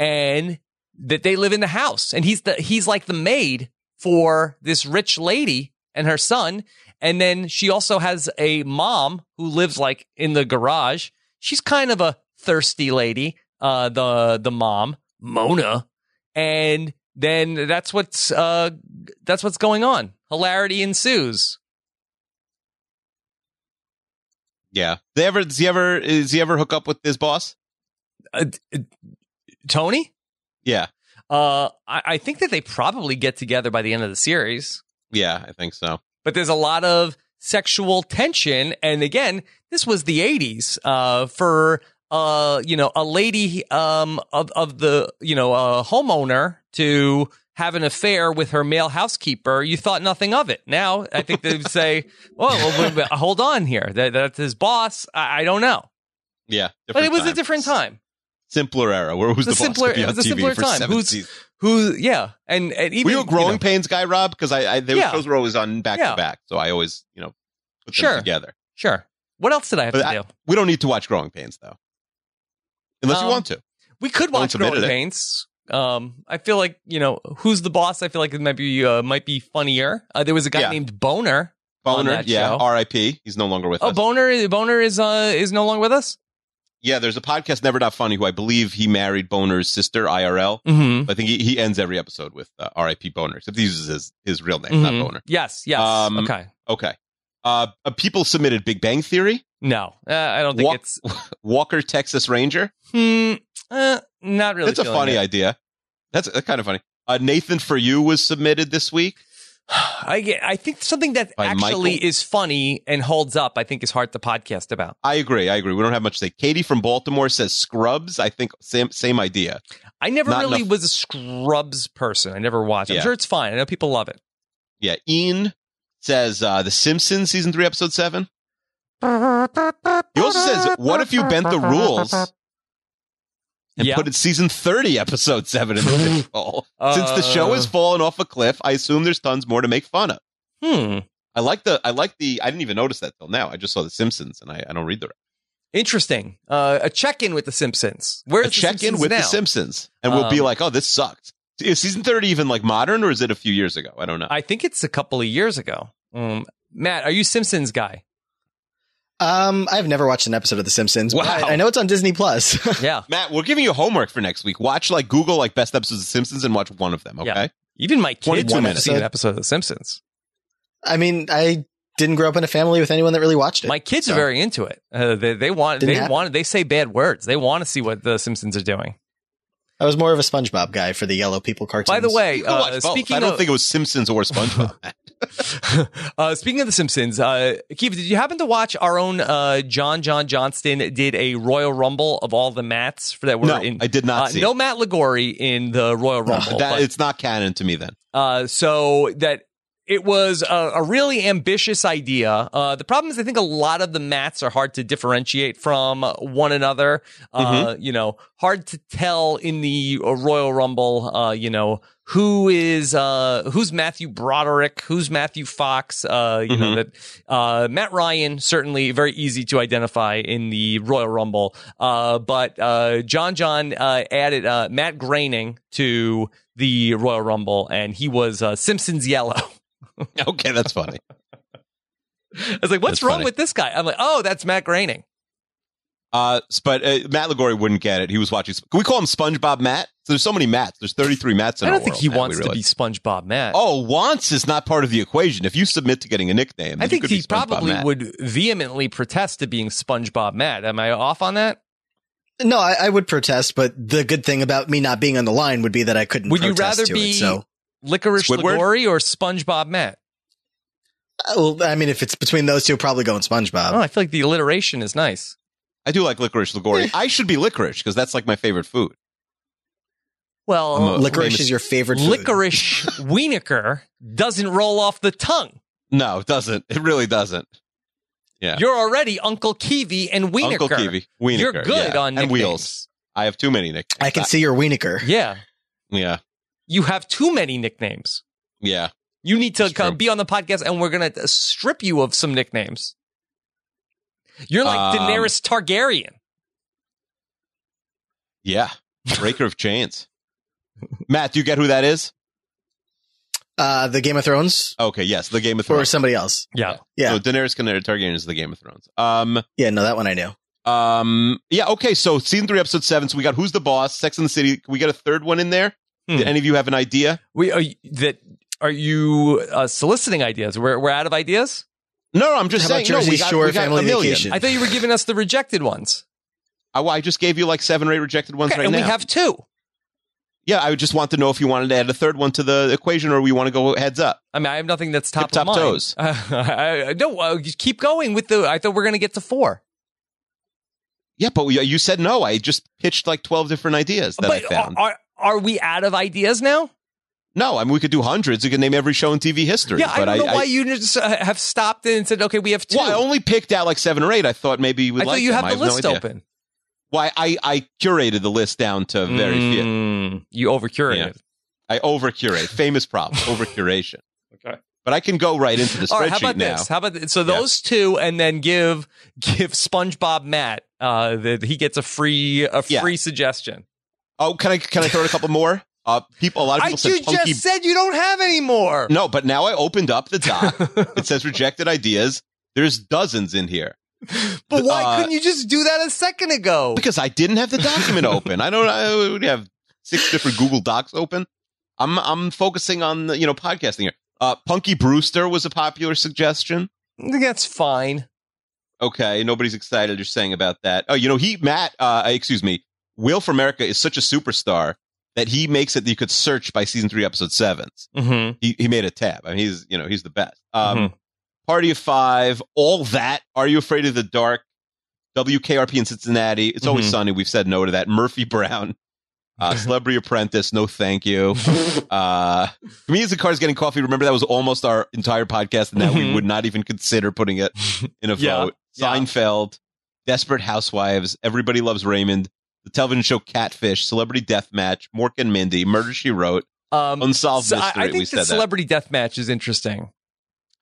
and that they live in the house, and he's the he's like the maid for this rich lady and her son. And then she also has a mom who lives like in the garage. She's kind of a thirsty lady, uh, the the mom, Mona. And then that's what's uh that's what's going on. Hilarity ensues. Yeah. They ever? Does he ever? Is he ever hook up with his boss? Uh, uh, Tony? Yeah. Uh I, I think that they probably get together by the end of the series. Yeah, I think so. but there's a lot of sexual tension. And again, this was the 80s uh, for uh, you know a lady um, of of the you know a homeowner to have an affair with her male housekeeper. You thought nothing of it. Now I think they'd say, "Well, well, wait, hold on here. That, that's his boss." I, I don't know, Yeah. but it was different a different time. Simpler era. Where was The the, simpler- boss? could be it on was TV simpler time. Who's- seasons. Who? Yeah, and, and even Were you a growing know, pains guy, Rob? Because I, I those Yeah. shows were always on back Yeah. to back, so I always you know put Sure. them together. Sure. What else did I have But to I- do? We don't need to watch Growing Pains though, unless Um, you want to. We could watch Growing it. Pains. Um, I feel like you know who's the boss. I feel like it might be uh, might be funnier. Uh, there was a guy Yeah. named Boner. on Boner, yeah, show. R.I.P. He's no longer with Oh, us. Boner. Boner is uh is no longer with us. Yeah, there's a podcast, Never Not Funny, who I believe he married Boner's sister IRL. Mm-hmm. I think he, he ends every episode with uh, R.I.P. Boner, except he uses his, his real name, not Boner. Yes. Yes. Um, okay. Okay. Uh, uh, people submitted Big Bang Theory, No, uh, I don't think Walk- it's. Walker Texas Ranger. Hmm. Uh, not really. That's a funny it. idea. That's, that's kind of funny. Uh, Nathan for You was submitted this week. I get. I think something that By actually Michael? is funny and holds up. I think is hard to podcast about. I agree. I agree. We don't have much to say. Katie from Baltimore says Scrubs. I think same same idea. I never Not really enough- was a Scrubs person. I never watched. it. I'm Yeah. sure it's fine. I know people love it. Yeah. Ian says uh, The Simpsons season three episode seven. He also says, "What if you bent the rules and Yeah. put it season 30, episode 7 in the fishbowl. Since the show has Uh. fallen off a cliff, I assume there's tons more to make fun of. Hmm. I like the I like the I didn't even notice that till now. I just saw the Simpsons and I, I don't read the rest. Interesting. Uh, a check in with the Simpsons. Where's A the check in with now? the Simpsons. And we'll be Um, like, oh, this sucked. Is season 30 even like modern or is it a few years ago? I don't know. I think it's a couple of years ago. Um, Matt, are you Simpsons guy? Um, I've never watched an episode of The Simpsons. but Wow. I, I know it's on Disney Plus. Yeah. Matt, we're giving you homework for next week. Watch like Google like best episodes of Simpsons and watch one of them, okay? Yeah. Even my kids 21 have seen an episode of The Simpsons. I mean, I didn't grow up in a family with anyone that really watched it. My kids So- are very into it. Uh, they they want Didn't they happen. want they say bad words. They want to see what the Simpsons are doing. I was more of a SpongeBob guy for the yellow people cartoons. By the way, You can uh, speaking I don't of think it was Simpsons or SpongeBob. uh, speaking of The Simpsons, uh, Keith, did you happen to watch our own uh, John John Johnston did a Royal Rumble of all the Mats for that were No, in? I did not uh, see No. Matt Ligori in the Royal Rumble. that, but- it's not canon to me then. Uh, so that it was a, a really ambitious idea. Uh, the problem is, I think a lot of the mats are hard to differentiate from one another. Uh, you know, hard to tell in the uh, Royal Rumble. Uh, you know, who is uh who's Matthew Broderick, who's Matthew Fox. Uh, you know that uh Matt Ryan certainly very easy to identify in the Royal Rumble. Uh, but uh John John uh added uh Matt Groening to the Royal Rumble, and he was uh, Simpsons yellow. Okay, that's funny. I was like, "What's That's wrong funny. with this guy?" I'm like, "Oh, that's Matt Groening." Uh, but uh, Matt Ligori wouldn't get it. He was watching. Can we call him SpongeBob Matt? So there's so many Matts. There's 33 Matts. in I don't think world he now, wants to be. SpongeBob Matt. Oh, wants is not part of the equation. If you submit to getting a nickname, I think could he SpongeBob probably Matt. would vehemently protest to being SpongeBob Matt. Am I off on that? no, I, I would protest, but the good thing about me not being on the line would be that I couldn't. Would you protest rather to be It, so, Licorice Squidward? Ligori or SpongeBob Matt? Uh, well, I mean, if it's between those two, probably going SpongeBob. Oh, I feel like the alliteration is nice. I do like licorice Ligori. I should be licorice because that's like my favorite food. Well, Licorice famous- is your favorite food. licorice Wienerkur doesn't roll off the tongue. No, it doesn't. It really doesn't. Yeah. You're already Uncle Kiwi and Wienerkur. Uncle Kiwi. Wienerkur, You're good yeah. on and wheels. I have too many nicknames. I can see your Wienerkur. Yeah, Yeah. You have too many nicknames. Yeah. You need to come true. be on the podcast, and we're gonna strip you of some nicknames. You're like Um, Daenerys Targaryen. Yeah. Breaker of chains. Matt, do you get who that is? Uh, the Game of Thrones Okay, yes, the Game of Thrones. or somebody else. Yeah. Yeah, So Daenerys Targaryen is the Game of Thrones. Um, yeah, no, that one I knew. um, yeah, okay. So season three, episode seven. So we got Who's the Boss, Sex in the City. Can we get a third one in there? Hmm. Did any of you have an idea? We are you- that. Are you uh, soliciting ideas? We're we're out of ideas. No, no, I'm just How about saying. no, Jersey we got, Shore we got Family a million. Vacation? I thought you were giving us the rejected ones. I, I just gave you like seven or eight rejected ones Okay, right and now. we have two. yeah, I would just want to know if you wanted to add a third one to the equation or we want to go heads up. I mean, I have nothing that's top Tip-top of mind. toes. I, I, no, uh, keep going with the. I thought we are going to get to four. Yeah, but we, you said no. I just pitched like 12 different ideas that I found. are, are are we out of ideas now? no, I mean, we could do hundreds. You could name every show in TV history. Yeah, I don't know I, why you just uh, have stopped and said, "Okay, we have two. Well, I only picked out like seven or eight. I thought maybe you would I like thought you them. have the I no list idea. open. Why I, I curated the list down to very few. Mm, You over curated. I over curate. Famous problem. Over curation. Okay. But I can go right into the spreadsheet All right, how about now. this? How about this? so those two, and then give give SpongeBob Matt uh, that he gets a free a Yeah. free suggestion. Oh, can I can I throw in a couple more? Uh, people. A lot of I people said you punky. just said you don't have any more. no, but now I opened up the doc. it says rejected ideas. There's dozens in here but why uh, couldn't you just do that a second ago? because I didn't have the document open. I don't. I would have six different Google Docs open. I'm I'm focusing on the, you know podcasting here. Uh, Punky Brewster was a popular suggestion. That's fine. Okay, nobody's excited. You're saying about that. Oh, you know, he Matt. Uh, excuse me. Will for America is such a superstar that he makes it. that You could search by season three, episode sevens. Mm-hmm. He he made a tab. I mean, he's you know he's the best. Um, Mhm. Party of Five, all that. Are you afraid of the dark? WKRP in Cincinnati. It's always Mhm. sunny. We've said no to that. Murphy Brown. Uh, Celebrity Apprentice, no thank you. Uh, Comedians in Cars Getting Coffee, remember that was almost our entire podcast and that we Mhm. would not even consider putting it in a Yeah, vote. Seinfeld, Desperate Housewives, Everybody Loves Raymond, The the television show Catfish, Celebrity Deathmatch, Mork and Mindy, Murder She Wrote, Um, Unsolved so I, Mystery. I we think said the that. celebrity death match is interesting.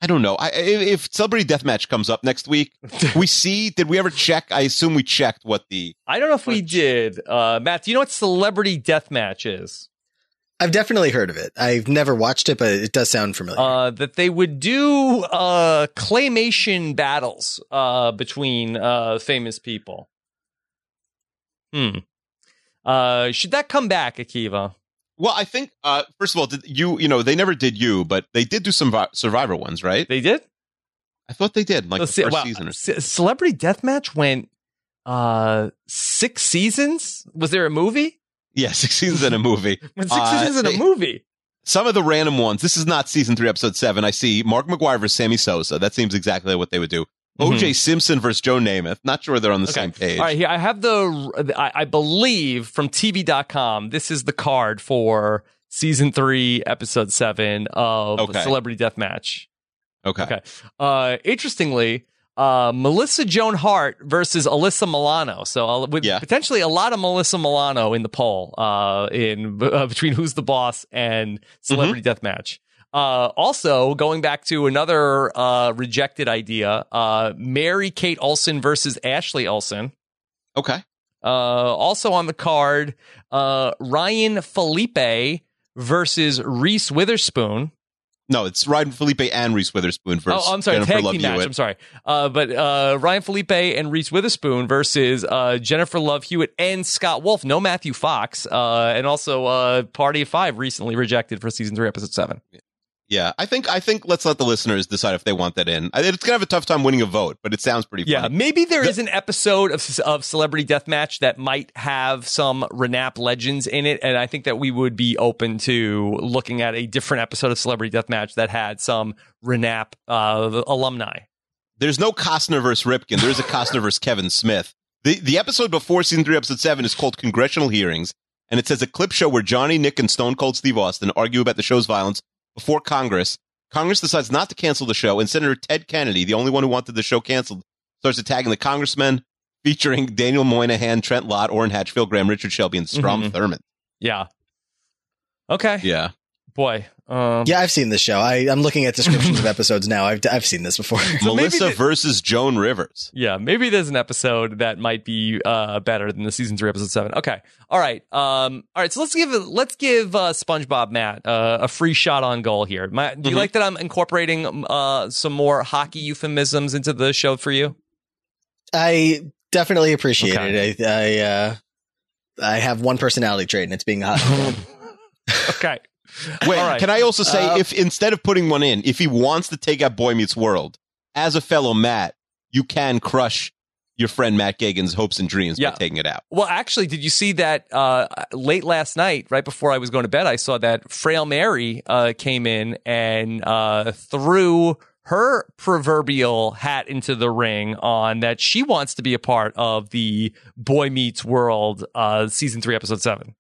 I don't know. I, if if Celebrity Deathmatch comes up next week, we see. Did we ever check? I assume we checked what the. I don't know if we did. Uh, Matt, do you know what celebrity death match is? I've definitely heard of it. I've never watched it, but it does sound familiar. Uh, that they would do uh, claymation battles uh, between uh, famous people. Hmm. Uh, should that come back, Akiva? Well, I think uh, first of all, did you you know they never did you, but they did do some Survivor ones, right? They did. I thought they did, like Let's the see. first Wow, season. Or Ce- Celebrity Deathmatch went uh, six seasons. Was there a movie? yeah, six seasons in a movie. Six Uh, seasons in they- a movie. Some of the random ones. This is not season three, episode seven. I see Mark McGwire versus Sammy Sosa. That seems exactly what they would do. OJ Simpson versus Joe Namath. Not sure they're on the same page. Mm-hmm. All right, here I have the. I, I believe from TV.com. This is the card for season three, episode seven of Okay. Celebrity Deathmatch. Okay. Okay. Uh, interestingly, uh, Melissa Joan Hart versus Alyssa Milano. So uh, with Yeah. potentially a lot of Melissa Milano in the poll uh, in uh, between Who's the Boss and Celebrity Mm-hmm. Deathmatch. Uh, also, going back to another uh, rejected idea, uh, Mary Kate Olsen versus Ashley Olsen. Okay. Uh, also on the card, uh, Ryan Phillippe versus Reese Witherspoon. No, it's Ryan Phillippe and Reese Witherspoon versus Oh, I'm sorry, Jennifer tag Love team match. Hewitt. I'm sorry, uh, but uh, Ryan Phillippe and Reese Witherspoon versus uh, Jennifer Love Hewitt and Scott Wolf. No Matthew Fox, uh, and also uh, Party of Five recently rejected for season three, episode seven. Yeah, I think I think let's let the listeners decide if they want that in. It's gonna have a tough time winning a vote, but it sounds pretty. Yeah, funny. maybe there is an episode of of Celebrity Deathmatch that might have some RANAP legends in it, and I think that we would be open to looking at a different episode of Celebrity Deathmatch that had some RANAP uh, alumni. There's no Costner versus Ripken. There's a Costner versus Kevin Smith. The the episode before season three, episode seven, is called Congressional Hearings, and it says a clip show where Johnny, Nick, and Stone Cold Steve Austin argue about the show's violence before Congress. Congress decides not to cancel the show, and Senator Ted Kennedy, the only one who wanted the show canceled, starts attacking the congressmen, featuring Daniel Moynihan, Trent Lott, Orrin Hatch, Phil Gramm, Richard Shelby, and Strom Mhm. Thurmond. Yeah. Okay. Yeah. Boy. Um, yeah, I've seen this show. I, I'm looking at descriptions of episodes now. I've, I've seen this before. So Melissa the- versus Joan Rivers. Yeah, maybe there's an episode that might be uh, better than the season three, episode seven. Okay, all right, um, all right. So let's give let's give uh, SpongeBob Matt uh, a free shot on goal here. My, do you Mhm. like that I'm incorporating uh, some more hockey euphemisms into the show for you? I definitely appreciate Okay. it. I, I, uh, I have one personality trait, and it's being hot. Okay. Wait, right. can I also say Uh, if instead of putting one in, if he wants to take out Boy Meets World, as a fellow Matt, you can crush your friend Matt Gagan's hopes and dreams Yeah. by taking it out. Well, actually, did you see that uh, late last night, right before I was going to bed? I saw that Frail Mary uh, came in and uh, threw her proverbial hat into the ring on that she wants to be a part of the Boy Meets World uh, season three, episode seven.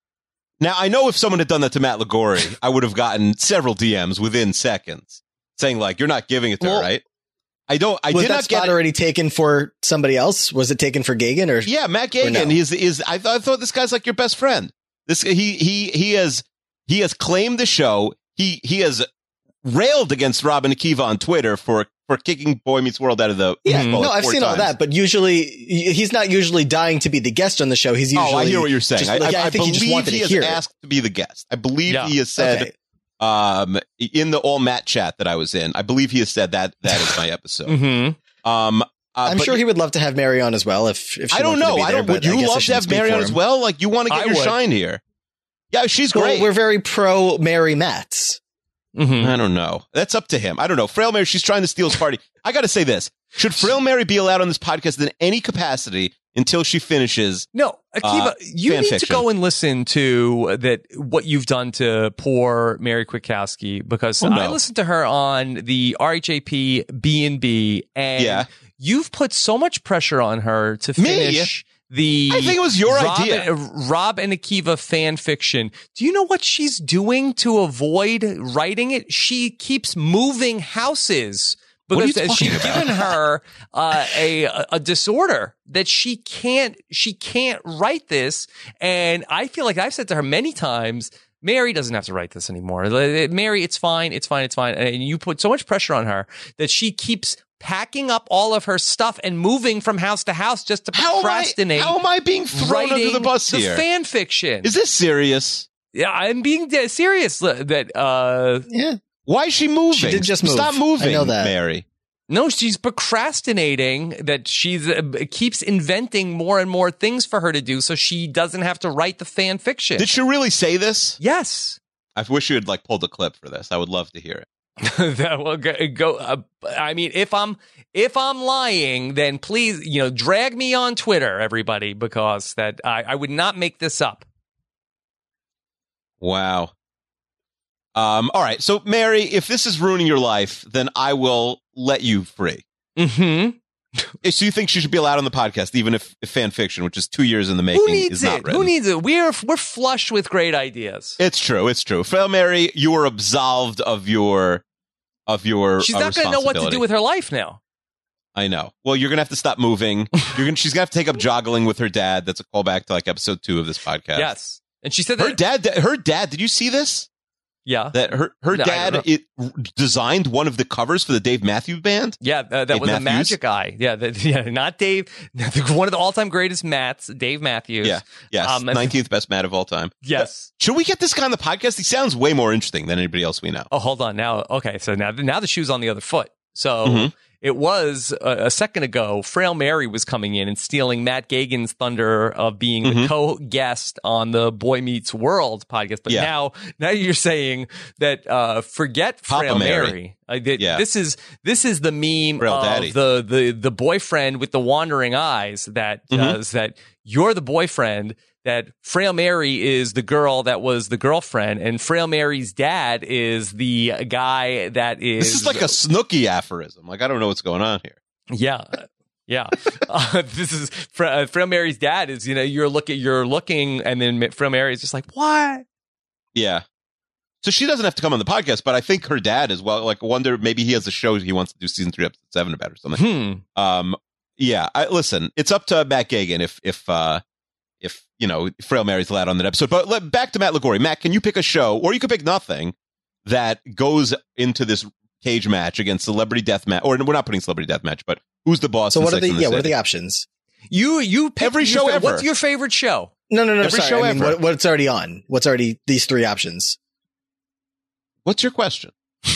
Now, I know if someone had done that to Matt Ligori, I would have gotten several DMs within seconds saying like, "You're not giving it to Well, her, right?" I don't. I was did that not get. Already taken for somebody else? Was it taken for Gagan or? Yeah, Matt Gagan. no? He's is. I thought, I thought this guy's like your best friend. This he he he has he has claimed the show. He he has railed against Rob and Akiva on Twitter for for kicking Boy Meets World out of the. Yeah, no, I've seen all that, but usually he's not usually dying to be the guest on the show. He's usually. oh, I hear what you're saying. just I, like, I, I I think he just wanted he to has hear it. asked to be the guest. I believe Yeah. he has said Okay. um in the all Matt chat that I was in. I believe he has said that that is my episode. Mm-hmm. Um, uh, I'm sure he would love to have Mary on as well. If, if she I don't know. be I don't. Would you love to have Mary on as well? Like you want to get I your would. shine here. Yeah, she's Well, great. we're very pro Mary Mats. Mm-hmm. I don't know. That's up to him. I don't know. Frail Mary, she's trying to steal his party. I got to say this. Should Frail Mary be allowed on this podcast in any capacity until she finishes? No, Akiva, Uh, you fan need to go and listen to that what you've done to poor Mary Kwiatkowski because Oh, no. I listened to her on the RHAP B and B, and you've put so much pressure on her to Me? The. I think it was your Rob idea. And, uh, Rob and Akiva fan fiction. Do you know what she's doing to avoid writing it? She keeps moving houses What are you because she's about? given her uh, a a disorder that she can't she can't write this, and I feel like I've said to her many times. Mary doesn't have to write this anymore. Mary, it's fine, it's fine, it's fine. And you put so much pressure on her that she keeps packing up all of her stuff and moving from house to house just to How am, I, procrastinate. how am I being thrown writing under the bus the here? fan fiction. Is this serious? yeah, I'm being dead serious. That uh, Yeah. Why is she moving? She did just move. Stop moving, I know that. Mary. No, she's procrastinating. That she uh, keeps inventing more and more things for her to do, so she doesn't have to write the fan fiction. Did she really say this? yes, I wish you had like pulled a clip for this. I would love to hear it. that will go. go uh, I mean, if I'm if I'm lying, then please, you know, drag me on Twitter, everybody, because that I, I would not make this up. Wow. Um, all right. So, Mary, if this is ruining your life, then I will let you free. Hmm. So you think she should be allowed on the podcast, even if, if fan fiction, which is two years in the Who making, needs is not it? written? Who needs it? We're we're flush with great ideas. it's true. It's true. Frail Mary, you are absolved of your of your. She's uh, not going to know what to do with her life now. I know. Well, you're gonna have to stop moving. You're gonna. She's gonna have to take up joggling with her dad. That's a callback to like episode two of this podcast. Yes, and she said Her that. dad. Her dad. Did you see this? Yeah, That her her No, dad it designed one of the covers for the Dave Matthews Band. Yeah, uh, that Dave was a magic eye. Yeah, that, yeah, not Dave. One of the all-time greatest Matts, Dave Matthews. Yeah. Yes, Um, nineteenth best Matt of all time. Yes. Should we get this guy on the podcast? He sounds way more interesting than anybody else we know. Oh, hold on. Now, okay. So now, now the shoe's on the other foot. So Mhm. It was uh, a second ago. Frail Mary was coming in and stealing Matt Gagan's thunder of being the Mhm. co-guest on the Boy Meets World podcast. But Yeah. now, now you're saying that uh, forget Papa Frail Mary. Mary. That- Yeah. This is this is the meme Frail of Daddy. the the the boyfriend with the wandering eyes that Mhm. does that. You're the boyfriend. That Frail Mary is the girl that was the girlfriend, and Frail Mary's dad is the guy that is. This is like a Snooki aphorism. Like I don't know what's going on here. yeah, yeah. uh, this is uh, Frail Mary's dad is you know you're looking you're looking, and then Frail Mary is just like what? Yeah. So she doesn't have to come on the podcast, but I think her dad as well. Like, wonder maybe he has a show he wants to do season three, episode seven about or something. Hmm. Um, yeah. I, listen, it's up to Matt Gagan if if uh if you know Frail Mary's allowed on that episode. But let, back to Matt Ligori. Matt, can you pick a show, or you could pick nothing that goes into this cage match against Celebrity Death Match? Or we're not putting Celebrity Death Match, but who's the boss? So what are Sex the and yeah? What are the options? You you pick Every show fa- ever. What's your favorite show? No, no, no. Every sorry. show I mean, ever. what, what's already on? What's already these three options? What's your question?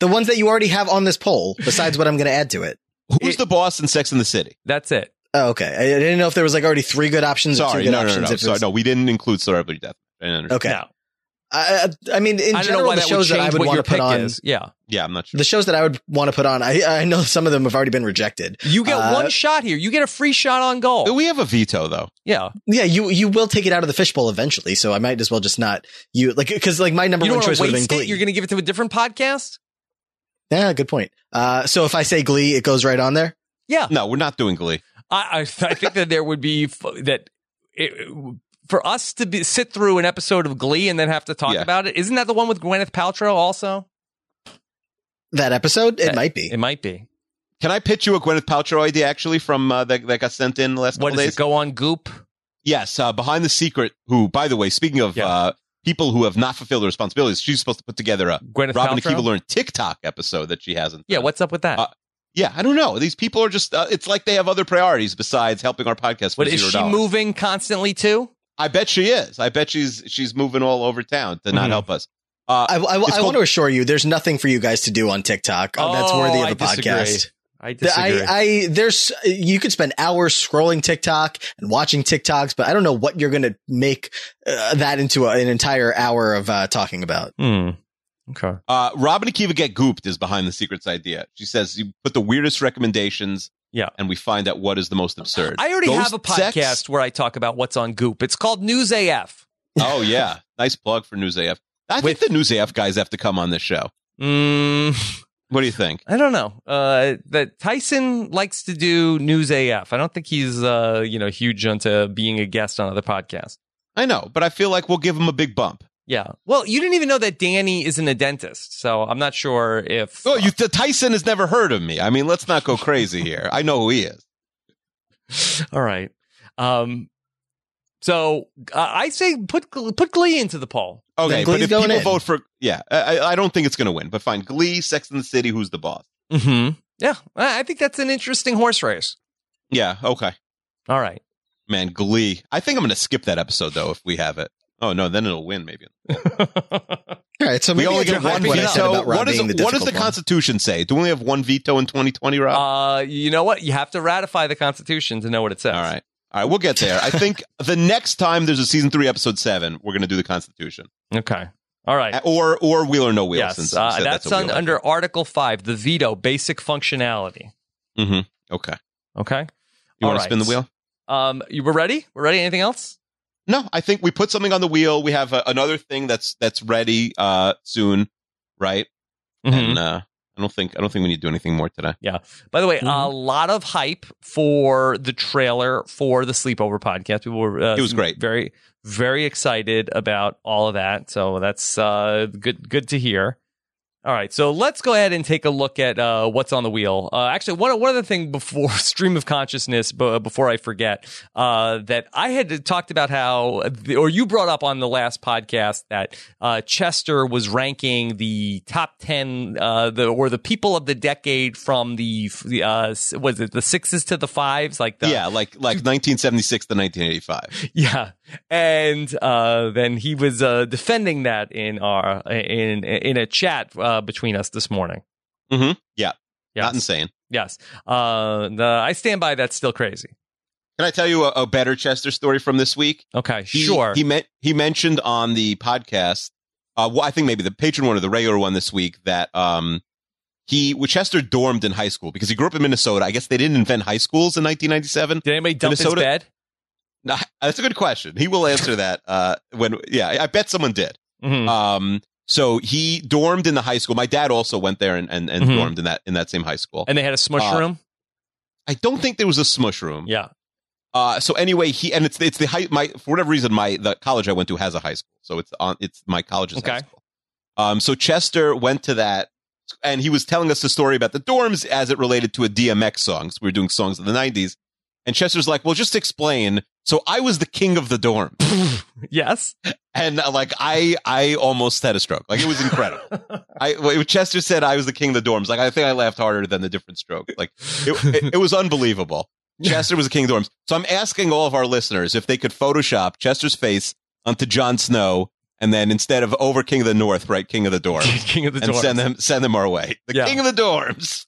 The ones that you already have on this poll, besides what I'm going to add to it. Who's It- the boss in Sex in the City? That's it. Oh, okay. I, I didn't know if there was like already three good options or two Sorry, good no, no, no, options. no. if Sorry, no, we didn't include Celebrity Death. I didn't understand. Okay. No. I, I I mean, in I don't know general, why the that would shows that I would want to put on, is. Yeah. Yeah, I'm not sure. the shows that I would want to put on, I I know some of them have already been rejected. You get Uh, one shot here. You get a free shot on goal. We have a veto though. Yeah. Yeah, you you will take it out of the fishbowl eventually, so I might as well just not you like because like my number You one choice to would have been waste it. Glee. You're going to give it to a different podcast. yeah, good point. Uh, so if I say Glee, it goes right on there. Yeah. No, we're not doing Glee. I, I, I think that there would be f- that it, for us to be, sit through an episode of Glee and then have to talk Yeah. about it. Isn't that the one with Gwyneth Paltrow? Also, That episode, it That- might be. it might be. Can I pitch you a Gwyneth Paltrow idea actually from uh, that that got sent in the last What couple does days? it go on Goop? Yes, uh, behind the secret. Who, by the way, speaking of Yeah. uh, people who have not fulfilled their responsibilities, she's supposed to put together a Gwyneth Robin Paltrow. Akiva learn TikTok episode that she hasn't. Yeah. done. What's up with that? Yeah, I don't know. These people are just. Uh, it's like they have other priorities besides helping our podcast for but is zero she dollars. moving constantly too? I bet she is. I bet she's she's moving all over town to not Mhm. help us. Uh, I, I, I It's want to assure you, there's nothing for you guys to do on TikTok uh, that's Oh, worthy of I a disagree. podcast. I The- disagree. I, I, there's, you could spend hours scrolling TikTok and watching TikToks, but I don't know what you're going to make uh, that into a, an entire hour of uh, talking about. hmm. Okay. Uh, Rob and Akiva Get Gooped is behind the secrets idea. She says you put the weirdest recommendations. Yeah. And we find out what is the most absurd. I already have a sex? podcast where I talk about what's on Goop. It's called News AF. Oh, yeah. nice plug for News AF. I With- think the News AF guys have to come on this show. Mm, What do you think? I don't know. Uh, that Tyson likes to do News AF. I don't think he's, uh, you know, huge into being a guest on other podcasts. I know, but I feel like we'll give him a big bump. Yeah. Well, you didn't even know that Danny isn't a dentist, so I'm not sure if. Oh, you, Tyson has never heard of me. I mean, let's not go crazy here. I know who he is. All right. Um. So uh, I say put put Glee into the poll. Okay, Then but Glee's if going people in. vote for, yeah, I, I don't think it's going to win. But fine, Glee, Sex and the City, who's the boss? Hmm. Yeah. I I think that's an interesting horse race. Yeah, okay, All right. man, Glee. I think I'm going to skip that episode though if we have it. Oh no, then it'll win maybe. All right, so We only I get one hype what I said veto. about Rob What, is, the what does the difficult one. Constitution say? Do we only have one veto in 2020, Rob? uh, you know what? You have to ratify the Constitution to know what it says. All right. All right, we'll get there. I think the next time there's a season three, episode seven, we're going to do the Constitution, Okay. All right. or or Wheel or No Wheel. yes. since Uh, said that's a on, wheel. under Article Five, the veto, basic functionality. Mhm. Okay. Okay. You want right. to spin the wheel? Um, you were ready? We're ready. Anything else? No, I think we put something on the wheel. We have uh another thing that's that's ready uh, soon, right? Mm-hmm. And uh, I don't think I don't think we need to do anything more today. Yeah. By the way, Mm-hmm. a lot of hype for the trailer for the Sleepover podcast. People were uh, It was great. very, very excited about all of that. So that's uh, good. Good to hear. All right, so let's go ahead and take a look at uh, what's on the wheel. Uh, actually, one one other thing before stream of consciousness, b- before I forget, uh, that I had talked about how, or you brought up on the last podcast that uh, Chester was ranking the top ten, uh, the or the people of the decade from the, the uh, was it the sixes to the fives, like the yeah, like like 1976 to 1985. yeah, and uh, then he was uh, defending that in our in in a chat uh, between us this morning. Mm-hmm. Yeah, Yes. not insane. Yes, uh, the, I stand by. That's still crazy. Can I tell you a, a better Chester story from this week? Okay, He, sure. He meant he mentioned on the podcast. Uh, well, I think maybe the patron one or the regular one this week that um he well, Chester dormed in high school because he grew up in Minnesota. I guess they didn't invent high schools in 1997. Did anybody dump Minnesota- his bed? No, that's a good question. He will answer that. Uh, when yeah, I bet someone did. Mhm. Um, so he dormed in the high school. My dad also went there and and, and Mhm. dormed in that in that same high school. and they had a smush uh, room. I don't think there was a smush room. Yeah. Uh, so anyway, he and it's it's the high my for whatever reason my the college I went to has a high school, so it's on it's my college's high Okay. school. Um, so Chester went to that, and he was telling us the story about the dorms as it related to a DMX song. So we were doing songs in the '90s, and Chester's like, "Well, just explain." So I was the king of the dorm, Yes. and uh, like I I almost had a stroke. Like it was incredible. I Chester said I was the king of the dorms. Like I think I laughed harder than the different stroke. Like it, it, it was unbelievable. Chester was the king of the dorms. So I'm asking all of our listeners if they could Photoshop Chester's face onto Jon Snow, and then instead of over King of the North, write King of the Dorms, King of the and dorms. send them send them our way. The Yeah. King of the Dorms,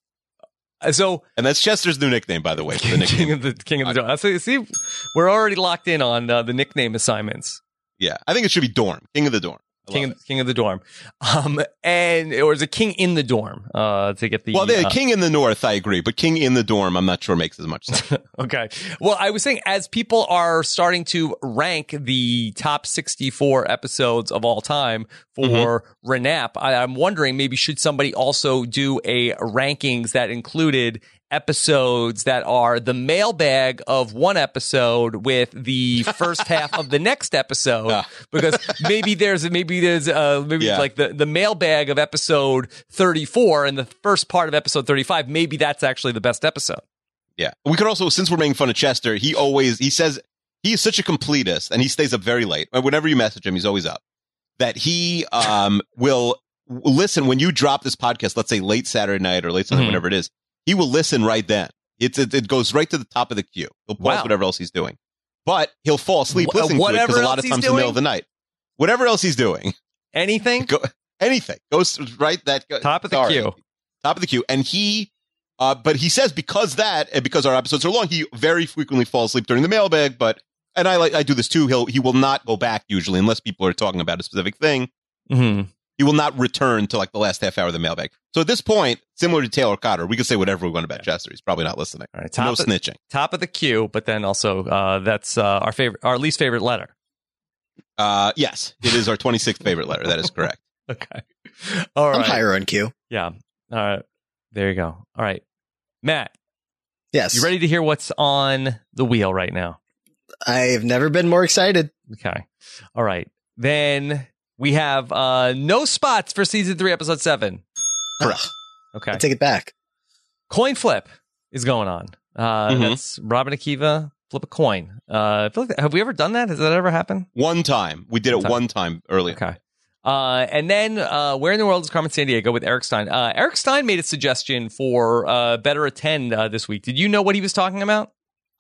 So and that's Chester's new nickname, by the way. The king of the king of the dorms. So, see, we're already locked in on uh, the nickname assignments. yeah, I think it should be Dorm, King of the Dorm. King of, king of the dorm, um, and or is it king in the dorm? Uh, to get the. Well, the uh, King in the North, I agree, but King in the Dorm, I'm not sure makes as much sense. Okay. Well, I was saying as people are starting to rank the top 64 episodes of all time for RANAP, I, I'm wondering maybe should somebody also do a rankings that included episodes that are the mailbag of one episode with the first half of the next episode Yeah. because maybe there's maybe there's uh maybe Yeah. like the the mailbag of episode 34 and the first part of episode 35 maybe that's actually the best episode Yeah. We could also, since we're making fun of Chester, he always, he says, he is such a completist and he stays up very late. Uh, Whenever you message him, he's always up. That he um, will listen when you drop this podcast, let's say late Saturday night or late Sunday, Mhm. whatever it is, he will listen right then. It's, it, it goes right to the top of the queue. He'll pause Wow. whatever else he's doing. But he'll fall asleep Wh- listening to it because a lot of times in the middle of the night. Whatever else he's doing, anything go, anything goes right that go, Top of the sorry. queue. top of the queue and he uh but he says because that and because our episodes are long he very frequently falls asleep during the mailbag but and i like i do this too he'll he will not go back usually unless people are talking about a specific thing hmm he will not return to like the last half hour of the mailbag so at this point similar to taylor cotter we can say whatever we want about chester he's probably not listening All right, no top of, snitching top of the queue, but then also uh, that's uh, our favorite, our least favorite letter. uh yes it is our 26th favorite letter that is correct Okay, All right. I'm higher on Q. yeah, all right, there you go. All right, Matt, Yes. you ready to hear what's on the wheel right now? I've never been more excited. Okay, all right, then We have uh, no spots for season three, episode seven. Correct. Okay. I take it back. coin flip is going on. Uh, Mhm. That's Rob and Akiva flip a coin. Uh, I feel like, have we ever done that? Has that ever happened? One time. We did it One time. one time earlier. Okay. Uh, and then, uh, where in the world is Carmen Sandiego with Eric Stein? Uh, Eric Stein made a suggestion for uh, better attend uh, this week. Did you know what he was talking about?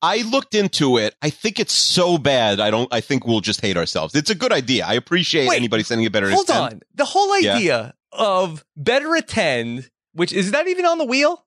I looked into it. I think it's so bad. I don't. I think we'll just hate ourselves. It's a good idea. I appreciate Wait, anybody sending a better. Hold on. The whole Yeah. idea of better attend, which is that even on the wheel?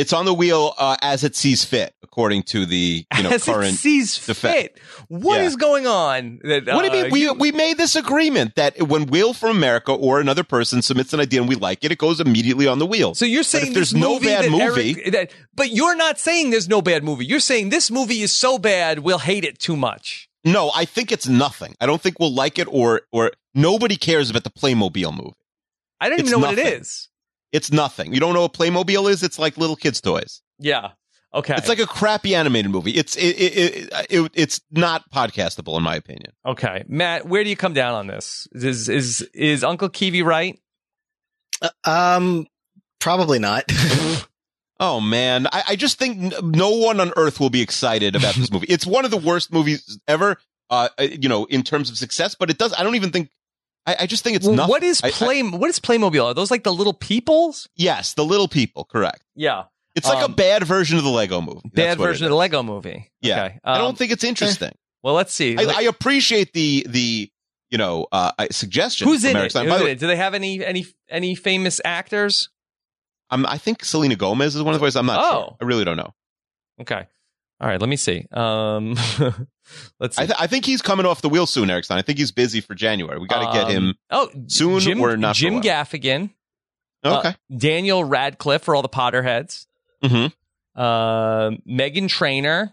It's on the wheel uh, as it sees fit, according to the you know As it current. sees defe- fit. What Yeah. is going on? That, what do you uh, mean? We you- we made this agreement that when Wheel from America or another person submits an idea and we like it, it goes immediately on the wheel. So you're saying if there's no bad movie, Eric- that, but you're not saying there's no bad movie. You're saying this movie is so bad we'll hate it too much. no, I think it's nothing. I don't think we'll like it or or nobody cares about the Playmobil movie. I don't even It's know what it nothing. is. It's nothing. You don't know what Playmobil is? It's like little kids' toys. Yeah. Okay. It's like a crappy animated movie. It's it, it, it, it it's not podcastable in my opinion. okay, Matt. Where do you come down on this? Is is is Uncle Kiwi right? Uh, um, probably not. Oh man, I, I just think no one on earth will be excited about this movie. It's one of the worst movies ever. Uh, uh, you know, in terms of success, but it does. I don't even think. I, I just think it's Well, nothing. what is I- I- play? what is Playmobil? Are those like the little peoples? yes, the little people. Correct. Yeah. It's like Um, a bad version of the Lego movie. That's Bad version of the Lego movie. Yeah, Okay. I Um, don't think it's interesting. Well, let's see. I, I appreciate the the you know uh, suggestion. who's in it? Who's By the in way, it? Do they have any any any famous actors? I'm, I think Selena Gomez is one of the voices. I'm not Oh. sure. I really don't know. Okay. All right. Let me see. Um, let's see. I, th- I think he's coming off the wheel soon, Eric Stein. I think he's busy for January. We got to get Um, him. Oh, soon Jim, or not Jim? Gaffigan. uh, Okay. Daniel Radcliffe for all the Potterheads. hmm Uh, Meghan Trainor.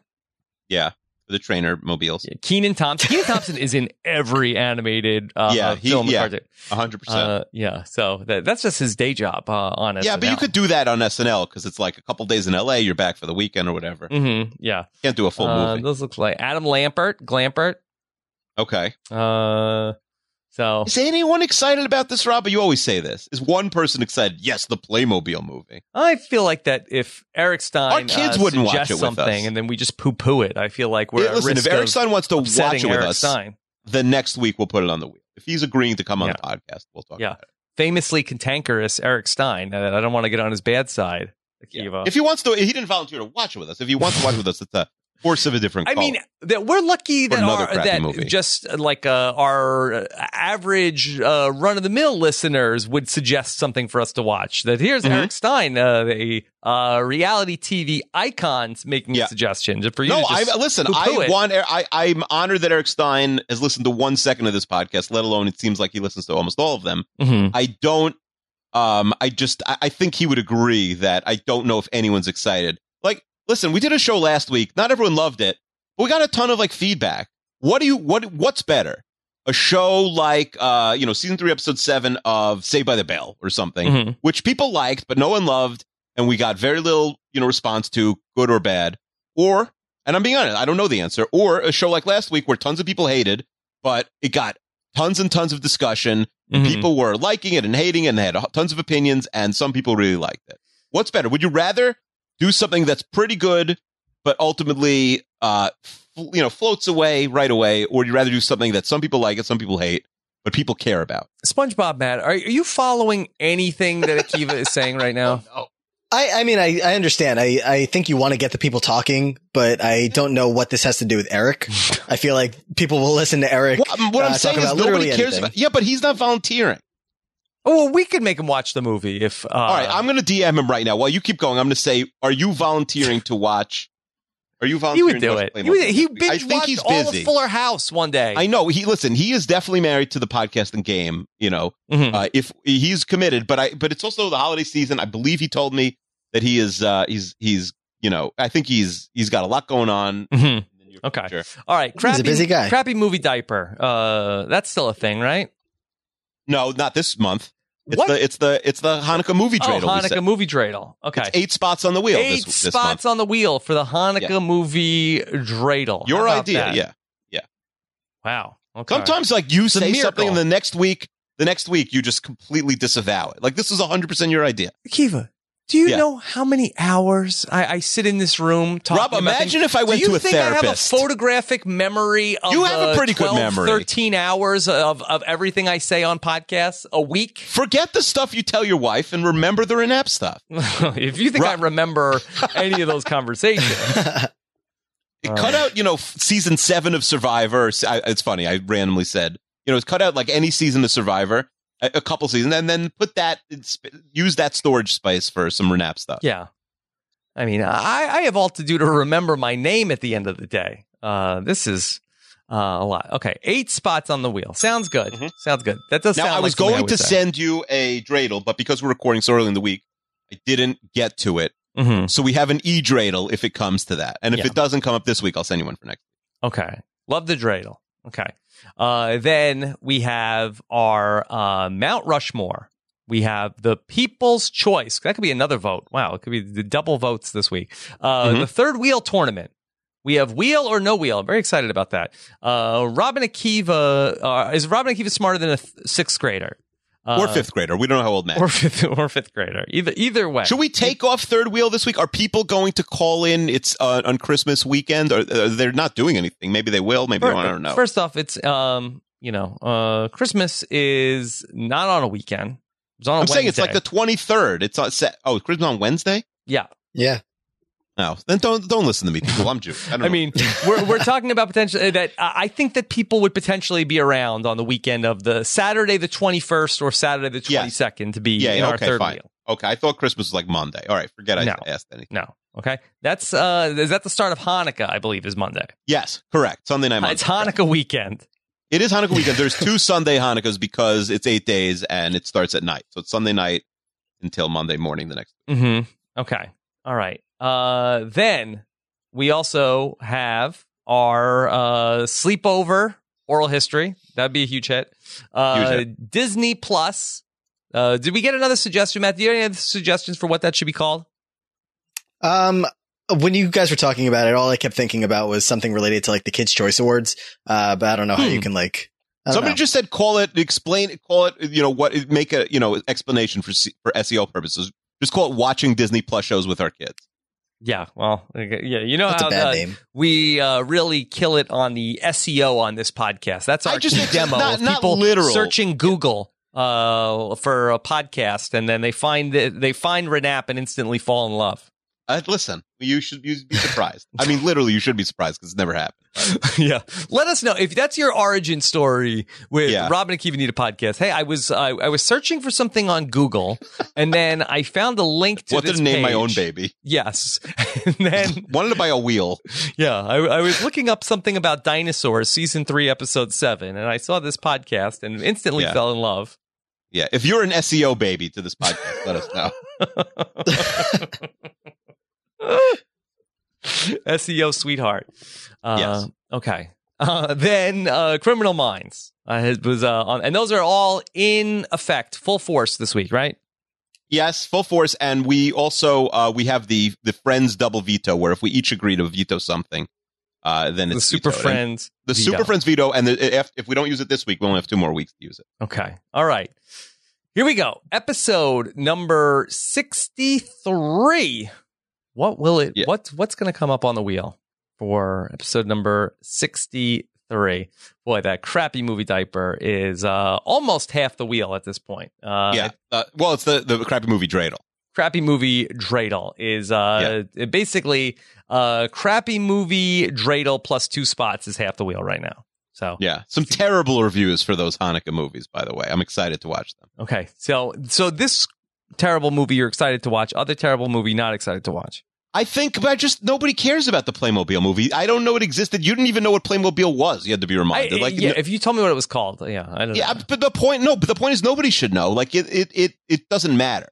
Yeah. The trainer mobiles. Kenan Thompson. Kenan Thompson is in every animated uh, Yeah, uh, he- film. yeah. hundred percent. Uh, yeah. So that, that's just his day job uh, on Yeah, but you could do that on SNL because it's like a couple days in LA, you're back for the weekend or whatever. Mm-hmm, Yeah. Can't do a full Uh, movie. those look like Adam Lambert. Glambert. Okay. Uh, so Is anyone excited about this, Rob? You always say this. Is one person excited? Yes, the Playmobil movie. I feel like that if Eric Stein Our kids uh, wouldn't watch it something and then we just poo poo it, I feel like we're Yeah, listen, if Eric Stein wants to watch it with Eric us, Stein. the next week we'll put it on the wheel. If he's agreeing to come on Yeah. the podcast, we'll talk Yeah. about it. famously cantankerous Eric Stein. Uh, I don't want to get on his bad side. Akiva. If he wants to, he didn't volunteer to watch it with us. If he wants to watch it with us, it's a horse of a different I mean, that we're lucky that our, that movie. just uh, like uh, our uh, average uh, run of the mill listeners would suggest something for us to watch. That here's Mhm. Eric Stein, uh, the uh, reality TV icons, making Yeah. a suggestion for you. no, I listen. I it. want. I I'm honored that Eric Stein has listened to one second of this podcast. Let alone it seems like he listens to almost all of them. Mhm. I don't. Um, I just. I, I think he would agree that I don't know if anyone's excited. Listen, we did a show last week. Not everyone loved it, but we got a ton of like feedback. What do you? What? What's better? A show like, uh, you know, season three, episode seven of Saved by the Bell or something, Mhm. which people liked, but no one loved, and we got very little, you know, response to, good or bad. Or, and I'm being honest, I don't know the answer. Or a show like last week where tons of people hated, but it got tons and tons of discussion. Mhm. People were liking it and hating it and had tons of opinions, and some people really liked it. What's better? Would you rather do something that's pretty good, but ultimately, uh, f- you know, floats away right away, or you'd rather do something that some people like and some people hate, but people care about? SpongeBob, Matt, are, are you following anything that Akiva is saying right now? Oh, I, I mean, I, I understand. I, I think you want to get the people talking, but I don't know what this has to do with Eric. I feel like people will listen to Eric. What, what uh, I'm saying is about nobody cares anything. about. Yeah, but he's not volunteering. Oh, well, we could make him watch the movie if. Uh, All right, I'm going to DM him right now. While you keep going, I'm going to say, "Are you volunteering to watch?" Are you he volunteering? would do to watch it. He, Playmobil would, he this week? I binge think watched he's all busy. of Fuller House one day. I know he listen. He is definitely married to the podcasting game. You know, Mhm. uh, if he's committed, but I but it's also the holiday season. I believe he told me that he is. Uh, he's he's you know. I think he's he's got a lot going on. Mhm. in the Okay. future. All right, crappy, busy guy. Crappy movie diaper. Uh, that's still a thing, right? No, not this month. It's What? the it's the it's the Hanukkah movie Oh, dreidel. we Hanukkah movie dreidel. Okay, It's eight spots on the wheel. Eight this, this spots month. on the wheel for the Hanukkah Yeah. movie dreidel. How Your idea, that? yeah. Wow. Okay. Sometimes like you a say something and the next week, the next week you just completely disavow it. Like this is 100% your idea. Kiva, do you Yeah. know how many hours I, I sit in this room talking Rob, imagine things? if I went to a therapist. do you think I have a photographic memory of You have a the pretty good memory. 13 hours of, of everything I say on podcasts a week? Forget the stuff you tell your wife and remember the RANAP stuff. if you think I remember any of those conversations. cut out, you know, season seven of Survivor. It's funny. I randomly said, you know, cut out like any season of Survivor, a, a couple seasons, and then put that, use that storage space for some RANAP stuff. Yeah. I mean, I, I have all to do to remember my name at the end of the day. Uh, this is uh, a lot. Okay, eight spots on the wheel. Sounds good. Sounds good. That does Mm-hmm. Now, sound I was like going would to say. send you a dreidel, but because we're recording so early in the week, I didn't get to it. Mhm. So we have an e dreidel if it comes to that. And if Yeah. it doesn't come up this week, I'll send you one for next. Week. Okay. Love the dreidel. Okay. Uh, then we have our uh, Mount Rushmore. We have the People's Choice. That could be another vote. Wow, it could be the double votes this week. Uh, Mhm. The third wheel tournament. We have wheel or no wheel. I'm very excited about that. Uh, Rob and Akiva uh, is Rob and Akiva smarter than a th- sixth grader uh, or fifth grader. We don't know how old Matt. or fifth or fifth grader? Either either way. Should we take off third wheel this week? Are people going to call in? It's uh, on Christmas weekend, or uh, they're not doing anything? Maybe they will. Maybe they won't. I don't know. First off, it's um, you know, uh, Christmas is not on a weekend. It's on a I'm saying it's like the 23rd. It's on set. Oh, Christmas on Wednesday. yeah. Yeah. No, then don't don't listen to me, people. I'm Jewish. I, don't I mean, we're we're talking about potentially that uh, I think that people would potentially be around on the weekend of the Saturday the 21st or Saturday the Yes. 22nd to be yeah, in yeah, our okay, third fine. wheel. Okay, I thought Christmas was like Monday. All right, forget I No. asked anything. No, okay, that's uh, is that the start of Hanukkah? I believe is Monday. Yes, correct. Sunday night. It's Monday. Hanukkah weekend. It is Hanukkah weekend. There's two Sunday Hanukkahs because it's eight days and it starts at night. So it's Sunday night until Monday morning the next. hmm Okay. All right. Uh, then we also have our uh, sleepover oral history. That'd be a huge hit. Uh, Huge Disney Plus. Uh, did we get another suggestion, Matt? Do you have any other suggestions for what that should be called? Um, when you guys were talking about it, all I kept thinking about was something related to like the Kids Choice Awards. Uh, but I don't know how you Hmm. can like. Somebody know. just said call it, explain it, call it, you know, what, make a, you know, explanation for, C- for SEO purposes. Just call it watching Disney Plus shows with our kids. Yeah. Well, okay, yeah. You know That's a how bad name. we uh, really kill it on the SEO on this podcast. That's I our just- key it's demo. not- of not people literal. searching Google uh, for a podcast, and then they find it, they find RANAP and instantly fall in love. Uh, listen, you should you be surprised. I mean, literally, you should be surprised because it's never happened. yeah. Let us know if that's your origin story with Yeah. Robin and Kiva Need a podcast. Hey, I was I, I was searching for something on Google, and then I found a link to this to name my own baby. Yes, and then Wanted to buy a wheel. yeah, I, I was looking up something about dinosaurs, season three, episode seven, and I saw this podcast and instantly Yeah. fell in love. Yeah, if you're an SEO baby to this podcast, let us know. SEO sweetheart. Uh, Yes. Okay. Uh, then uh, Criminal Minds uh, it was uh, on, and those are all in effect, full force this week, right? Yes, full force, and we also uh, we have the the friends double veto, where if we each agree to veto something, uh, then The it's Super vetoed. And Friends. the veto. Super Friends veto, and the, if if we don't use it this week, we only have two more weeks to use it. Okay. All right. Here we go. Episode number 63. What will it Yeah. what what's going to come up on the wheel for episode number 63? Boy, that crappy movie diaper is uh almost half the wheel at this point. Uh yeah, uh, well, it's the the crappy movie dreidel. crappy movie dreidel is uh it basically uh crappy movie dreidel plus two spots is half the wheel right now. So Yeah, some terrible reviews for those Hanukkah movies. By the way, I'm excited to watch them. Okay. So so this terrible movie you're excited to watch, other terrible movie not excited to watch. I think, but just nobody cares about the Playmobil movie. I don't know it existed. You didn't even know what Playmobil was. You had to be I, reminded. like, yeah, if you told me what it was called, yeah, I don't yeah, know. but the point, no, but the point is nobody should know. Like it, it, it, it doesn't matter.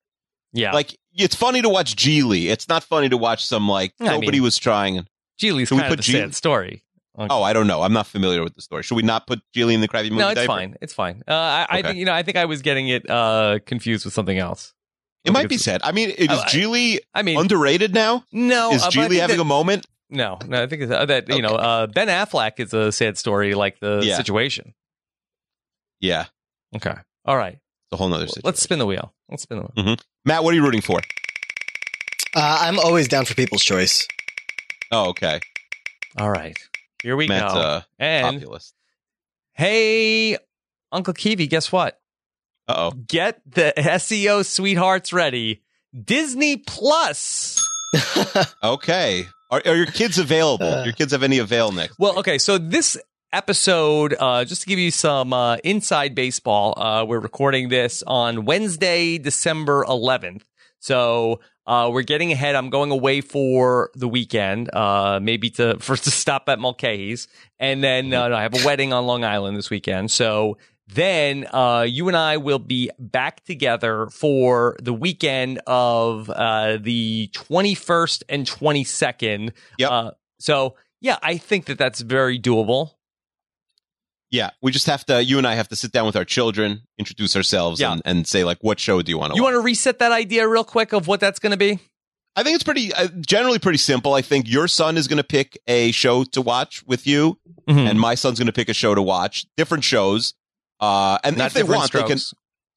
Yeah. Like it's funny to watch Gigli. It's not funny to watch some like I nobody mean- was trying. Gigli's we kind of put the Gigli- sad story. Okay. Oh, I don't know. I'm not familiar with the story. Should we not put Gigli in the crappy movie? no, it's diaper? fine. It's fine. Uh, I, I Okay. think you know. I think I was getting it uh, confused with something else. It might be sad. I mean, is I- I- Gigli I mean, underrated now? no. is uh, Gigli having that- a moment? No, no, I think it's, uh, that you know uh, Ben Affleck is a sad story, like the Yeah. situation. Yeah, Okay, all right. it's a whole nother situation. Let's spin the wheel. Let's spin the wheel. Matt, what are you rooting for? Uh, I'm always down for People's Choice. Oh, okay. All right, here we Matt's go. uh, and populist. hey, Uncle Kiwi, guess what? Uh oh. Get the SEO sweethearts ready. Disney Plus. Okay. Are, are your kids available? Uh. your kids have any avail Nick? Well, okay, so this episode, uh, just to give you some uh, inside baseball, uh, we're recording this on Wednesday, December 11th. So uh, we're getting ahead. I'm going away for the weekend, uh, maybe to first to stop at Mulcahy's, and then uh, I have a wedding on Long Island this weekend. So then uh, you and I will be back together for the weekend of uh, the 21st and 22nd. Yep. Uh, so yeah, I think that that's very doable. Yeah, we just have to. You and I have to sit down with our children, introduce ourselves, Yeah. and, and say like, what show do you want to? You want to reset that idea real quick of what that's going to be? I think it's pretty uh, generally pretty simple. I think your son is going to pick a show to watch with you, Hmm. and my son's going to pick a show to watch. Different shows, uh, and Not if they want, they can.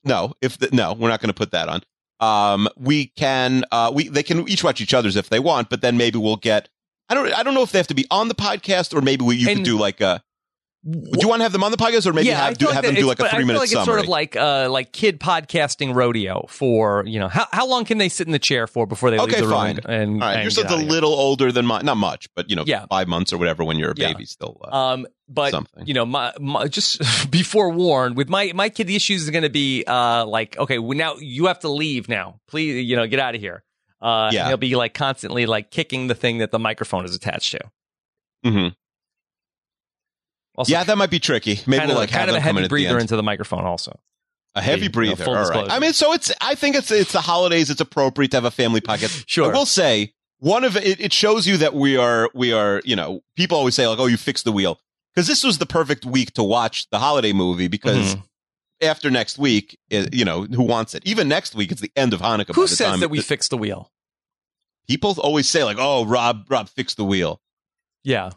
No, if the, no, we're not going to put that on. Um, we can. Uh, we they can each watch each other's if they want, but then maybe we'll get. I don't. I don't know if they have to be on the podcast or maybe we, you And- could do like a. Do you want to have them on the podcast or maybe yeah, have, do, feel have them do like a three minute like summary? It's sort of like uh, like kid podcasting rodeo for you know how how long can they sit in the chair for before they Okay, leave the fine. room and, All right, and your get son's a little older than mine, not much, but you know, Yeah. five months or whatever when you're a Yeah. baby still. Uh, Um, but something. you know, my, my just be forewarned with my my kid, the issues is going to be uh like okay, well, now you have to leave now. Please, you know, get out of here. Uh, yeah, he'll be like constantly like kicking the thing that the microphone is attached to. Mm-hmm. Also, yeah, that might be tricky. Maybe kind we'll like have kind of a them come in heavy at the breather into the microphone. Also, A heavy you know, breather. All right. I mean, so it's. I think it's it's the holidays. It's appropriate to have a family podcast. Sure. I will say one of it. It shows you that we are we are. You know, people always say like, "Oh, you fixed the wheel," because this was the perfect week to watch the holiday movie. Because Mhm. after next week, it, you know, who wants it? Even next week, it's the end of Hanukkah. by who the says time that we fixed the wheel? people always say like, "Oh, Rob, Rob fixed the wheel." Yeah,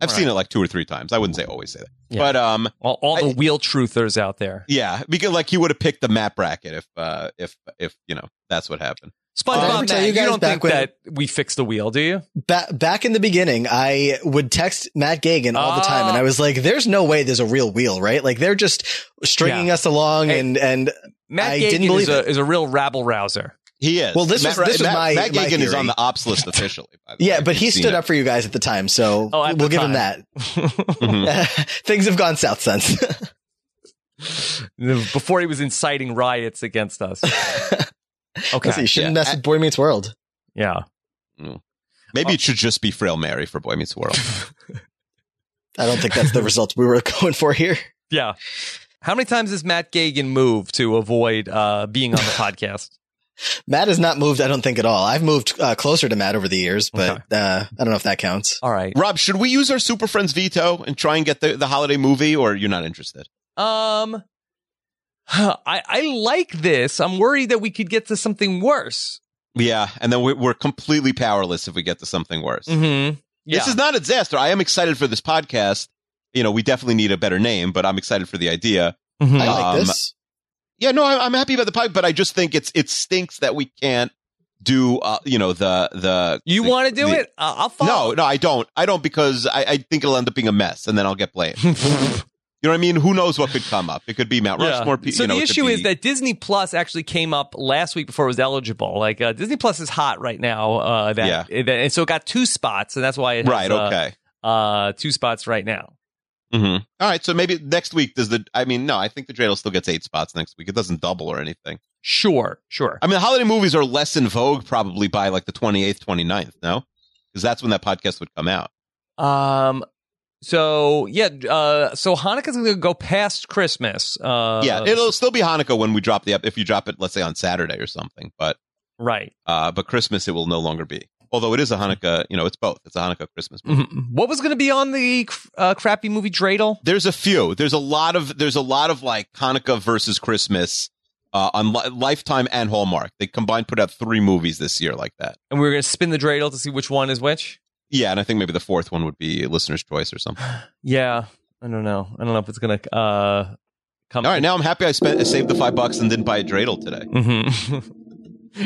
I've All seen right. it like two or three times. I wouldn't say always say that, Yeah. but um, all, all the I- wheel truthers out there. yeah, because like he would have picked the map bracket if uh if if you know that's what happened. SpongeBob, Did I ever Matt, tell you, you guys don't back think when- that we fixed the wheel, do you? Ba- back in the beginning, I would text Matt Gagan all the time, and. I was like, "There's no way there's a real wheel, right? Like they're just stringing us along." Hey, and and Matt I Gagan didn't is a, it. is a real rabble rouser. He is. Well, this Matt, was- this was Matt, my- Matt my Gagan is on the ops list officially. By the yeah, way. but he stood it. up for you guys at the time, so Oh, we'll the give him time. that. Mhm. Things have gone south since. Before he was inciting riots against us. Okay. Listen, you shouldn't Yeah. mess with Boy Meets World. Yeah. Maybe it should just be Frail Mary for Boy Meets World. I don't think that's the result we were going for here. Yeah. How many times has Matt Gagan moved to avoid uh, being on the podcast? Matt has not moved, I don't think at all. I've moved uh, closer to Matt over the years, but Okay. uh, I don't know if that counts. All right. Rob, should we use our Super Friends veto and try and get the, the holiday movie, or you're not interested? Um, I I like this. I'm worried that we could get to something worse. Yeah, and then we- we're completely powerless if we get to something worse. Mm-hmm. Yeah. This is not a disaster. I am excited for this podcast. You know, we definitely need a better name, but I'm excited for the idea. Mhm. I like Um, this. Yeah, no, I'm, I'm happy about the podcast, but I just think it's it stinks that we can't do. Uh, you know, the the you want to do the- it? Uh, I'll follow. No, no, I don't. I don't because I, I think it'll end up being a mess, and then I'll get blamed. You know what I mean? Who knows what could come up? It could be Mount Yeah. Rushmore. pe- So you know, the issue is that Disney Plus actually came up last week before it was eligible. Like uh, Disney Plus is hot right now. Uh, that, Yeah. and so it got two spots, and that's why it has, right. uh, Okay. uh, two spots right now. hmm All right. So maybe next week does the? I mean, no, I think the dreidel still gets eight spots next week. It doesn't double or anything. Sure, sure. I mean, the holiday movies are less in vogue probably by like the 28th, 29th, no? Because that's when that podcast would come out. Um. So yeah. Uh. So Hanukkah's going to go past Christmas. Uh. yeah, it'll still be Hanukkah when we drop the if you drop it, let's say on Saturday or something. But right. uh, but Christmas it will no longer be. Although it is a Hanukkah, you know, it's both. It's a Hanukkah Christmas movie. Mhm. What was going to be on the uh, crappy movie Dreidel? There's a few. There's a lot of there's a lot of like Hanukkah versus Christmas uh, on Li- Lifetime and Hallmark. They combined put out three movies this year like that. And we're going to spin the dreidel to see which one is which. Yeah, and I think maybe the fourth one would be listener's choice or something. Yeah, I don't know. I don't know if it's gonna uh come. All right, now I'm happy I spent I saved the five bucks and didn't buy a dreidel today. hmm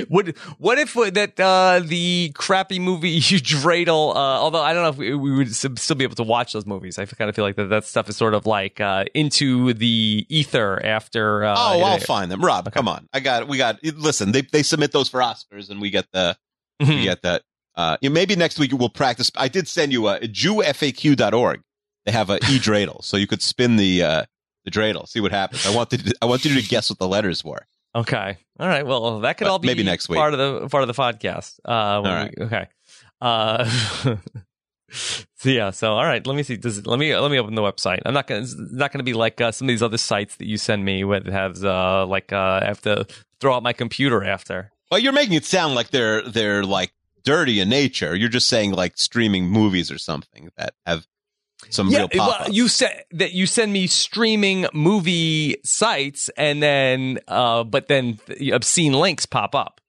What what if that uh, the crappy movie you dreidel? Uh, although I don't know if we, we would still be able to watch those movies. I kind of feel like that, that stuff is sort of like uh, into the ether after. Uh, oh, I'll find them. Rob, come on. I got we got listen, they they submit those for Oscars and we get the we Mhm. get that. Uh you know, maybe next week we'll practice. I did send you a jewfaq.org. They have a e dreidel, so you could spin the uh the dreidel, see what happens. I wanted I wanted you to guess what the letters were. Okay. All right. Well, that could But all be maybe next week. part of the part of the podcast. Uh, All right. we- okay. Uh, so yeah. So all right. Let me see. Does let me let me open the website. I'm not gonna. It's not gonna be like uh, some of these other sites that you send me where it has uh like uh I have to throw out my computer after. Well, you're making it sound like they're they're like dirty in nature. You're just saying like streaming movies or something that have some real pop well, you said that you send me streaming movie sites, and then uh, but then obscene links pop up.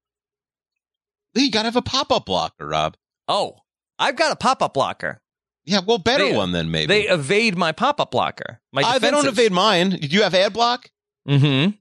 You gotta have a pop up blocker, Rob. Oh, I've got a pop up blocker. Yeah, well, better They- one then maybe. They evade my pop up blocker. My Uh, they don't evade mine. Do you have ad block? Mm-hmm.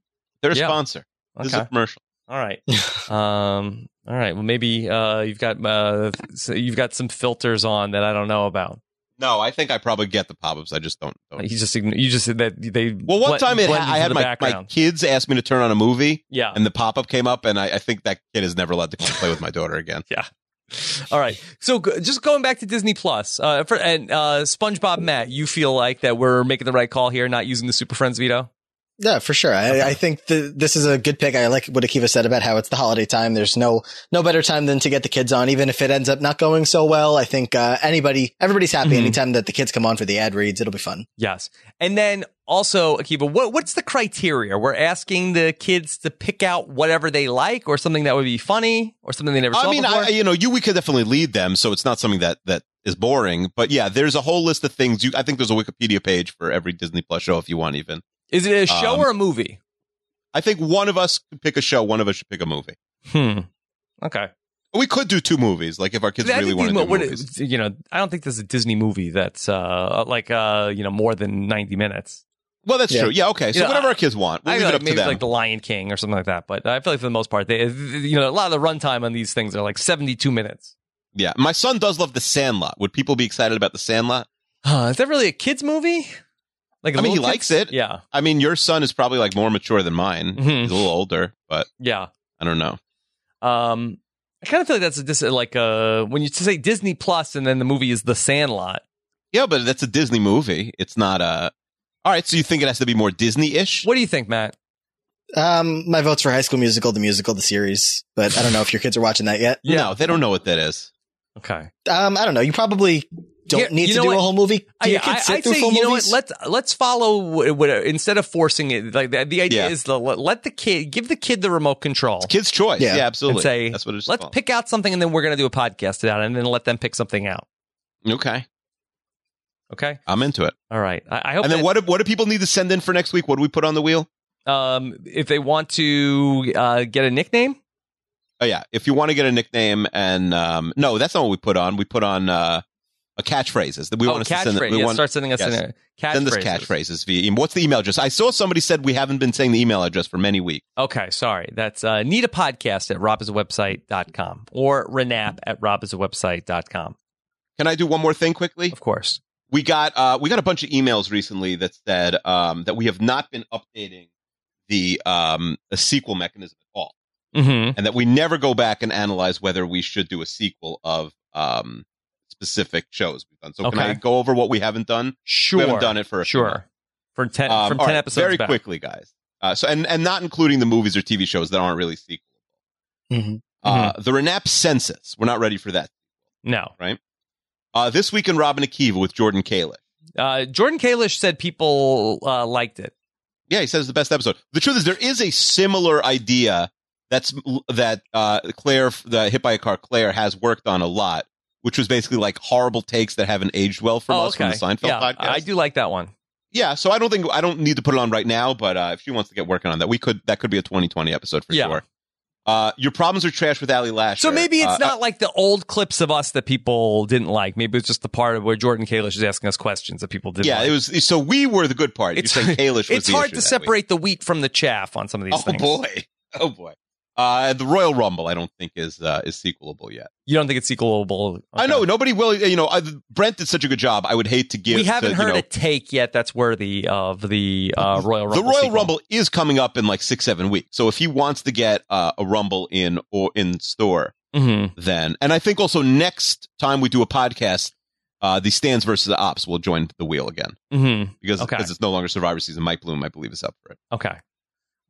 They're a Yeah. sponsor. This is a commercial. All right. um. All right. Well, maybe uh, you've got uh, so you've got some filters on that I don't know about. No, I think I probably get the pop ups. I just don't. don't. You just you just said that they. Well, one time it I had my, my kids ask me to turn on a movie, yeah. and the pop up came up, and I, I think that kid is never allowed to come play with my daughter again. Yeah. All right. So g- just going back to Disney Plus, uh, for, and uh, SpongeBob Matt, you feel like that we're making the right call here, not using the Super Friends veto. Yeah, for sure. I, I think the, this is a good pick. I like what Akiva said about how it's the holiday time. There's no no better time than to get the kids on, even if it ends up not going so well. I think uh, anybody, everybody's happy Mhm. anytime that the kids come on for the ad reads. It'll be fun. Yes. And then also, Akiva, what, what's the criteria? We're asking the kids to pick out whatever they like or something that would be funny or something they never saw I mean, before? I, you know, you we could definitely lead them, so it's not something that that is boring. But yeah, there's a whole list of things. You, I think there's a Wikipedia page for every Disney Plus show if you want. Even Is it a show um, or a movie? I think one of us could pick a show, one of us should pick a movie. Hmm. Okay. We could do two movies, like if our kids I really want to these do mo- what- movies. You know, I don't think there's a Disney movie that's uh like uh you know more than 90 minutes. Well, that's Yeah. true. Yeah, okay. So You know, whatever I- our kids want, we'll I leave know, it up maybe to them. like The Lion King or something like that, but I feel like for the most part, they you know a lot of the runtime on these things are like 72 minutes. yeah, my son does love The Sandlot. Would people be excited about The Sandlot? Huh, is that really a kids movie? Like I mean, he kids? likes it. Yeah. I mean, your son is probably like more mature than mine. Mhm. He's a little older, but Yeah. I don't know. Um, I kind of feel like that's a, dis- like uh when you say Disney Plus and then the movie is The Sandlot. Yeah, but that's a Disney movie. It's not a. All right, so you think it has to be more Disney-ish? What do you think, Matt? Um, my vote's for High School Musical, the musical, the series, but I don't know if your kids are watching that yet. No, they don't know what that is. Okay. Um, I don't know. You probably don't Here- need you to do what? a whole movie. Do I, your kids I, sit I'd through say full you know what? Let's let's follow what, what, instead of forcing it. Like the, the idea Yeah. is the let, let the kid give the kid the remote control. Kids' choice. Yeah. Yeah, and absolutely. say, that's what it's let's called. pick out something and then we're going to do a podcast about it and then let them pick something out. Okay, Okay. I'm into it. All right. I, I hope. And then that, what? Do, what do people need to send in for next week? What do we put on the wheel? Um, if they want to uh, get a nickname, Oh yeah, if you want to get a nickname, and um, no, that's not what we put on. We put on uh, a catchphrases that we oh, want to send. catchphrase. We Yeah, want start sending us yes. in catchphrases. send us catchphrases via email. What's the email address? I saw somebody said we haven't been saying the email address for many weeks. Okay, sorry. That's uh, need a podcast at robhasawebsite.com or RANAP at robhasawebsite.com. Can I do one more thing quickly? Of course. we got uh we got a bunch of emails recently that said um that we have not been updating the um the sequel mechanism at all Mm-hmm. and that we never go back and analyze whether we should do a sequel of um specific shows we've done so can i go over what we haven't done Sure. we haven't done it for a Sure. months. For 10, Um, from 10 right, episodes very back. quickly guys uh so and and not including the movies or tv shows that aren't really sequel Mhm. uh Mm-hmm. the RANAP census we're not ready for that No. Right? Uh this week in Rob and Akiva with jordan kalish Uh, Jordan Kalish said people uh, liked it. Yeah, he says it's the best episode. The truth is, there is a similar idea that's that uh, Claire, the hit by a car, Claire has worked on a lot, which was basically like horrible takes that haven't aged well from oh, us okay. from the Seinfeld yeah, podcast. I do like that one. Yeah, so I don't think I don't need to put it on right now, but uh, if she wants to get working on that, we could. That could be a 2020 episode for Yeah. sure. Uh, your problems are trash with Ali Lasher. So maybe it's Uh, not like the old clips of us that people didn't like. Maybe it's just the part of where Jordan Kalish is asking us questions that people didn't. yeah, like. it was. So we were the good part. It's You're saying Kalish it's hard to separate the wheat from the chaff on some of week. these Oh things. boy. Oh boy. Uh, the Royal Rumble, I don't think is uh, is sequelable yet. You don't think it's sequelable? I know nobody will. You know, I, Brent did such a good job. I would hate to give. we haven't to, heard you know, a take yet that's worthy of the uh, Royal Rumble. the Royal sequel. Rumble is coming up in like six seven weeks. So if he wants to get uh, a Rumble in or in store, Mhm. then and I think also next time we do a podcast, uh, the stands versus the ops will join the wheel again Mhm. because Okay. because it's no longer Survivor season. Mike Bloom, I believe, is up for it. Okay.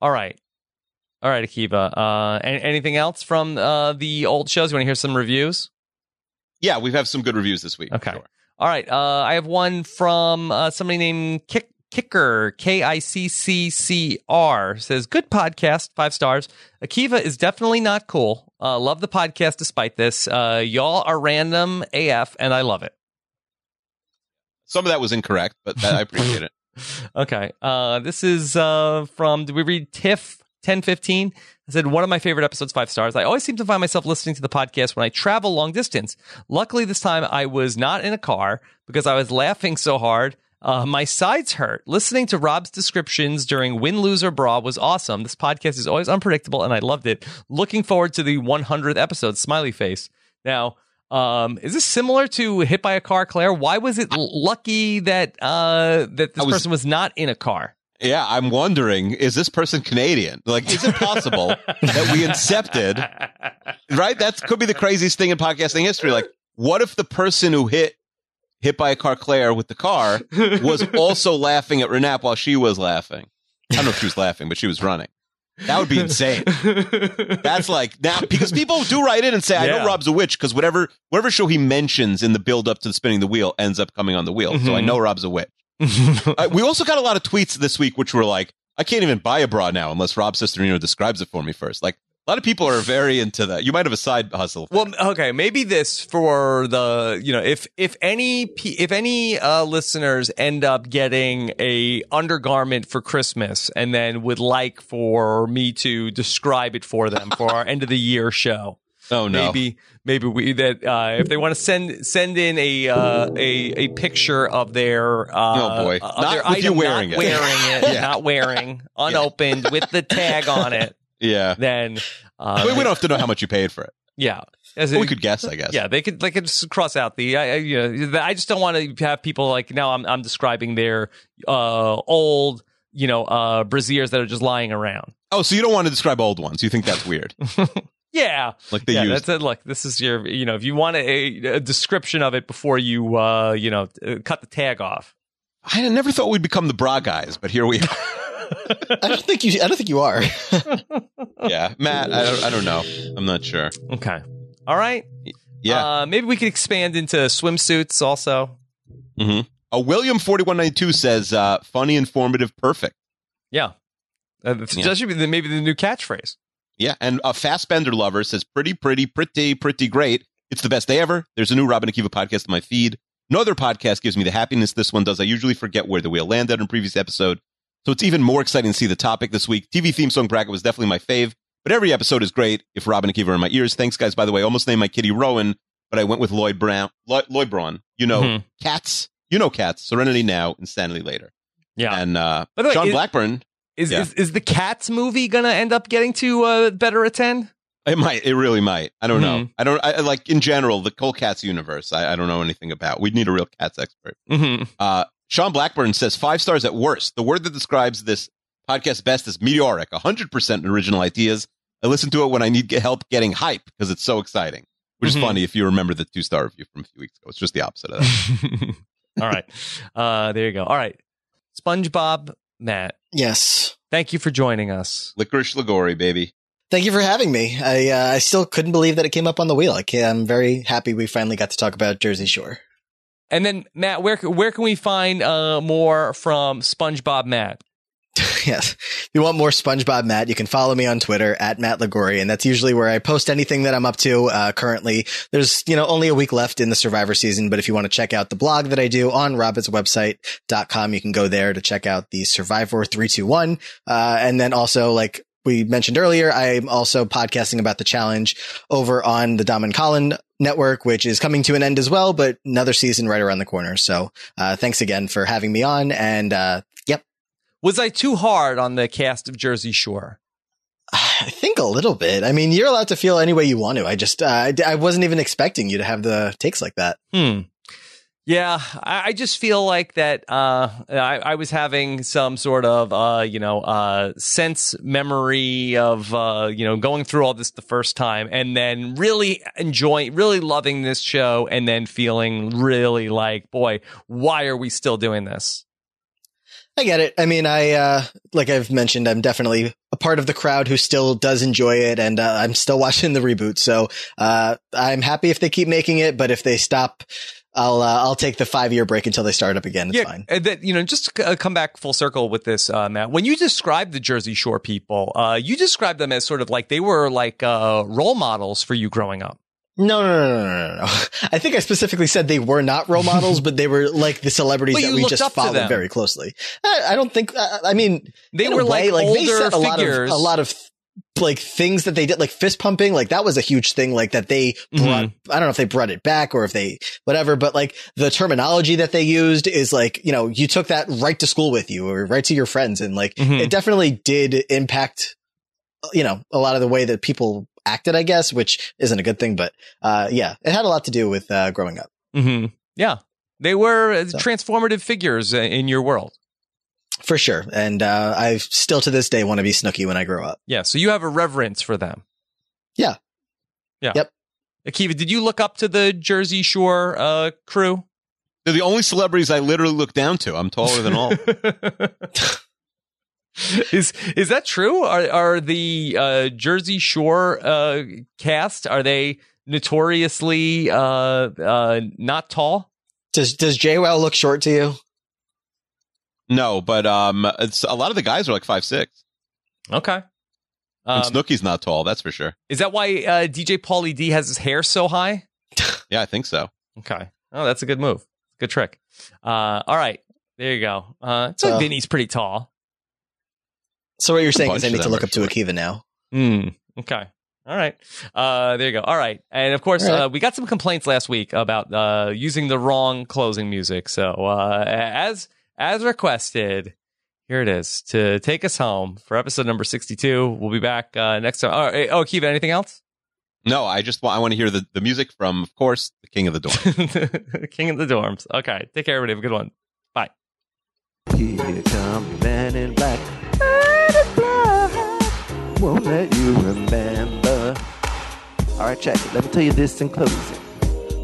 All right. All right, Akiva. Uh, any, anything else from uh, the old shows? You want to hear some reviews? Yeah, we've had some good reviews this week. Okay. Sure. All right. Uh, I have one from uh, somebody named Kick, Kicker, K I C C C R, says, Good podcast, five stars. Akiva is definitely not cool. Uh, love the podcast despite this. Uh, y'all are random AF, and I love it. Some of that was incorrect, but that, I appreciate it. Okay. Uh, this is uh, from, did we read TIFF 1015? I said, one of my favorite episodes, five stars. I always seem to find myself listening to the podcast when I travel long distance. Luckily, this time I was not in a car because I was laughing so hard. Uh, my sides hurt. Listening to Rob's descriptions during Win, Lose, or Bra was awesome. This podcast is always unpredictable and I loved it. Looking forward to the 100th episode. Smiley face. Now, um, is this similar to Hit by a Car, Claire? Why was it lucky that uh, that this was- person was not in a car? Yeah, I'm wondering, is this person Canadian? Like, is it possible that we incepted, right? That could be the craziest thing in podcasting history. Like, what if the person who hit, hit by a car, Claire, with the car was also laughing at RANAP while she was laughing? I don't know if she was laughing, but she was running. That would be insane. That's like now because people do write in and say, "I Yeah. know Rob's a witch," because whatever whatever show he mentions in the build up to spinning the wheel ends up coming on the wheel. So I Mhm. know Rob's a witch. Uh, we also got a lot of tweets this week, which were like, "I can't even buy a bra now unless Rob Cesternino describes it for me first. Like a lot of people are very into that. You might have a side hustle. Well, okay, maybe this for the you know if if any if any uh, listeners end up getting a undergarment for Christmas and then would like for me to describe it for them for our end of the year show. oh no, Maybe maybe we that uh, if they want to send send in a uh, a a picture of their uh, Oh, boy. Not their with you wearing not it. wearing it Yeah. not wearing unopened with the tag on it yeah. then uh, But we don't have to know how much you paid for it. yeah as a- we could guess, I guess. yeah, they could they could just cross out the I, I, you know, I just don't want to have people like now I'm I'm describing their uh old you know uh braziers that are just lying around. Oh, so you don't want to describe old ones? You think that's weird? Yeah, Like they yeah, use that's it. Look, this is your you know if you want a, a description of it before you uh you know uh, cut the tag off. I never thought we'd become the bra guys, but here we are. I don't think you. I don't think you are. yeah, Matt. I don't. I don't know. I'm not sure. Okay, all right. Yeah. uh, maybe we could expand into swimsuits also. hmm Uh, William forty one ninety two says, uh, "Funny, informative, perfect." Yeah, uh, that should be the, maybe the new catchphrase. Yeah, and a fast bender lover says, "Pretty, pretty, pretty, pretty great. It's the best day ever." There's a new Rob and Akiva podcast on my feed. No other podcast gives me the happiness this one does. I usually forget where the wheel landed in a previous episode, so it's even more exciting to see the topic this week. TV theme song bracket was definitely my fave, but every episode is great. If Rob and Akiva are in my ears, thanks guys. By the way, I almost named my kitty Rowan, but I went with Lloyd Brown. Lloyd, Lloyd Braun. You know, Mhm. cats. You know, cats. Serenity now, insanity later. Yeah. And uh, John is- Blackburn. Is, Yeah. is is the Cats movie gonna end up getting to uh, better attend? It might. It really might. I don't know. Mhm. I don't. I, like in general the whole cats universe. I, I don't know anything about. We'd need a real cats expert. Mm-hmm. Uh, Sean Blackburn says five stars at worst. The word that describes this podcast best is meteoric. hundred percent original ideas. I listen to it when I need help getting hype because it's so exciting. Which Mhm. is funny if you remember the two star review from a few weeks ago. It's just the opposite of that. All right, uh, there you go. All right, SpongeBob, Matt, yes. thank you for joining us. Licorice Ligori, baby. Thank you for having me. I uh, I still couldn't believe that it came up on the wheel. I can, I'm very happy we finally got to talk about Jersey Shore. And then Matt, where where can we find uh, more from SpongeBob, Matt? yes. If you want more SpongeBob Matt, you can follow me on Twitter at Matt Ligori, and that's usually where I post anything that I'm up to. Uh, currently, there's, you know, only a week left in the Survivor season, but if you want to check out the blog that I do on robhasawebsite.com, you can go there to check out the Survivor 321. Uh, and then also like, we mentioned earlier, I'm also podcasting about the challenge over on the Dom and Colin network, which is coming to an end as well, but another season right around the corner. So, uh, thanks again for having me on. And, uh, Was I too hard on the cast of Jersey Shore? I think a little bit. I mean, you're allowed to feel any way you want to. I just, uh, I, I wasn't even expecting you to have the takes like that. Hmm. Yeah, I, I just feel like that. Uh, I, I was having some sort of, uh, you know, uh, sense memory of, uh, you know, going through all this the first time, and then really enjoying, really loving this show, and then feeling really like, boy, why are we still doing this? I get it. I mean, I, uh, like I've mentioned, I'm definitely a part of the crowd who still does enjoy it and, uh, I'm still watching the reboot. So, uh, I'm happy if they keep making it, but if they stop, I'll, uh, I'll take the five year break until they start up again. It's fine. and that you know, just to uh, come back full circle with this, uh, Matt. When you describe the Jersey Shore people, uh, you describe them as sort of like they were like uh, role models for you growing up. No, no, no, no, no, no, no. I think I specifically said they were not role models, but they were like the celebrities that we just followed very closely. I, I don't think, I, I mean, They were way, like, they older set a lot of, a lot of like things that they did, like fist pumping, like that was a huge thing, like that they brought, Mm-hmm. I don't know if they brought it back or if they, whatever, but like the terminology that they used is like, you know, you took that right to school with you or right to your friends. And like, it definitely did impact, you know, a lot of the way that people acted, I guess, which isn't a good thing, but, uh, yeah, it had a lot to do with, uh, growing up. hmm Yeah, they were uh, So. transformative figures uh, in your world. For sure. And, uh, I still to this day want to be Snooki when I grow up. Yeah, so you have a reverence for them. Yeah. Yeah. Yep. Akiva, did you look up to the Jersey Shore uh, crew? They're the only celebrities I literally look down to. I'm taller than all. is is that true? Are are the uh, Jersey Shore uh, cast are they notoriously uh, uh, not tall? Does, does JWoww look short to you? no, but um, it's a lot of the guys are like five six. Okay. And Um, Snooki's not tall, that's for sure. is that why uh, DJ Pauly D has his hair so high? Yeah, I think so. Okay. Oh, that's a good move. Good trick. Uh, all right. There you go. Uh, so So- Vinny's pretty tall. So what you're saying is I need to look up to. Akiva now. Hmm. Okay. All right. Uh, there you go. All right. And of course, All right. uh, we got some complaints last week about uh, using the wrong closing music. So uh, as as requested, here it is to take us home for episode number sixty-two. We'll be back uh, next time. Oh, hey, oh, Kiva, anything else? No, I just want I want to hear the, the music from, of course, the King of the Dorm. King of the dorms. Okay. Take care, everybody. Have a good one. Bye. Here come the man in black. Won't let you remember. Alright, check it. Let me tell you this in closing.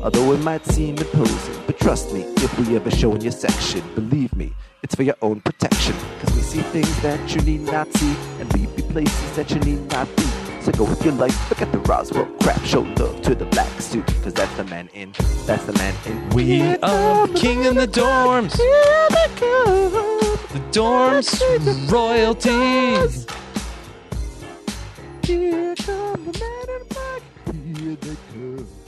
Although it might seem imposing, but trust me, if we ever show in your section, believe me, it's for your own protection. Cause we see things that you need not see, and we be places that you need not be. So go with your life, look at the Roswell crap, show love to the black suit, cause that's the man in, that's the man in. We are the king in the dorms. Here they come. The dorms royalties. Here come the man in black. Here they come.